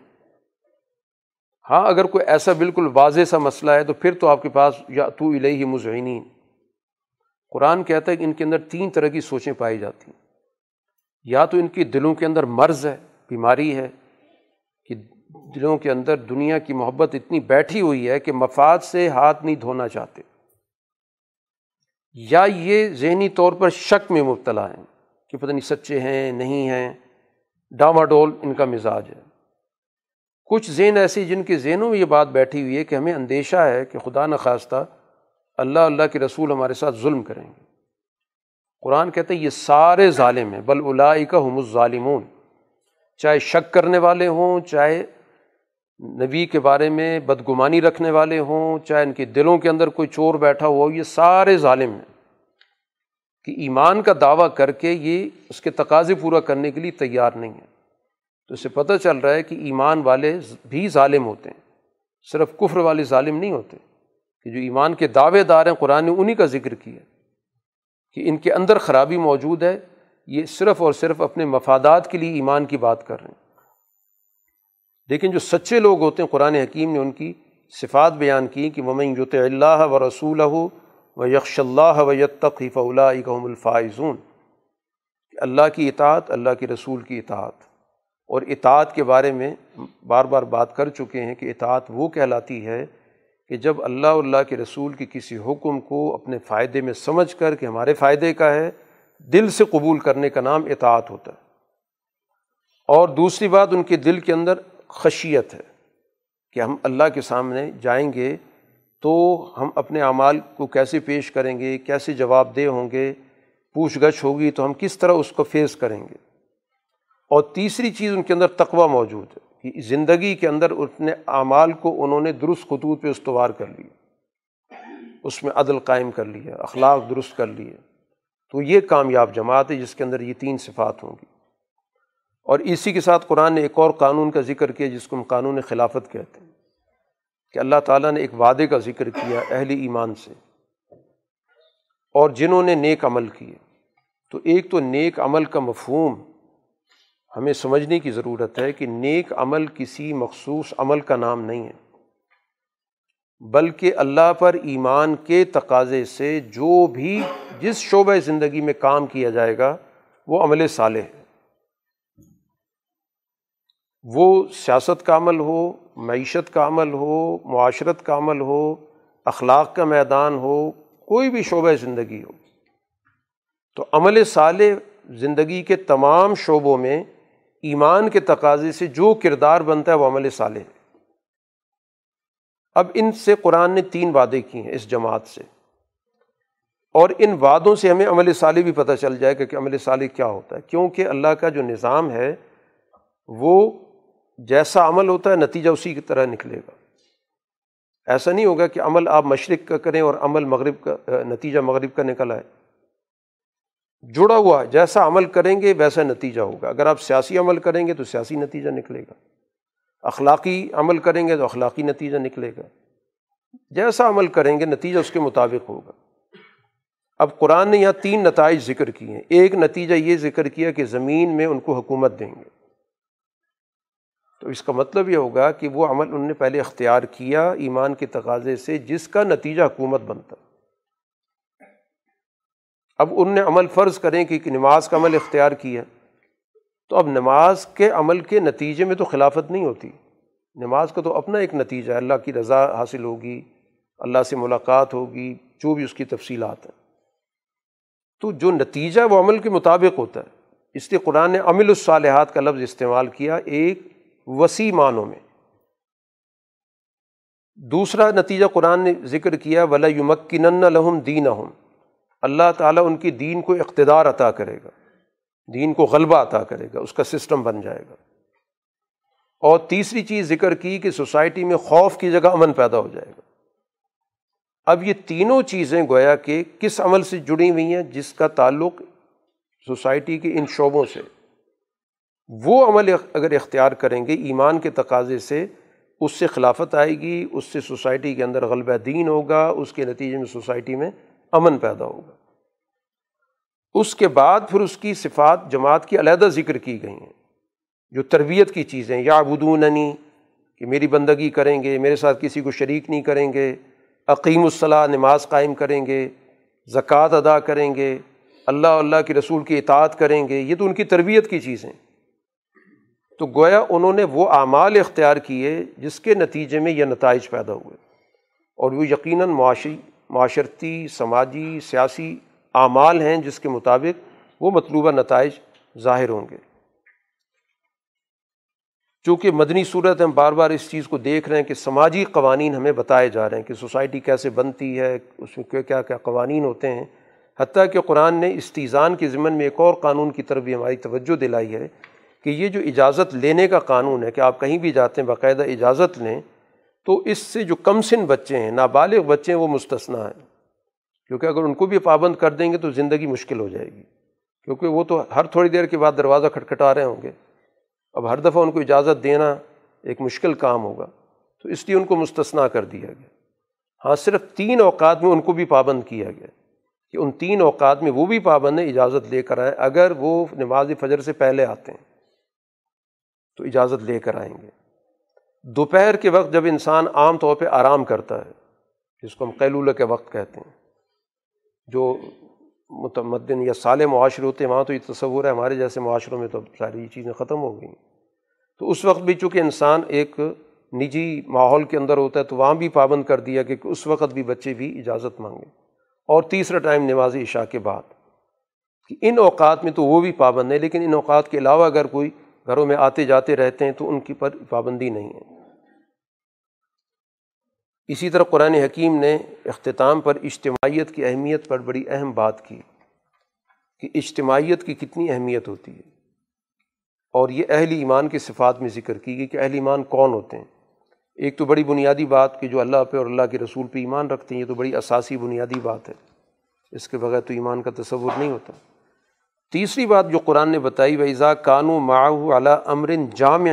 ہاں اگر کوئی ایسا بالکل واضح سا مسئلہ ہے تو پھر تو آپ کے پاس یا تو الہی مضعینین قرآن کہتا ہے کہ ان کے اندر تین طرح کی سوچیں پائی جاتی ہیں۔ یا تو ان کی دلوں کے اندر مرض ہے، بیماری ہے، کہ دلوں کے اندر دنیا کی محبت اتنی بیٹھی ہوئی ہے کہ مفاد سے ہاتھ نہیں دھونا چاہتے۔ یا یہ ذہنی طور پر شک میں مبتلا ہیں کہ پتہ نہیں سچے ہیں، نہیں ہیں ڈاما ڈول ان کا مزاج ہے۔ کچھ ذہن ایسی جن کے ذہنوں میں یہ بات بیٹھی ہوئی ہے کہ ہمیں اندیشہ ہے کہ خدا نخواستہ اللہ اللہ کے رسول ہمارے ساتھ ظلم کریں گے۔ قرآن کہتے ہیں، یہ سارے ظالم ہیں، بل الائی کا ہم الظالمون۔ چاہے شک کرنے والے ہوں، چاہے نبی کے بارے میں بدگمانی رکھنے والے ہوں، چاہے ان کے دلوں کے اندر کوئی چور بیٹھا ہوا ہو، یہ سارے ظالم ہیں۔ کہ ایمان کا دعویٰ کر کے یہ اس کے تقاضے پورا کرنے کے لیے تیار نہیں ہے تو اسے پتہ چل رہا ہے کہ ایمان والے بھی ظالم ہوتے ہیں، صرف کفر والے ظالم نہیں ہوتے۔ کہ جو ایمان کے دعوے دار ہیں، قرآن نے انہیں کا ذکر کیا۔ کہ ان کے اندر خرابی موجود ہے، یہ صرف اور صرف اپنے مفادات کے لیے ایمان کی بات کر رہے ہیں۔ لیکن جو سچے لوگ ہوتے ہیں، قرآن حکیم نے ان کی صفات بیان کی کہ ممن یوت اللہ و رسول و یکش اللہ و یتقیف اللہ الفائزون اللہ کی اطاعت، اللہ کی رسول کی اطاعت۔ اور اطاعت کے بارے میں بار بار بات کر چکے ہیں کہ اطاعت وہ کہلاتی ہے کہ جب اللہ اللہ کے رسول کی کسی حکم کو اپنے فائدے میں سمجھ کر کہ ہمارے فائدے کا ہے، دل سے قبول کرنے کا نام اطاعت ہوتا ہے۔ اور دوسری بات، ان کے دل کے اندر خشیت ہے کہ ہم اللہ کے سامنے جائیں گے تو ہم اپنے اعمال کو کیسے پیش کریں گے، کیسے جواب دہ ہوں گے، پوچھ گچھ ہوگی تو ہم کس طرح اس کو فیس کریں گے۔ اور تیسری چیز، ان کے اندر تقوی موجود ہے۔ کہ زندگی کے اندر اپنے اعمال کو انہوں نے درست خطوط پہ استوار کر لیا۔ اس میں عدل قائم کر لیا، اخلاق درست کر لیے تو یہ کامیاب جماعت ہے، جس کے اندر یہ تین صفات ہوں گی۔ اور اسی کے ساتھ قرآن نے ایک اور قانون کا ذکر کیا، جس کو ہم قانون خلافت کہتے ہیں۔ کہ اللہ تعالیٰ نے ایک وعدے کا ذکر کیا اہل ایمان سے۔ اور جنہوں نے نیک عمل کیے۔ تو ایک تو نیک عمل کا مفہوم ہمیں سمجھنے کی ضرورت ہے کہ نیک عمل کسی مخصوص عمل کا نام نہیں ہے، بلکہ اللہ پر ایمان کے تقاضے سے جو بھی جس شعبۂ زندگی میں کام کیا جائے گا، وہ عمل صالح ہے۔ وہ سیاست کا عمل ہو، معیشت کا عمل ہو، معاشرت کا عمل ہو، اخلاق کا میدان ہو، کوئی بھی شعبۂ زندگی ہو۔ تو عمل صالح زندگی کے تمام شعبوں میں ایمان کے تقاضے سے جو کردار بنتا ہے وہ عمل صالح ہے۔ اب ان سے قرآن نے تین وعدے کیے ہیں اس جماعت سے۔ اور ان وعدوں سے ہمیں عمل صالح بھی پتہ چل جائے گا کہ عمل صالح کیا ہوتا ہے۔ کیونکہ اللہ کا جو نظام ہے، وہ جیسا عمل ہوتا ہے، نتیجہ اسی کی طرح نکلے گا۔ ایسا نہیں ہوگا کہ عمل آپ مشرق کا کریں اور عمل مغرب کا، نتیجہ مغرب کا نکل آئے۔ جڑا ہوا جیسا عمل کریں گے ویسا نتیجہ ہوگا۔ اگر آپ سیاسی عمل کریں گے تو سیاسی نتیجہ نکلے گا۔ اخلاقی عمل کریں گے تو اخلاقی نتیجہ نکلے گا۔ جیسا عمل کریں گے، نتیجہ اس کے مطابق ہوگا۔ اب قرآن نے یہاں تین نتائج ذکر کیے ہیں۔ ایک نتیجہ یہ ذکر کیا کہ زمین میں ان کو حکومت دیں گے۔ تو اس کا مطلب یہ ہوگا کہ وہ عمل ان نے پہلے اختیار کیا ایمان کے تقاضے سے، جس کا نتیجہ حکومت بنتا۔ اب ان نے عمل فرض کریں کہ نماز کا عمل اختیار کیا۔ تو اب نماز کے عمل کے نتیجے میں تو خلافت نہیں ہوتی۔ نماز کا تو اپنا ایک نتیجہ ہے۔ اللہ کی رضا حاصل ہوگی، اللہ سے ملاقات ہوگی، جو بھی اس کی تفصیلات ہیں۔ تو جو نتیجہ وہ عمل کے مطابق ہوتا ہے۔ اس لیے قرآن نے عمل الصالحات کا لفظ استعمال کیا ایک وسیع معنوں میں۔ دوسرا نتیجہ قرآن نے ذکر کیا، ولا یمکن لہم دین اللہ تعالیٰ ان کی دین کو اقتدار عطا کرے گا، دین کو غلبہ عطا کرے گا، اس کا سسٹم بن جائے گا۔ اور تیسری چیز ذکر کی کہ سوسائٹی میں خوف کی جگہ امن پیدا ہو جائے گا۔ اب یہ تینوں چیزیں گویا کہ کس عمل سے جڑی ہوئی ہیں، جس کا تعلق سوسائٹی کے ان شعبوں سے۔ وہ عمل اگر اختیار کریں گے، ایمان کے تقاضے سے اس سے خلافت آئے گی، اس سے سوسائٹی کے اندر غلبہ دین ہوگا، اس کے نتیجے میں سوسائٹی میں امن پیدا ہوگا اس کے بعد پھر اس کی صفات، جماعت کی علیحدہ ذکر کی گئی ہیں۔ جو تربیت کی چیزیں یا بدوننی کہ میری بندگی کریں گے، میرے ساتھ کسی کو شریک نہیں کریں گے عقیم الصلاح نماز قائم کریں گے، زکوٰۃ ادا کریں گے، اللہ اللہ کے رسول کی اطاعت کریں گے، یہ تو ان کی تربیت کی چیزیں۔ تو گویا انہوں نے وہ اعمال اختیار کیے جس کے نتیجے میں یہ نتائج پیدا ہوئے۔ اور وہ یقیناً معاشی معاشرتی، سماجی، سیاسی اعمال ہیں جس کے مطابق وہ مطلوبہ نتائج ظاہر ہوں گے۔ چونکہ مدنی صورت ہم بار بار اس چیز کو دیکھ رہے ہیں کہ سماجی قوانین ہمیں بتائے جا رہے ہیں کہ سوسائٹی کیسے بنتی ہے، اس میں کیا کیا کیا قوانین ہوتے ہیں۔ حتیٰ کہ قرآن نے استیزان کے ضمن میں ایک اور قانون کی طرف بھی ہماری توجہ دلائی ہے کہ یہ جو اجازت لینے کا قانون ہے کہ آپ کہیں بھی جاتے ہیں، باقاعدہ اجازت لیں تو اس سے جو کم سن بچے ہیں، نابالغ بچے ہیں، وہ مستثنا ہیں۔ کیونکہ اگر ان کو بھی پابند کر دیں گے تو زندگی مشکل ہو جائے گی۔ کیونکہ وہ تو ہر تھوڑی دیر کے بعد دروازہ کھٹکھٹا رہے ہوں گے۔ اب ہر دفعہ ان کو اجازت دینا ایک مشکل کام ہوگا۔ تو اس لیے ان کو مستثنا کر دیا گیا۔ ہاں صرف تین اوقات میں ان کو بھی پابند کیا گیا۔ کہ ان تین اوقات میں وہ بھی پابند ہیں، اجازت لے کر آئیں۔ اگر وہ نماز فجر سے پہلے آتے ہیں، تو اجازت لے کر آئیں گے۔ دوپہر کے وقت جب انسان عام طور پہ آرام کرتا ہے، جس کو ہم قیلولہ کے وقت کہتے ہیں، جو متمدن یا سال معاشرے ہوتے ہیں، وہاں تو یہ تصور ہے ہمارے جیسے معاشروں میں تو ساری یہ چیزیں ختم ہو گئیں۔ تو اس وقت بھی چونکہ انسان ایک نجی ماحول کے اندر ہوتا ہے، تو وہاں بھی پابند کر دیا کہ اس وقت بھی بچے بھی اجازت مانگیں۔ اور تیسرا ٹائم نماز عشاء کے بعد، کہ ان اوقات میں تو وہ بھی پابند ہے لیکن ان اوقات کے علاوہ اگر کوئی گھروں میں آتے جاتے رہتے ہیں، تو ان کی پر پابندی نہیں ہے۔ اسی طرح قرآن حکیم نے اختتام پر اجتماعیت کی اہمیت پر بڑی اہم بات کی کہ اجتماعیت کی کتنی اہمیت ہوتی ہے اور یہ اہل ایمان کے صفات میں ذکر کی گئی کہ اہل ایمان کون ہوتے ہیں۔ ایک تو بڑی بنیادی بات کہ جو اللہ پہ اور اللہ کے رسول پہ ایمان رکھتے ہیں، یہ تو بڑی اساسی بنیادی بات ہے۔ اس کے بغیر تو ایمان کا تصور نہیں ہوتا۔ تیسری بات جو قرآن نے بتائی ویزا کانو معاہ اعلیٰ امرن جامع،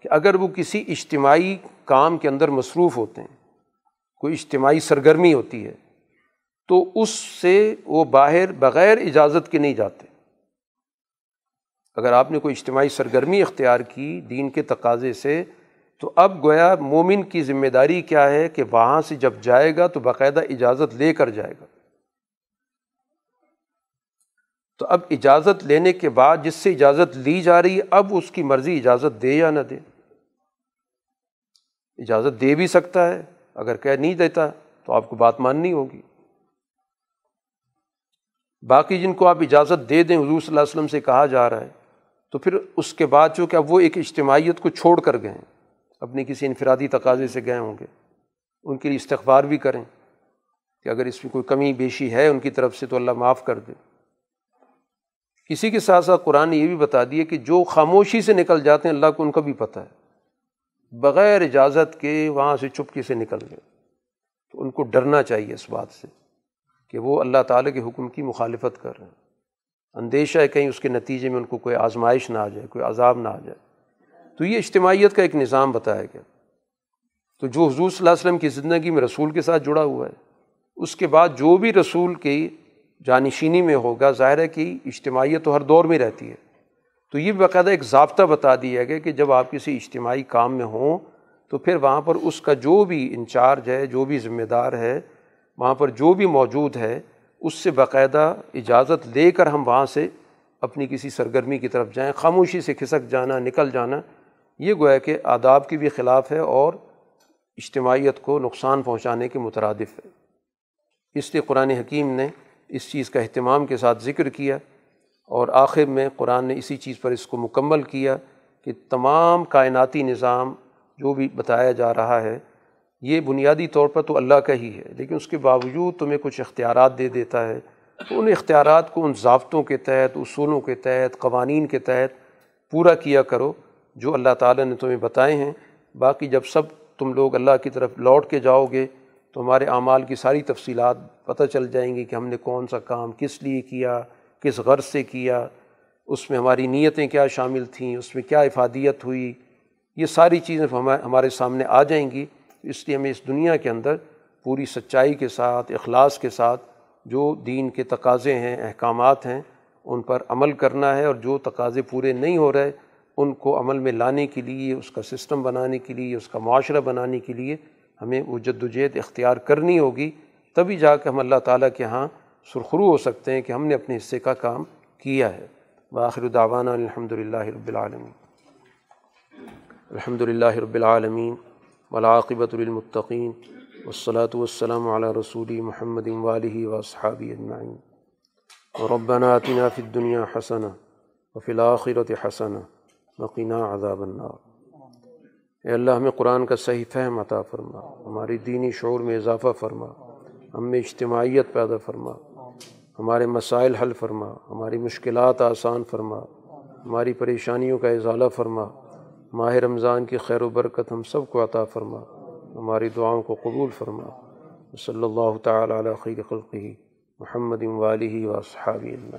کہ اگر وہ کسی اجتماعی کام کے اندر مصروف ہوتے ہیں کوئی اجتماعی سرگرمی ہوتی ہے، تو اس سے وہ باہر بغیر اجازت کے نہیں جاتے۔ اگر آپ نے کوئی اجتماعی سرگرمی اختیار کی دین کے تقاضے سے، تو اب گویا مومن کی ذمہ داری کیا ہے کہ وہاں سے جب جائے گا تو باقاعدہ اجازت لے کر جائے گا۔ تو اب اجازت لینے کے بعد جس سے اجازت لی جا رہی ہے اب اس کی مرضی اجازت دے یا نہ دے۔ اجازت دے بھی سکتا ہے۔ اگر کہہ نہیں دیتا تو آپ کو بات ماننی ہوگی۔ باقی جن کو آپ اجازت دے دیں حضور صلی اللہ علیہ وسلم سے کہا جا رہا ہے، تو پھر اس کے بعد چونکہ اب وہ ایک اجتماعیت کو چھوڑ کر گئے اپنی کسی انفرادی تقاضے سے گئے ہوں گے۔ ان کے لیے استغفار بھی کریں۔ کہ اگر اس میں کوئی کمی بیشی ہے ان کی طرف سے تو اللہ معاف کر دے۔ اسی کے ساتھ ساتھ قرآن نے یہ بھی بتا دیا کہ جو خاموشی سے نکل جاتے ہیں، اللہ کو ان کا بھی پتہ ہے۔ بغیر اجازت کے وہاں سے چپکے سے نکل گئے۔ تو ان کو ڈرنا چاہیے اس بات سے کہ وہ اللہ تعالیٰ کے حکم کی مخالفت کر رہے ہیں۔ اندیشہ ہے کہیں اس کے نتیجے میں ان کو کوئی آزمائش نہ آ جائے، کوئی عذاب نہ آ جائے۔ تو یہ اجتماعیت کا ایک نظام بتایا گیا۔ تو جو حضور صلی اللہ علیہ وسلم کی زندگی میں رسول کے ساتھ جڑا ہوا ہے، اس کے بعد جو بھی رسول کی جانشینی میں ہوگا، ظاہر ہے کہ اجتماعیت تو ہر دور میں رہتی ہے۔ تو یہ باقاعدہ ایک ضابطہ بتا دیا گیا کہ جب آپ کسی اجتماعی کام میں ہوں تو پھر وہاں پر اس کا جو بھی انچارج ہے، جو بھی ذمہ دار ہے، وہاں پر جو بھی موجود ہے، اس سے باقاعدہ اجازت لے کر ہم وہاں سے اپنی کسی سرگرمی کی طرف جائیں، خاموشی سے کھسک جانا، نکل جانا، یہ گویا کہ آداب کی بھی خلاف ہے اور اجتماعیت کو نقصان پہنچانے کے مترادف ہے۔ اس لیے قرآن حکیم نے اس چیز کا اہتمام کے ساتھ ذکر کیا۔ اور آخر میں قرآن نے اسی چیز پر اس کو مکمل کیا کہ تمام کائناتی نظام جو بھی بتایا جا رہا ہے، یہ بنیادی طور پر تو اللہ کا ہی ہے، لیکن اس کے باوجود تمہیں کچھ اختیارات دے دیتا ہے۔ تو ان اختیارات کو، ان ضابطوں کے تحت، اصولوں کے تحت، قوانین کے تحت پورا کیا کرو، جو اللہ تعالیٰ نے تمہیں بتائے ہیں۔ باقی جب سب تم لوگ اللہ کی طرف لوٹ کے جاؤ گے، تو ہمارے اعمال کی ساری تفصیلات پتہ چل جائیں گی کہ ہم نے کون سا کام کس لیے کیا۔ کس غرض سے کیا، اس میں ہماری نیتیں کیا شامل تھیں، اس میں کیا افادیت ہوئی، یہ ساری چیزیں ہمارے سامنے آ جائیں گی۔ اس لیے ہمیں اس دنیا کے اندر پوری سچائی کے ساتھ، اخلاص کے ساتھ جو دین کے تقاضے ہیں، احکامات ہیں، ان پر عمل کرنا ہے اور جو تقاضے پورے نہیں ہو رہے، ان کو عمل میں لانے کے لیے، اس کا سسٹم بنانے کے لیے، اس کا معاشرہ بنانے کے لیے ہمیں وہ جد وجہد اختیار کرنی ہوگی۔ تبھی جا کے ہم اللہ تعالیٰ کے ہاں سرخرو ہو سکتے ہیں کہ ہم نے اپنے حصے کا کام کیا ہے۔ بآخر دعوانا الحمد للہ رب العالمین۔ الحمد للہ رب العالمین ولاقبۃ المطقین والصلاة والسلام علی رسول محمد والی و صحابی اجمعین۔ ربنا آتنا فی الدنیا حسنہ وفی الآخرت حسنہ وقنا عذاب النار۔ اے اللہ، ہمیں قرآن کا صحیح فہم عطا فرما۔ ہماری دینی شعور میں اضافہ فرما۔ ہم میں اجتماعیت پیدا فرما۔ ہمارے مسائل حل فرما، ہماری مشکلات آسان فرما، ہماری پریشانیوں کا اضالہ فرما، ماہ رمضان کی خیر و برکت ہم سب کو عطا فرما، ہماری دعاؤں کو قبول فرما۔ صلی اللہ تعالیٰ علیہ خیر خلقی محمد والی و صحابی اللہ